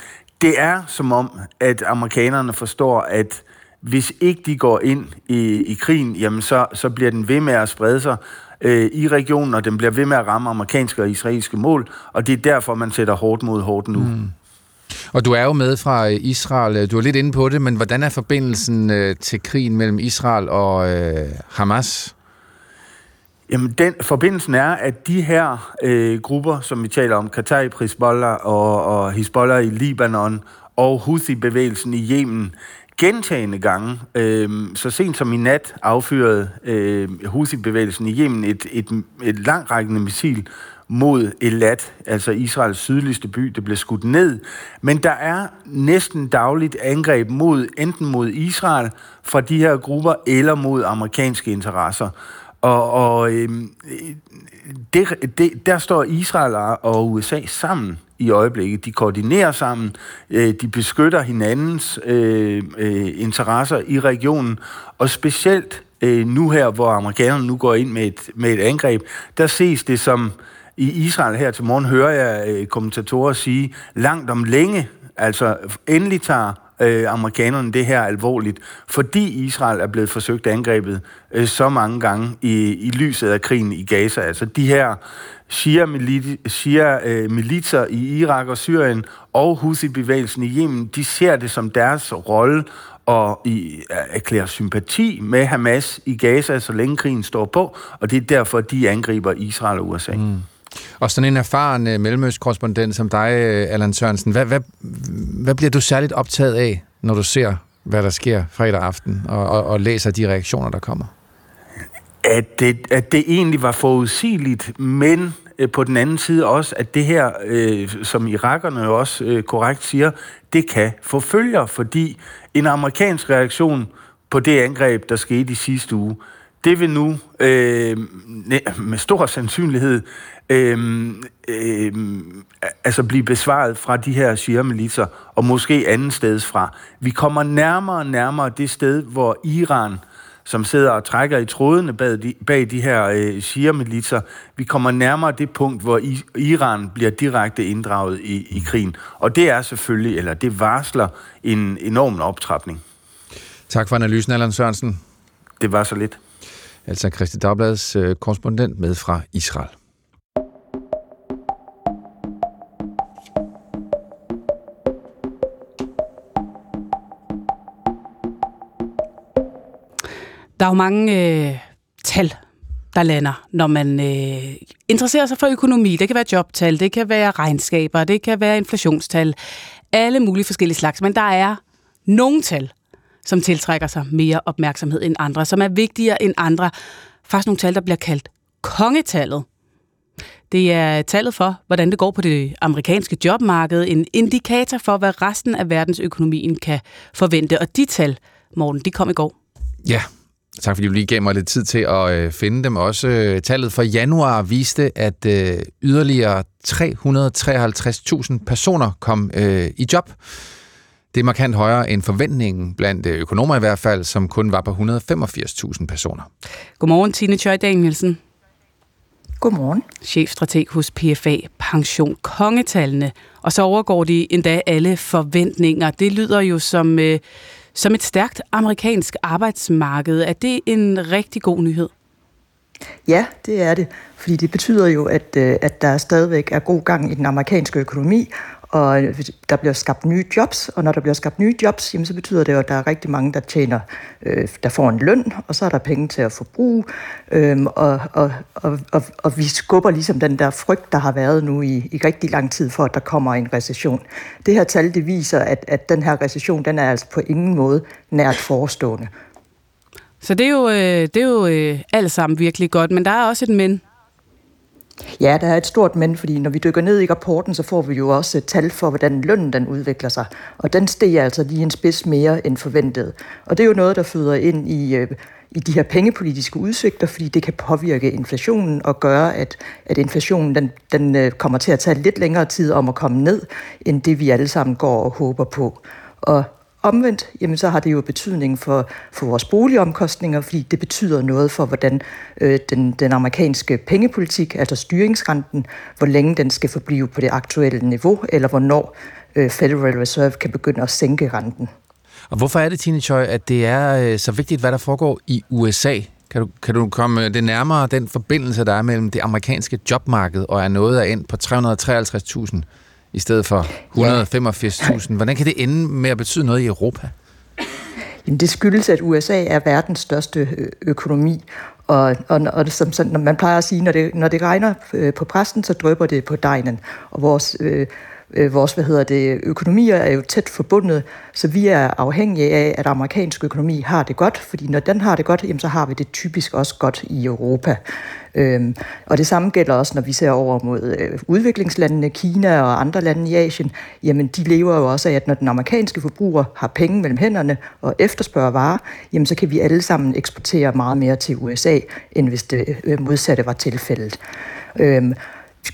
Speaker 23: det er som om, at amerikanerne forstår, at hvis ikke de går ind i, i krigen, jamen så, så bliver den ved med at sprede sig øh, i regionen, og den bliver ved med at ramme amerikanske og israelske mål, og det er derfor, man sætter hårdt mod hårdt nu. Mm.
Speaker 3: Og du er jo med fra Israel, du er lidt inde på det, men hvordan er forbindelsen øh, til krigen mellem Israel og øh, Hamas?
Speaker 23: Jamen, den forbindelsen er, at de her øh, grupper, som vi taler om, Qatar, Hezbollah og, og Hezbollah i Libanon og Houthi-bevægelsen i Yemen, gentagende gange, øh, så sent som i nat, affyrede øh, Houthi-bevægelsen i Yemen et, et, et langrækkende missil mod Elat, altså Israels sydligste by, det blev skudt ned. Men der er næsten dagligt angreb mod enten mod Israel fra de her grupper, eller mod amerikanske interesser. Og, og øh, det, det, der står Israel og USA sammen i øjeblikket. De koordinerer sammen, øh, de beskytter hinandens øh, øh, interesser i regionen, og specielt øh, nu her, hvor amerikanerne nu går ind med et, med et angreb, der ses det som, i Israel her til morgen hører jeg øh, kommentatorer sige, langt om længe, altså endelig tager øh, amerikanerne det her alvorligt, fordi Israel er blevet forsøgt angrebet øh, så mange gange i, i lyset af krigen i Gaza. Altså de her Shia-militser øh, i Irak og Syrien og Houthi-bevægelsen i Yemen, de ser det som deres rolle og i, øh, erklærer sympati med Hamas i Gaza, så længe krigen står på, og det er derfor, de angriber Israel og USA. Mm.
Speaker 3: Og sådan en erfaren øh, mellemøstkorrespondent som dig, øh, Allan Sørensen, hvad, hvad, hvad bliver du særligt optaget af, når du ser, hvad der sker fredag aften, og, og, og læser de reaktioner, der kommer?
Speaker 23: At det, at det egentlig var forudsigeligt, men øh, på den anden side også, at det her, øh, som irakerne jo også øh, korrekt siger, det kan forfølge, fordi en amerikansk reaktion på det angreb, der skete i sidste uge, det vil nu øh, med stor sandsynlighed øh, øh, altså blive besvaret fra de her shia og måske anden steds fra. Vi kommer nærmere og nærmere det sted, hvor Iran, som sidder og trækker i trådene bag de, bag de her øh, shia vi kommer nærmere det punkt, hvor I, Iran bliver direkte inddraget i, i krigen. Og det er selvfølgelig, eller det varsler en enorm optrapning.
Speaker 3: Tak for analysen, Allan Sørensen.
Speaker 23: Det var så lidt.
Speaker 3: Altså Christi Dagblads øh, korrespondent med fra Israel.
Speaker 2: Er jo mange øh, tal, der lander, når man øh, interesserer sig for økonomi. Det kan være jobtal, det kan være regnskaber, det kan være inflationstal, alle mulige forskellige slags. Men der er nogle tal, som tiltrækker sig mere opmærksomhed end andre, som er vigtigere end andre. Faktisk nogle tal, der bliver kaldt kongetallet. Det er tallet for, hvordan det går på det amerikanske jobmarked, en indikator for, hvad resten af verdensøkonomien kan forvente. Og de tal, Morten, de kom i går.
Speaker 3: Ja, Tak fordi du lige gav mig lidt tid til at øh, finde dem. Også øh, tallet for januar viste, at øh, yderligere 353.000 personer kom øh, i job. Det er markant højere end forventningen blandt økonomer i hvert fald, som kun var på 185.000 personer.
Speaker 2: Godmorgen, Tine Tjøj Danielsen.
Speaker 24: Godmorgen.
Speaker 2: Chefstrateg hos PFA Pension. Kongetallene, og så overgår de endda alle forventninger. Det lyder jo som, øh, som et stærkt amerikansk arbejdsmarked. Er det en rigtig god nyhed?
Speaker 24: Ja, det er det. Fordi det betyder jo, at, øh, at der stadigvæk er god gang i den amerikanske økonomi, og der bliver skabt nye jobs, og når der bliver skabt nye jobs, jamen, så betyder det jo, at der er rigtig mange, der tjener, øh, der får en løn, og så er der penge til at forbruge, øh, og, og, og, og, og vi skubber ligesom den der frygt, der har været nu i, i rigtig lang tid for, at der kommer en recession. Det her tal, det viser, at, at den her recession, den er altså på ingen måde nært forestående.
Speaker 2: Så det er jo, øh, det er jo øh, alt sammen virkelig godt, men der er også et men.
Speaker 24: Ja, der er et stort men, fordi når vi dykker ned i rapporten, så får vi jo også et tal for, hvordan lønnen den udvikler sig. Og den steg altså lige en spids mere end forventet. Og det er jo noget, der føder ind i, øh, i de her pengepolitiske udsigter, fordi det kan påvirke inflationen og gøre, at, at inflationen den, den øh, kommer til at tage lidt længere tid om at komme ned, end det vi alle sammen går og håber på. Og Omvendt, jamen, så har det jo betydning for, for vores boligomkostninger, fordi det betyder noget for, hvordan øh, den, den amerikanske pengepolitik, altså styringsrenten, hvor længe den skal forblive på det aktuelle niveau, eller hvornår øh, Federal Reserve kan begynde at sænke renten.
Speaker 3: Og hvorfor er det, Tine Choi, at det er øh, så vigtigt, hvad der foregår i USA? Kan du, kan du komme øh, det nærmere, den forbindelse, der er mellem det amerikanske jobmarked og er noget af ind på 353.000 i stedet for 185.000. Hvordan kan det ende med at betyde noget i Europa?
Speaker 24: Jamen, det skyldes, at USA er verdens største økonomi, og, og, og som, som man plejer at sige, når det, når det regner øh, på præsten, så drøber det på dejen. Og vores, øh, Øh, vores hvad hedder det, økonomier er jo tæt forbundet, så vi er afhængige af, at amerikansk økonomi har det godt, fordi når den har det godt, jamen, så har vi det typisk også godt i Europa. Øhm, og det samme gælder også, når vi ser over mod øh, udviklingslandene, Kina og andre lande i Asien. Jamen, de lever jo også af, at når den amerikanske forbruger har penge mellem hænderne og efterspørger varer, jamen, så kan vi alle sammen eksportere meget mere til USA, end hvis det øh, modsatte var tilfældet. Øhm,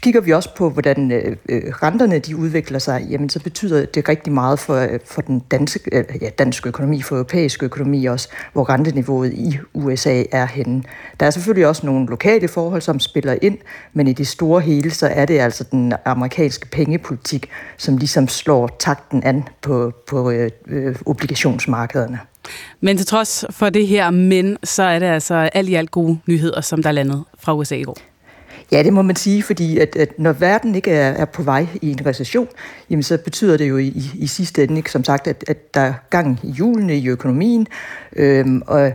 Speaker 24: Kigger vi også på, hvordan øh, øh, renterne de udvikler sig, jamen så betyder det rigtig meget for, øh, for den danske, øh, ja, danske økonomi, for europæisk økonomi også, hvor renteniveauet i USA er henne. Der er selvfølgelig også nogle lokale forhold, som spiller ind, men i det store hele, så er det altså den amerikanske pengepolitik, som ligesom slår takten an på, på øh, øh, obligationsmarkederne.
Speaker 2: Men til trods for det her men, så er det altså alt i alt gode nyheder, som der landede fra USA i går.
Speaker 24: Ja, det må man sige, fordi at, at når verden ikke er, er på vej i en recession, jamen så betyder det jo i, i sidste ende, ikke, som sagt, at, at der er gang i hjulene i økonomien, øhm, og,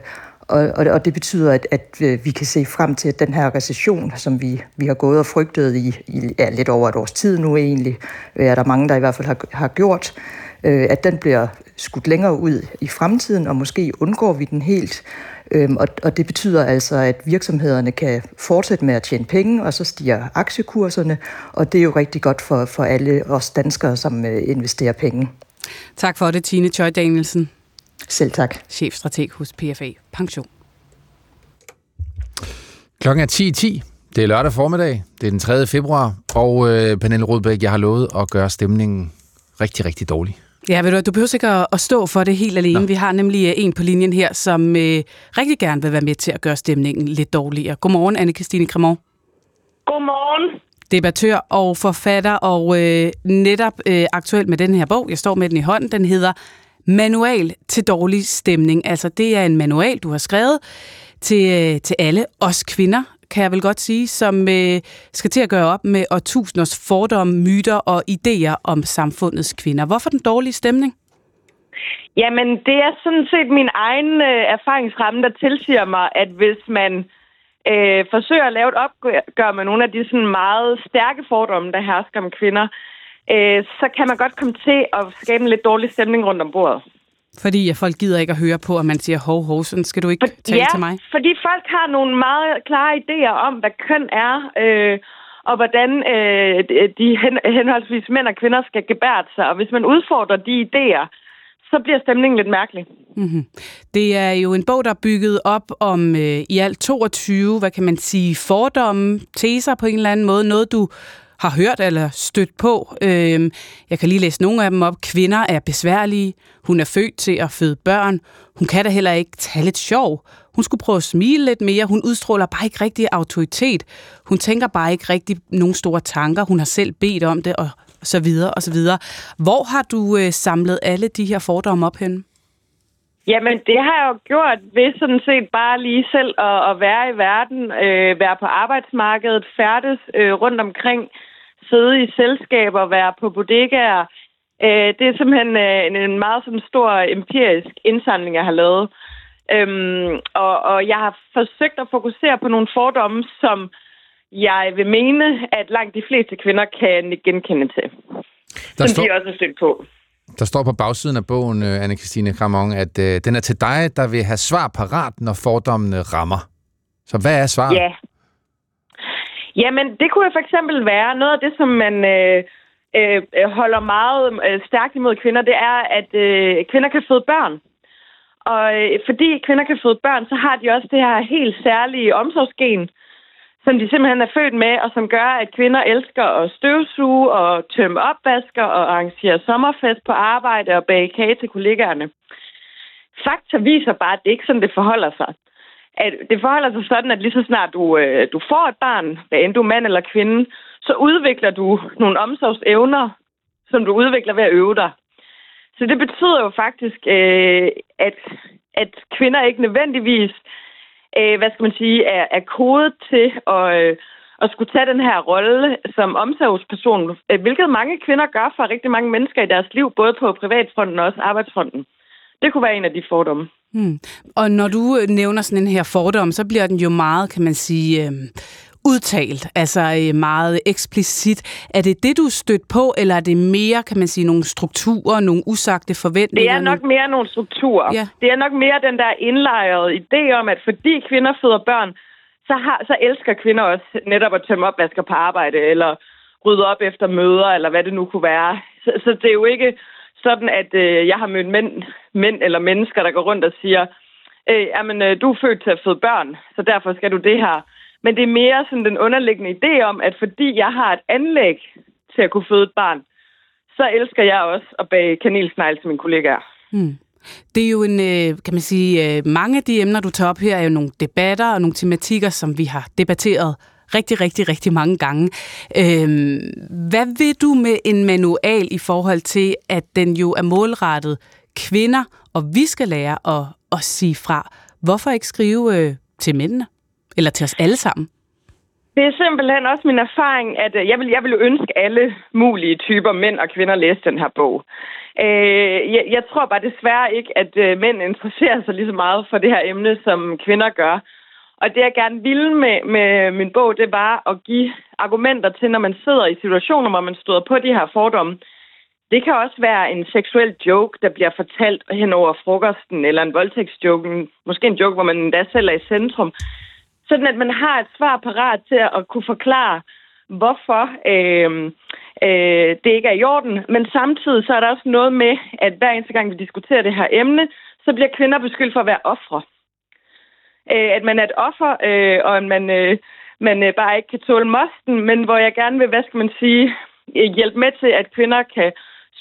Speaker 24: og, og det betyder, at, at øh, vi kan se frem til, at den her recession, som vi, vi har gået og frygtet i, i ja, lidt over et års tid nu egentlig, øh, er der mange, der i hvert fald har, har gjort, øh, at den bliver skudt længere ud i fremtiden, og måske undgår vi den helt. Øhm, og, og det betyder altså, at virksomhederne kan fortsætte med at tjene penge, og så stiger aktiekurserne, og det er jo rigtig godt for, for alle os danskere, som øh, investerer penge.
Speaker 2: Tak for det, Tine Choi Danielsen.
Speaker 24: Selv tak.
Speaker 2: Chefstrateg hos PFA Pension.
Speaker 3: Klokken er 10.10. Det er lørdag formiddag. Det er den 3. februar. Og øh, Pernille Rudbæk, jeg har lovet at gøre stemningen rigtig, rigtig dårlig.
Speaker 2: Ja, ved du, du behøver ikke at stå for det helt alene. Nå. Vi har nemlig øh, en på linjen her, som øh, rigtig gerne vil være med til at gøre stemningen lidt dårligere. Godmorgen, Anne-Christine Cremont.
Speaker 25: Godmorgen.
Speaker 2: Debattør og forfatter, og øh, netop øh, aktuelt med den her bog, jeg står med den i hånden, den hedder Manual til dårlig stemning. Altså, det er en manual, du har skrevet til, øh, til alle os kvinder, kan jeg vel godt sige, som øh, skal til at gøre op med årtusinders fordomme, myter og idéer om samfundets kvinder. Hvorfor den dårlige stemning?
Speaker 25: Jamen, det er sådan set min egen øh, erfaringsramme, der tilsiger mig, at hvis man øh, forsøger at lave et opgør med nogle af de sådan meget stærke fordomme, der hersker om kvinder, øh, så kan man godt komme til at skabe en lidt dårlig stemning rundt om bordet.
Speaker 2: Fordi folk gider ikke at høre på, at man siger hov, hov, sådan skal du ikke tale
Speaker 25: ja,
Speaker 2: til mig.
Speaker 25: fordi folk har nogle meget klare idéer om, hvad køn er, øh, og hvordan øh, de hen, henholdsvis mænd og kvinder skal gebære sig. Og hvis man udfordrer de idéer, så bliver stemningen lidt mærkelig.
Speaker 2: Mm-hmm. Det er jo en bog, der er bygget op om øh, i alt 22, hvad kan man sige, fordomme, teser på en eller anden måde. Noget, du har hørt eller stødt på. Øh, jeg kan lige læse nogle af dem op. Kvinder er besværlige. Hun er født til at føde børn. Hun kan da heller ikke tage lidt sjov. Hun skulle prøve at smile lidt mere. Hun udstråler bare ikke rigtig autoritet. Hun tænker bare ikke rigtig nogen store tanker. Hun har selv bedt om det, og så videre, og så videre. Hvor har du øh, samlet alle de her fordomme op henne?
Speaker 25: Jamen, det har jeg jo gjort ved sådan set bare lige selv at, at være i verden, øh, være på arbejdsmarkedet, færdes øh, rundt omkring, sidde i selskaber, være på bodegaer. Øh, det er simpelthen øh, en, meget sådan stor empirisk indsamling, jeg har lavet. Øhm, og, og jeg har forsøgt at fokusere på nogle fordomme, som jeg vil mene, at langt de fleste kvinder kan genkende til.
Speaker 3: Der
Speaker 25: som
Speaker 3: står-
Speaker 25: de også er stødt på.
Speaker 3: Der står på bagsiden af bogen, øh, Anne-Christine Kramon, at øh, den er til dig, der vil have svar parat, når fordommene rammer. Så hvad er svaret?
Speaker 25: Ja. Jamen, det kunne jo for eksempel være noget af det, som man øh, øh, holder meget øh, stærkt imod kvinder, det er, at øh, kvinder kan føde børn. Og øh, fordi kvinder kan føde børn, så har de også det her helt særlige omsorgsgen, som de simpelthen er født med, og som gør, at kvinder elsker at støvsuge og tømme opvasker og arrangere sommerfest på arbejde og bage kage til kollegaerne. Fakta viser bare, at det ikke sådan, det forholder sig. At det forholder sig sådan, at lige så snart du, øh, du får et barn, hvad end du er mand eller kvinde, så udvikler du nogle omsorgsevner, som du udvikler ved at øve dig. Så det betyder jo faktisk, øh, at, at kvinder ikke nødvendigvis, øh, hvad skal man sige, er, er kodet til at, øh, at skulle tage den her rolle som omsorgsperson, øh, hvilket mange kvinder gør for rigtig mange mennesker i deres liv, både på privatfronten og også arbejdsfronten. Det kunne være en af de fordomme.
Speaker 2: Hmm. Og når du øh, nævner sådan en her fordom, så bliver den jo meget, kan man sige, øh, udtalt, altså øh, meget eksplicit. Er det det, du er stødt på, eller er det mere, kan man sige, nogle strukturer, nogle usagte forventninger?
Speaker 25: Det er nok mere nogle strukturer.
Speaker 2: Ja.
Speaker 25: Det er nok mere den der indlejrede idé om, at fordi kvinder føder børn, så, har, så elsker kvinder også netop at tømme opvasker på arbejde, eller rydde op efter møder, eller hvad det nu kunne være. Så, så det er jo ikke sådan, at øh, jeg har mødt mænd, mænd eller mennesker, der går rundt og siger, øh, jamen, øh, du er født til at føde børn, så derfor skal du det her. Men det er mere sådan den underliggende idé om, at fordi jeg har et anlæg til at kunne føde et barn, så elsker jeg også at bage kanelsnegl til mine kollegaer.
Speaker 2: Hmm. Det er jo en, øh, kan man sige, øh, mange af de emner, du tager op her, er jo nogle debatter og nogle tematikker, som vi har debatteret rigtig, rigtig, rigtig mange gange. Øhm, hvad vil du med en manual i forhold til, at den jo er målrettet kvinder, og vi skal lære at, at sige fra? Hvorfor ikke skrive øh, til mændene? Eller til os alle sammen?
Speaker 25: Det er simpelthen også min erfaring, at øh, jeg vil, jeg vil ønske alle mulige typer mænd og kvinder læse den her bog. Øh, jeg, jeg tror bare desværre ikke, at øh, mænd interesserer sig lige så meget for det her emne, som kvinder gør. Og det jeg gerne ville med, med min bog, det var at give argumenter til, når man sidder i situationer, hvor man støder på de her fordomme. Det kan også være en seksuel joke, der bliver fortalt hen over frokosten, eller en voldtægtsjoke, måske en joke, hvor man endda selv er i centrum. Sådan at man har et svar parat til at kunne forklare, hvorfor øh, øh, det ikke er i orden. Men samtidig så er der også noget med, at hver eneste gang vi diskuterer det her emne, så bliver kvinder beskyldt for at være ofre. Øh, at man er et offer, øh, og at man, øh, man øh, bare ikke kan tåle mosten, men hvor jeg gerne vil, hvad skal man sige, hjælpe med til, at kvinder kan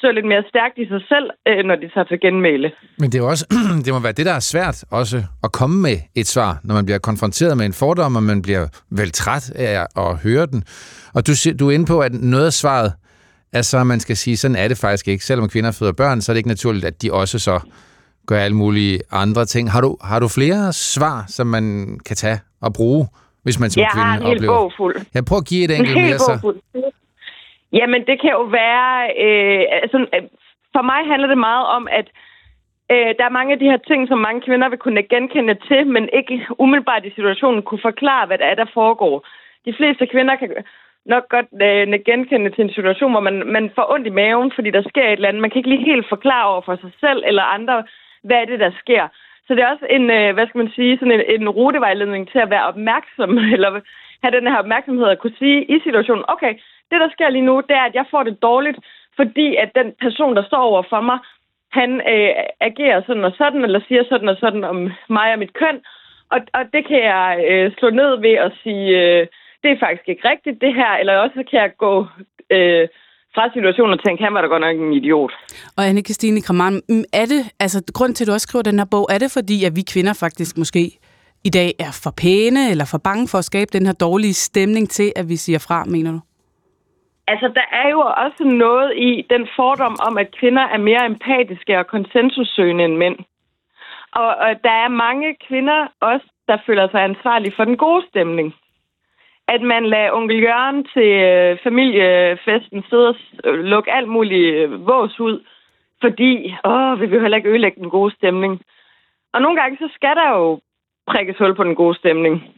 Speaker 25: stå lidt mere stærkt i sig selv, øh, når de tager til genmæle.
Speaker 3: Men det, er også, det må være det, der er svært også at komme med et svar, når man bliver konfronteret med en fordom, og man bliver vel træt af at høre den. Og du, du er inde på, at noget af svaret er så, at man skal sige, sådan er det faktisk ikke. Selvom kvinder føder børn, så er det ikke naturligt, at de også så gør alle mulige andre ting. Har du, har du flere svar, som man kan tage og bruge, hvis man som
Speaker 25: jeg
Speaker 3: kvinde
Speaker 25: har en hel
Speaker 3: oplever?
Speaker 25: bog fuld.
Speaker 3: Jeg prøver at give et
Speaker 25: En
Speaker 3: enkelt mere, så.
Speaker 25: Jamen, det kan jo være... Øh, altså, øh, for mig handler det meget om, at øh, der er mange af de her ting, som mange kvinder vil kunne genkende til, men ikke umiddelbart i situationen kunne forklare, hvad det er, der foregår. De fleste kvinder kan nok godt øh, genkende til en situation, hvor man, man får ondt i maven, fordi der sker et eller andet. Man kan ikke lige helt forklare over for sig selv eller andre, hvad er det, der sker. Så det er også en, øh, hvad skal man sige, sådan en, en rutevejledning til at være opmærksom, eller have den her opmærksomhed at kunne sige i situationen, okay, det der sker lige nu, det er, at jeg får det dårligt, fordi at den person, der står over for mig, han øh, agerer sådan og sådan, eller siger sådan og sådan om mig og mit køn. Og, og det kan jeg øh, slå ned ved at sige, øh, det er faktisk ikke rigtigt det her, eller også kan jeg gå øh, fra situationen og tænke, han var da godt nok en idiot.
Speaker 2: Og Anne-Christine Kramann, mm, er det, altså grund til, at du også skriver den her bog, er det fordi, at vi kvinder faktisk måske i dag er for pæne, eller for bange for at skabe den her dårlige stemning til, at vi siger fra, mener du?
Speaker 25: Altså, der er jo også noget i den fordom om, at kvinder er mere empatiske og konsensussøgende end mænd. Og, og der er mange kvinder også, der føler sig ansvarlige for den gode stemning. At man lader onkel Jørgen til øh, familiefesten sidde og øh, lukke alt muligt øh, vås ud, fordi åh, vi vil heller ikke ødelægge den gode stemning. Og nogle gange, så skal der jo prikkes hul på den gode stemning,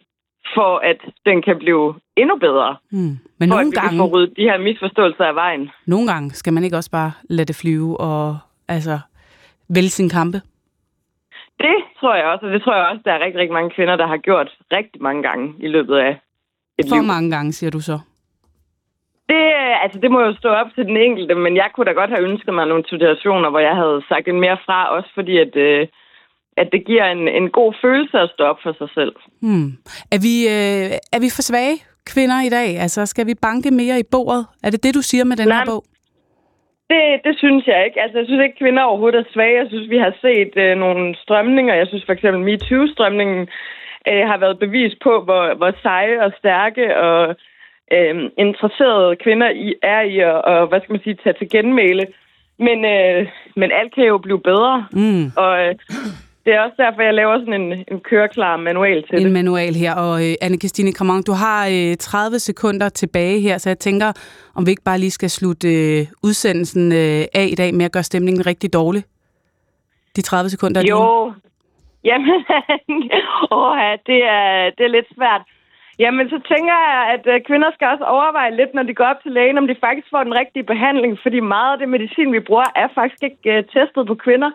Speaker 25: for at den kan blive endnu bedre.
Speaker 2: Mm. Men
Speaker 25: for
Speaker 2: nogle
Speaker 25: at vi
Speaker 2: gange...
Speaker 25: kan få ryddet de her misforståelser af vejen.
Speaker 2: Nogle gange skal man ikke også bare lade det flyve og altså vælge sin kampe?
Speaker 25: Det tror jeg også, og det tror jeg også, der er rigtig, rigtig mange kvinder, der har gjort rigtig mange gange i løbet af et
Speaker 2: For
Speaker 25: liv.
Speaker 2: mange gange, siger du så.
Speaker 25: Det, altså, det må jo stå op til den enkelte, men jeg kunne da godt have ønsket mig nogle situationer, hvor jeg havde sagt en mere fra, også fordi at, øh, at det giver en, en god følelse at stå op for sig selv.
Speaker 2: Hmm. Er, vi, øh, er vi for svage kvinder i dag? Altså, skal vi banke mere i bordet? Er det det, du siger med den
Speaker 25: Nej,
Speaker 2: her bog?
Speaker 25: Det, det synes jeg ikke. Altså, jeg synes ikke, kvinder overhovedet er svage. Jeg synes, vi har set øh, nogle strømninger. Jeg synes for eksempel, MeToo-strømningen øh, har været bevis på, hvor, hvor seje og stærke og øh, interesserede kvinder i, er i at, og, hvad skal man sige, tage til genmæle. Men, øh, men alt kan jo blive bedre.
Speaker 2: Mm.
Speaker 25: Og øh, det er også derfor, jeg laver sådan en, en køreklar manual til
Speaker 2: En
Speaker 25: det.
Speaker 2: manual her. Og øh, Anne-Christine Kramon, du har øh, 30 sekunder tilbage her, så jeg tænker, om vi ikke bare lige skal slutte øh, udsendelsen øh, af i dag med at gøre stemningen rigtig dårlig. De 30 sekunder er dine.
Speaker 25: Jo, jamen, åh, det, er, det er lidt svært. Jamen, så tænker jeg, at øh, kvinder skal også overveje lidt, når de går op til lægen, om de faktisk får den rigtige behandling, fordi meget af det medicin, vi bruger, er faktisk ikke øh, testet på kvinder,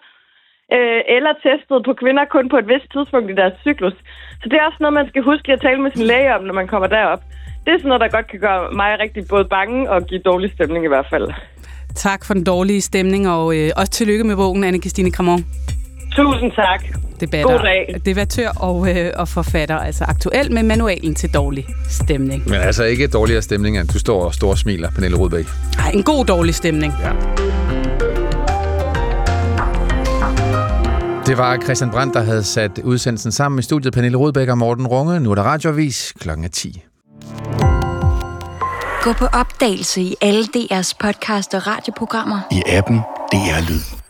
Speaker 25: øh, eller testet på kvinder kun på et vist tidspunkt i deres cyklus. Så det er også noget, man skal huske at tale med sin læge om, når man kommer derop. Det er sådan noget, der godt kan gøre mig rigtig både bange og give dårlig stemning i hvert fald.
Speaker 2: Tak for den dårlige stemning, og øh, også tillykke med bogen, Anne-Christine Kramon.
Speaker 25: Tusind tak.
Speaker 2: Debatter.
Speaker 25: God dag.
Speaker 2: Debattør og, øh, og forfatter, altså aktuel med manualen til dårlig stemning.
Speaker 3: Men altså ikke dårligere stemning, end du står og står og smiler, Pernille Rudbæk.
Speaker 2: Ej, en god dårlig stemning.
Speaker 3: Ja. Det var Christian Brandt, der havde sat udsendelsen sammen i studiet. Pernille Rudbæk og Morten Runge. Nu er der radioavis klokken 10.
Speaker 26: Gå på opdagelse i alle DR's podcast og radioprogrammer.
Speaker 27: I appen DR Lyd.